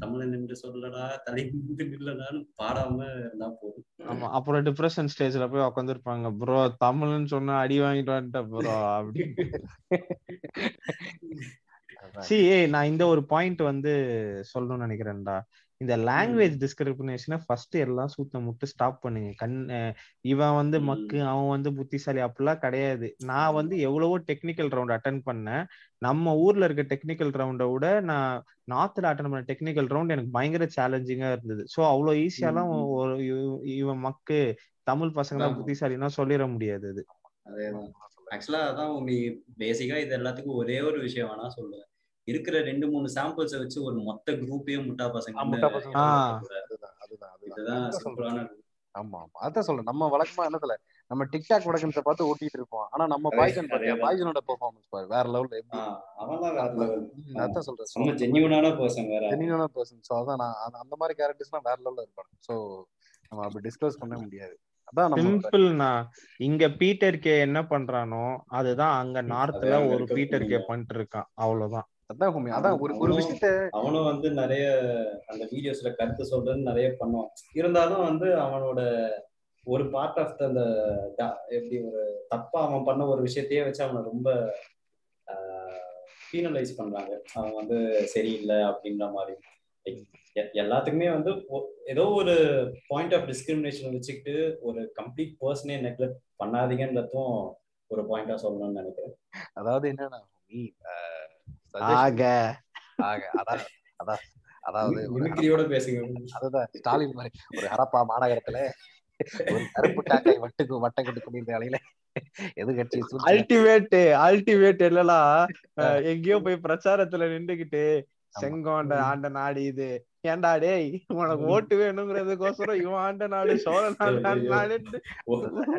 தமிழன் என்று சொல்லடா தலை நின்று நில்லடான்னு பாடாம இருந்தா போதும். ஆமா அப்புறம் டிப்ரெஷன் ஸ்டேஜ்ல போய் உட்காந்துருப்பாங்க ப்ரோ தமிழ்னு சொன்னா அடி வாங்கிட்டு வந்துட்டேன் ப்ரோ அப்படி [LAUGHS] சி நான் இந்த ஒரு பாயிண்ட் வந்து சொல்லணும்னு நினைக்கிறேன்டா. இந்த லாங்குவேஜ் டிஸ்கிரிமினேஷனை ஃபர்ஸ்ட் எல்லாம் சூத்த முட்டு ஸ்டாப் பண்ணுங்க. கண் இவன் வந்து. மக்கு அவன் வந்து புத்திசாலி அப்படிலாம் கிடையாது. நான் வந்து எவ்வளவோ டெக்னிக்கல் ரவுண்ட் அட்டன் பண்ணேன். நம்ம ஊர்ல இருக்க டெக்னிக்கல் ரவுண்டை விட நான் நார்த்ல அட்டன் பண்ண டெக்னிக்கல் ரவுண்ட் எனக்கு பயங்கர சேலஞ்சிங்கா இருந்தது. ஸோ அவ்வளோ ஈஸியாலாம். ஒரு இவ- இவன் மக்கு தமிழ் பசங்க தான். புத்திசாலின்னா சொல்லிட முடியாது அது. அதேதான். ஆக்சுவலா அதான் நீ பேசிக்கா இது எல்லாத்துக்கும் ஒரே ஒரு விஷயம் வேணா சொல்லுவேன். இருக்கிற ரெண்டு மூணு சாம்பிள்ஸை வச்சு ஒரு மொத்த குரூப்பையும் முட்டா பசங்க முட்டா பசங்க. ஆ. அதுதான் அதுதான் அதுதான். இதுதான். சிம்பிளான ஆமா ஆமா. அதான் சொல்றேன். நம்ம வழக்கமா என்னதுல நம்ம டிக்டாக் வடக்கன்ஸை பார்த்து ஓட்டிட்டு இருப்போம். ஆனா நம்ம பாய்ஜன் பாத்தியா. பாய்ஜனோட பெர்ஃபார்மன்ஸ் பாரு. வேற லெவல்ல எப்படி அதான் சொல்றேன். So, செம்ம ஜென்யூனான பர்சன் வேற. ஜெனியூனான பர்சன் ஸோ அதான் நான் அந்த- மாதிரி கேரக்டர்ஸ்லாம் வேற லெவல்ல இருப்பாங்க. ஸோ நம்ம அப்படி டிஸ்கஸ் பண்ண முடியாது. அதான் நம்ம சிம்பிள்னா இங்க பீட்டர் கே என்ன பண்றானோ அதுதான் அங்க நார்த்ல ஒரு பீட்டர் கே. பண்ணிட்டு இருக்கான். அவ்வளவுதான். அதான் உண்மை. அதான் ஒரு ஒரு விஷயத்த அவனும் வந்து நிறைய அந்த வீடியோஸ்ல கருத்து சொல்றது நிறைய பண்ணுவான். இருந்தாலும் வந்து அவனோட ஒரு பார்ட் ஆஃப் அந்த ட- எப்படி ஒரு தப்பா அவன் பண்ண ஒரு விஷயத்தையே வச்சு அவனை ரொம்ப பீனலைஸ் பண்றாங்க. அவன் வந்து சரியில்லை அப்படின்ற மாதிரி. எல்லாத்துக்குமே வந்து ஏதோ ஒரு பாயிண்ட் ஆஃப் டிஸ்கிரிமினேஷன் வச்சுக்கிட்டு ஒரு கம்ப்ளீட் பர்சனே நெக்லெக்ட் பண்ணாதீங்கன்றதும் ஒரு பாயிண்டா சொல்லணும்னு நினைக்கிறேன். அதாவது என்னன்னா ஆக. ஆக, அதான் அதான் அதாவது அதுதான் ஸ்டாலின் மாதிரி ஒரு ஹரப்பா மாநகரத்துல ஒரு கருப்பு காக்கை வட்டுக்கு வட்டம் கட்டு கொண்டிருந்த அலையில எது கட்சி அல்டிமேட் அல்டிமேட் இல்லலாம் எங்கேயோ போய் பிரச்சாரத்துல நின்றுகிட்டு செங்கோண்ட ஆண்ட நாடு இது. ஏன்டா டேய் உனக்கு ஓட்டு வேணுங்கிறதுக்கோசரம் இவன் ஆண்ட நாடு சோழ நாடு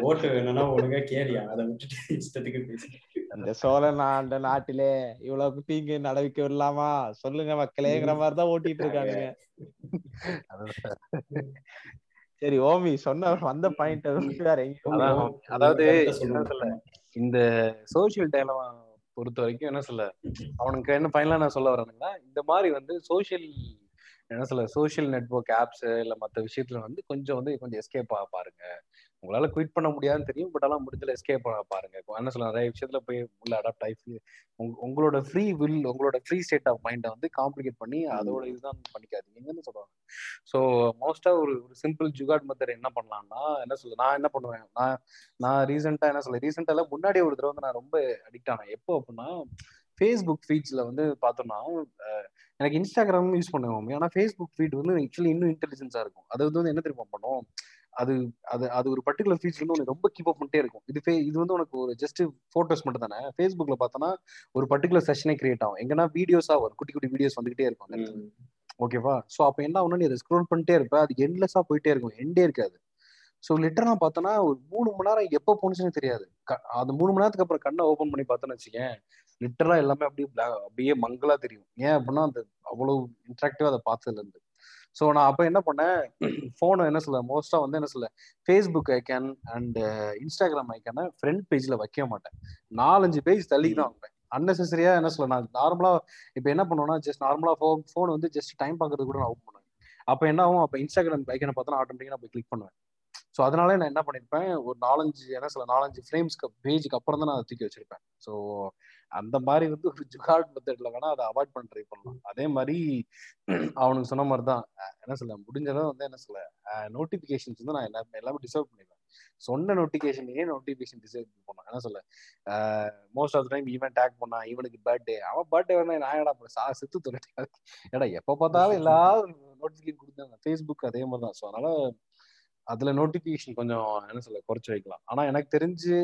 ஓட்டு வேணும்னா ஒழுங்கா கேளியா? அதை விட்டுட்டு இஷ்டத்துக்கு பேசு அந்த சோழன் ஆண்ட நாட்டிலே இவ்வளவு தீங்கு நடவிக்க விடலாமா? சொல்லுங்க மக்களேங்கிற மாதிரிதான் ஓட்டிட்டு இருக்கானுங்க. சரி ஓமி சொன்ன வந்த பாயிண்ட் வேற அதாவது என்ன. சொல்ல? இந்த சோசியல் டைலமா பொறுத்த வரைக்கும் என்ன சொல்ல? அவனுக்கு என்ன ஃபைனலா நான் சொல்ல வரேன்னா இந்த மாதிரி வந்து சோஷியல் என்ன சொல்ல சோஷியல் நெட்வொர்க் ஆப்ஸ் இல்ல மத்த விஷயத்துல வந்து கொஞ்சம் வந்து கொஞ்சம் எஸ்கேப் ஆக பாருங்க. உங்களால குவிட் பண்ண முடியாதுன்னு தெரியும் பட் ஆனால் முடிஞ்சல எஸ்கேப் ஆக பாருங்க. என்ன சொல்ல நிறைய விஷயத்துல போய் உள்ள அடாப்ட் ஆகி உங்க- உங்களோட ஃப்ரீ வில் உங்களோட ஃப்ரீ ஸ்டேட் ஆஃப் மைண்டை வந்து காம்ப்ளிகேட் பண்ணி அதோட இதுதான் பண்ணிக்காதீங்கன்னு சொல்றாங்க? ஸோ மோஸ்டா ஒரு ஒரு சிம்பிள் ஜுகாட் மெத்தட் என்ன பண்ணலாம்னா என்ன சொல்ல நான் என்ன பண்ணுவேன்? நான் நான் ரீசெண்டா என்ன சொல்ல ரீசெண்டா முன்னாடி ஒரு தடவை வந்து நான் ரொம்ப அடிக்ட் ஆனேன். எப்போ அப்படின்னா ஃபேஸ்புக் ஃபீட்ஸ்ல வந்து பார்த்தோம்னா எனக்கு இன்ஸ்டாகிராம் யூஸ் பண்ணுவோம் ஆனா ஃபேஸ்புக் ஃபீட் வந்து ஆக்சுவலி இன்னும் இன்டெலிஜென்ஸா இருக்கும். அது வந்து என்ன தெரியுமா பண்ணும்? அது அது அது ஒரு பர்டிகுலர் ஃபீட்ஸ் வந்து உனக்கு ரொம்ப கீப் அப் பண்ணிட்டே இருக்கும். இது இது வந்து உனக்கு ஒரு ஜஸ்ட் போட்டோஸ் மட்டும் தானே? ஃபேஸ்புக்ல பார்த்தோன்னா ஒரு பர்டிகுலர் செஷனே கிரியேட் ஆகும். எங்கன்னா வீடியோஸா வரும். குட்டி குட்டி வீடியோஸ் வந்துகிட்டே இருக்கும். ஓகேவா ஸோ அப்போ என்ன ஆகும்னா நீ அதை ஸ்க்ரோல் பண்ணிட்டே இருப்ப. அது எண்ட்லெஸ்ஸா போயிட்டே இருக்கும். எண்டே இருக்காது. ஸோ லிட்டரா பார்த்தோன்னா ஒரு மூணு மணி நேரம் எப்போ போனுச்சுன்னு தெரியாது. அந்த மூணு மணி நேரத்துக்கு அப்புறம் கண்ணை ஓப்பன் பண்ணி பார்த்தோன்னு வச்சுக்கேன் லிட்டரா எல்லாமே அப்படியே அப்படியே மங்களா தெரியும். ஏன் அப்படின்னா அந்த அவ்வளவு இன்ட்ராக்டிவா அதை பார்த்ததுல இருந்து. ஸோ நான் அப்போ என்ன பண்ணேன் ஃபோனை என்ன சொல்ல மோஸ்டா வந்து என்ன சொல்ல ஃபேஸ்புக் ஐக்கான் அண்ட் இன்ஸ்டாகிராம் ஐக்கான ஃப்ரண்ட் பேஜ்ல வைக்க மாட்டேன். நாலஞ்சு பேஜ் தள்ளி தான் வைப்பேன். அன்னெசரியா என்ன சொல்ல நான் நார்மலா இப்போ என்ன பண்ணுவேன்னா ஜஸ்ட் நார்மலா ஃபோன் ஃபோன் வந்து ஜஸ்ட் டைம் பார்க்கறது கூட நான் ஓப்பன் பண்ணுவேன். அப்போ என்ன ஆகும் அப்போ இன்ஸ்டாகிராம் ஐக்கனை பார்த்தா ஆட்டோமேட்டிக்காக நான் போய் கிளிக் பண்ணுவேன். ஸோ அதனால நான் என்ன பண்ணியிருப்பேன் ஒரு நாலஞ்சு என்ன சொல்ல நாலஞ்சு ஃப்ரேம்ஸ்க்கு பேஜுக்கு அப்புறம் தான் நான் அதை தூக்கி வச்சிருப்பேன். ஸோ அந்த மாதிரி வந்து ஒரு ஜுகார்ட் மெத்தட்ல வேணா அதை அவாய்ட் பண்ண ட்ரை பண்ணலாம். அதே மாதிரி அவனுக்கு சொன்ன மாதிரி தான் என்ன சொல்ல முடிஞ்சளவு வந்து என்ன சொல்ல நோட்டிபிகேஷன்ஸ் வந்து நான் எல்லாமே எல்லாமே டிசர்வ் பண்ணிடுவேன். சொன்ன நோட்டிபிகேஷன் ஏன் நோட்டிபிகேஷன் டிசர்வ் பண்ணலாம் என்ன சொல்ல most of time even tag பண்ணான் இவனுக்கு பர்த்டே அவன் பர்த்டே வேணா நான் ஏடா சா செத்து தொலைட்டேன் ஏடா எப்போ பார்த்தாலும் எல்லாரும் நோட்டிஃபிகேஷன் கொடுத்தாங்க. ஃபேஸ்புக் அதே மாதிரி தான். ஸோ அதனால அதுல நோட்டிபிகேஷன் கொஞ்சம் என்ன சொல்ல குறைச்சு வைக்கலாம். ஆனா எனக்கு தெரிஞ்சு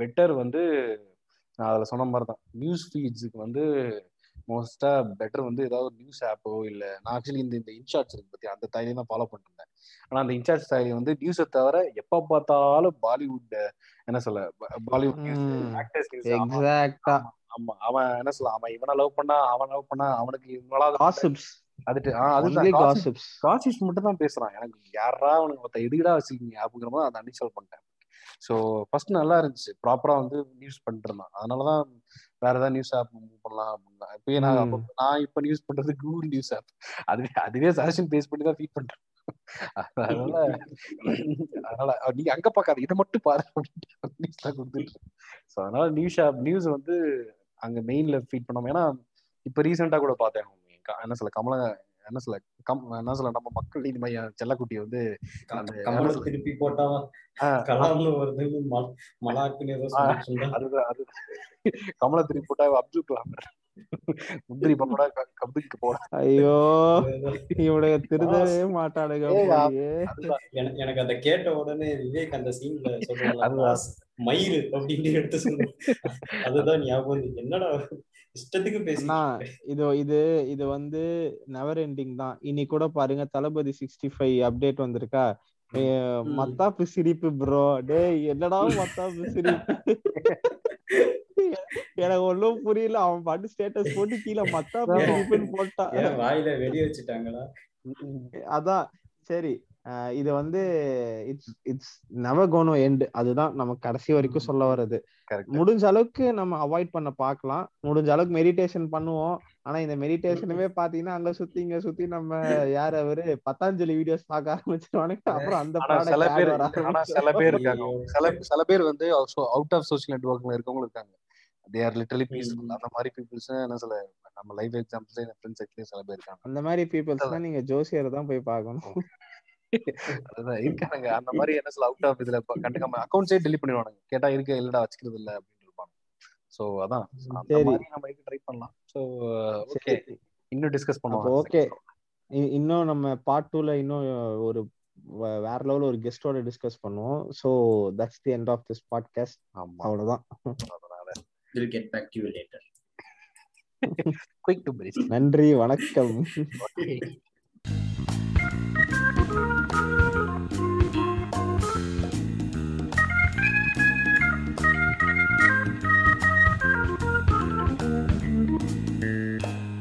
பெட்டர் வந்து நான் அதுல சொன்ன மாதிரி தான் நியூஸ் ஃபீட்ஸுக்கு வந்து மோஸ்டா பெட்டர் வந்து ஏதாவது ஒரு நியூஸ் ஆப்போ இல்ல நான் ஆக்சுவலி இந்த இந்த இன்சார்ஜ் இருக்கு பத்தி அந்த தைரியம் தான் ஃபாலோ பண்ணிருந்தேன். ஆனா அந்த இன்சார்ஜ் தைரியம் வந்து நியூஸை தவிர எப்ப பார்த்தாலும் பாலிவுட் என்ன சொல்ல பாலிவுட் நியூஸ். ஆக்டர்ஸ் நியூஸ் அவன் என்ன சொல்ல அவன் இவனை லவ் பண்ணா அவன் லவ் பண்ணா அவனுக்கு இவங்களாவது அதுட்டு அதுதான். காசிப்ஸ் காசிஸ் மட்டும் தான் பேசுறான். எனக்கு யாரா அவனுக்கு மொத்த எதுக்கடா வச்சிருக்கீங்க அப்படிங்கிற மாதிரி அதை அன்இன்ஸ்டால் பண்ணிட்டேன். ஸோ ஃபர்ஸ்ட் நல்லா இருந்துச்சு. ப்ராப்பரா வந்து நியூஸ் பண்ணிட்டு இருந்தான். அதனாலதான் வேற ஏதாவது நியூஸ் ஆப் மூவ் பண்ணலாம் அப்படின்னா இப்பயே நான் நான் இப்ப நியூஸ் பண்றது கூகுள் நியூஸ் ஆப் அதுவே அதுவே சஜஷன் பேஸ் பண்ணி தான் ஃபீட் பண்றேன். அதனால அதனால நீ அங்க பார்க்காத இதை மட்டும் பாரு ஸோ அதனால நியூஸ் ஆப் நியூஸ் வந்து அங்க மெயின்ல ஃபீட் பண்ணோம் ஏன்னா இப்ப ரீசெண்டா கூட பார்த்தேன். என்ன சொல்ல கமல என்ன சொல்ல கம் என்ன சொல்ல நம்ம மக்கள் நீதி மையம் செல்லக்குட்டி வந்து திருப்பி போட்டா கலாம்னு அது கமல திருப்பி போட்டா அப்துல் கலாம். முந்திரி பக்கோடா கப்துக்கு போட. ஐயோ. [LAUGHS] இவனுங்க திருதவே மாட்டானுங்க எனக்கு அதை கேட்ட உடனே விவேக் அந்த சீன்ல சொல்றாங்க. மயிறு அப்படின்னு எடுத்து சொன்ன அதுதான் ஞாபகம் என்னடா இஷ்டத்துக்கு பேசி அண்ணா இது இது இது வந்து நெவர் எண்டிங் தான். இன்னைக்கு கூட பாருங்க தளபதி சிக்ஸ்டி ஃபைவ் அப்டேட் வந்திருக்கா மத்தாப்பு சிரிப்பு ப்ரோ டேய் என்னடா மத்தாப்பு சிரிப்பு? எனக்கு ஒண்ணும் புரியல. அவன் பாட்டு ஸ்டேட்டஸ் போட்டு கீழே? சிரிப்புன்னு போட்டான். வாயில வெடி வச்சுட்டாங்களா? அதான். சரி. இது வந்து it's it's never gonna end அதுதான் நம்ம கடைசி வரைக்கும் சொல்ல வர்றது. முடிஞ்ச அளவுக்கு நம்ம அவாய்ட் பண்ண பார்க்கலாம். முடிஞ்ச அளவுக்கு மெடிடேஷன் பண்ணுவோம். ஆனா இந்த மெடிடேஷனுமே பாத்தீங்கன்னா அங்க சுத்தி இங்க சுத்தி நம்ம யார் அவரு? பத்தாஞ்சலி வீடியோஸ் பார்க்க ஆரம்பிச்சிருவானுங்க. அப்புறம் அந்த சில பேர் ஆனா சில பேர் இருக்காங்க. சில சில பேர் வந்து அவுட் ஆஃப் சோஷியல் நெட்ஒர்க்ல இருக்கவங்க இருக்காங்க. They are literally peaceful. அந்த மாதிரி பீப்புள்ஸ் என்ன சொல்ல நம்ம லைஃப் எக்ஸாம்பிள்ஸ் என் ஃப்ரெண்ட்ஸ் சர்க்கிளே சில பேர் இருக்காங்க. அந்த மாதிரி பீப்புள்ஸ் தான் நீங்க ஜோசியரை தான் போய் பார்க்கணும். அதுதான் இருக்கானுங்க. அந்த மாதிரி என்ன சொல்ல அவுட் ஆஃப் இதுல கண்டுக்காம அக்கௌண்ட்ஸே டெலிட் பண்ணிடுவானுங்க. கேட்டா இருக்க இல்லடா வச்சுக்கிறது இல்ல அப்படின்னு சோ அதான். சரி. நம்ம ட்ரை பண்ணலாம். சோ ஓகே இன்னும் டிஸ்கஸ் பண்ணுவோம். okay. இ- இன்னும் நம்ம பார்ட் டூல இன்னும் ஒரு வேற லெவல் ஒரு கெஸ்டோட டிஸ்கஸ் பண்ணுவோம். So that's the end of this podcast அவ்வளவுதான். அதனால will get back to later quick to breeze நன்றி வணக்கம். ஓகே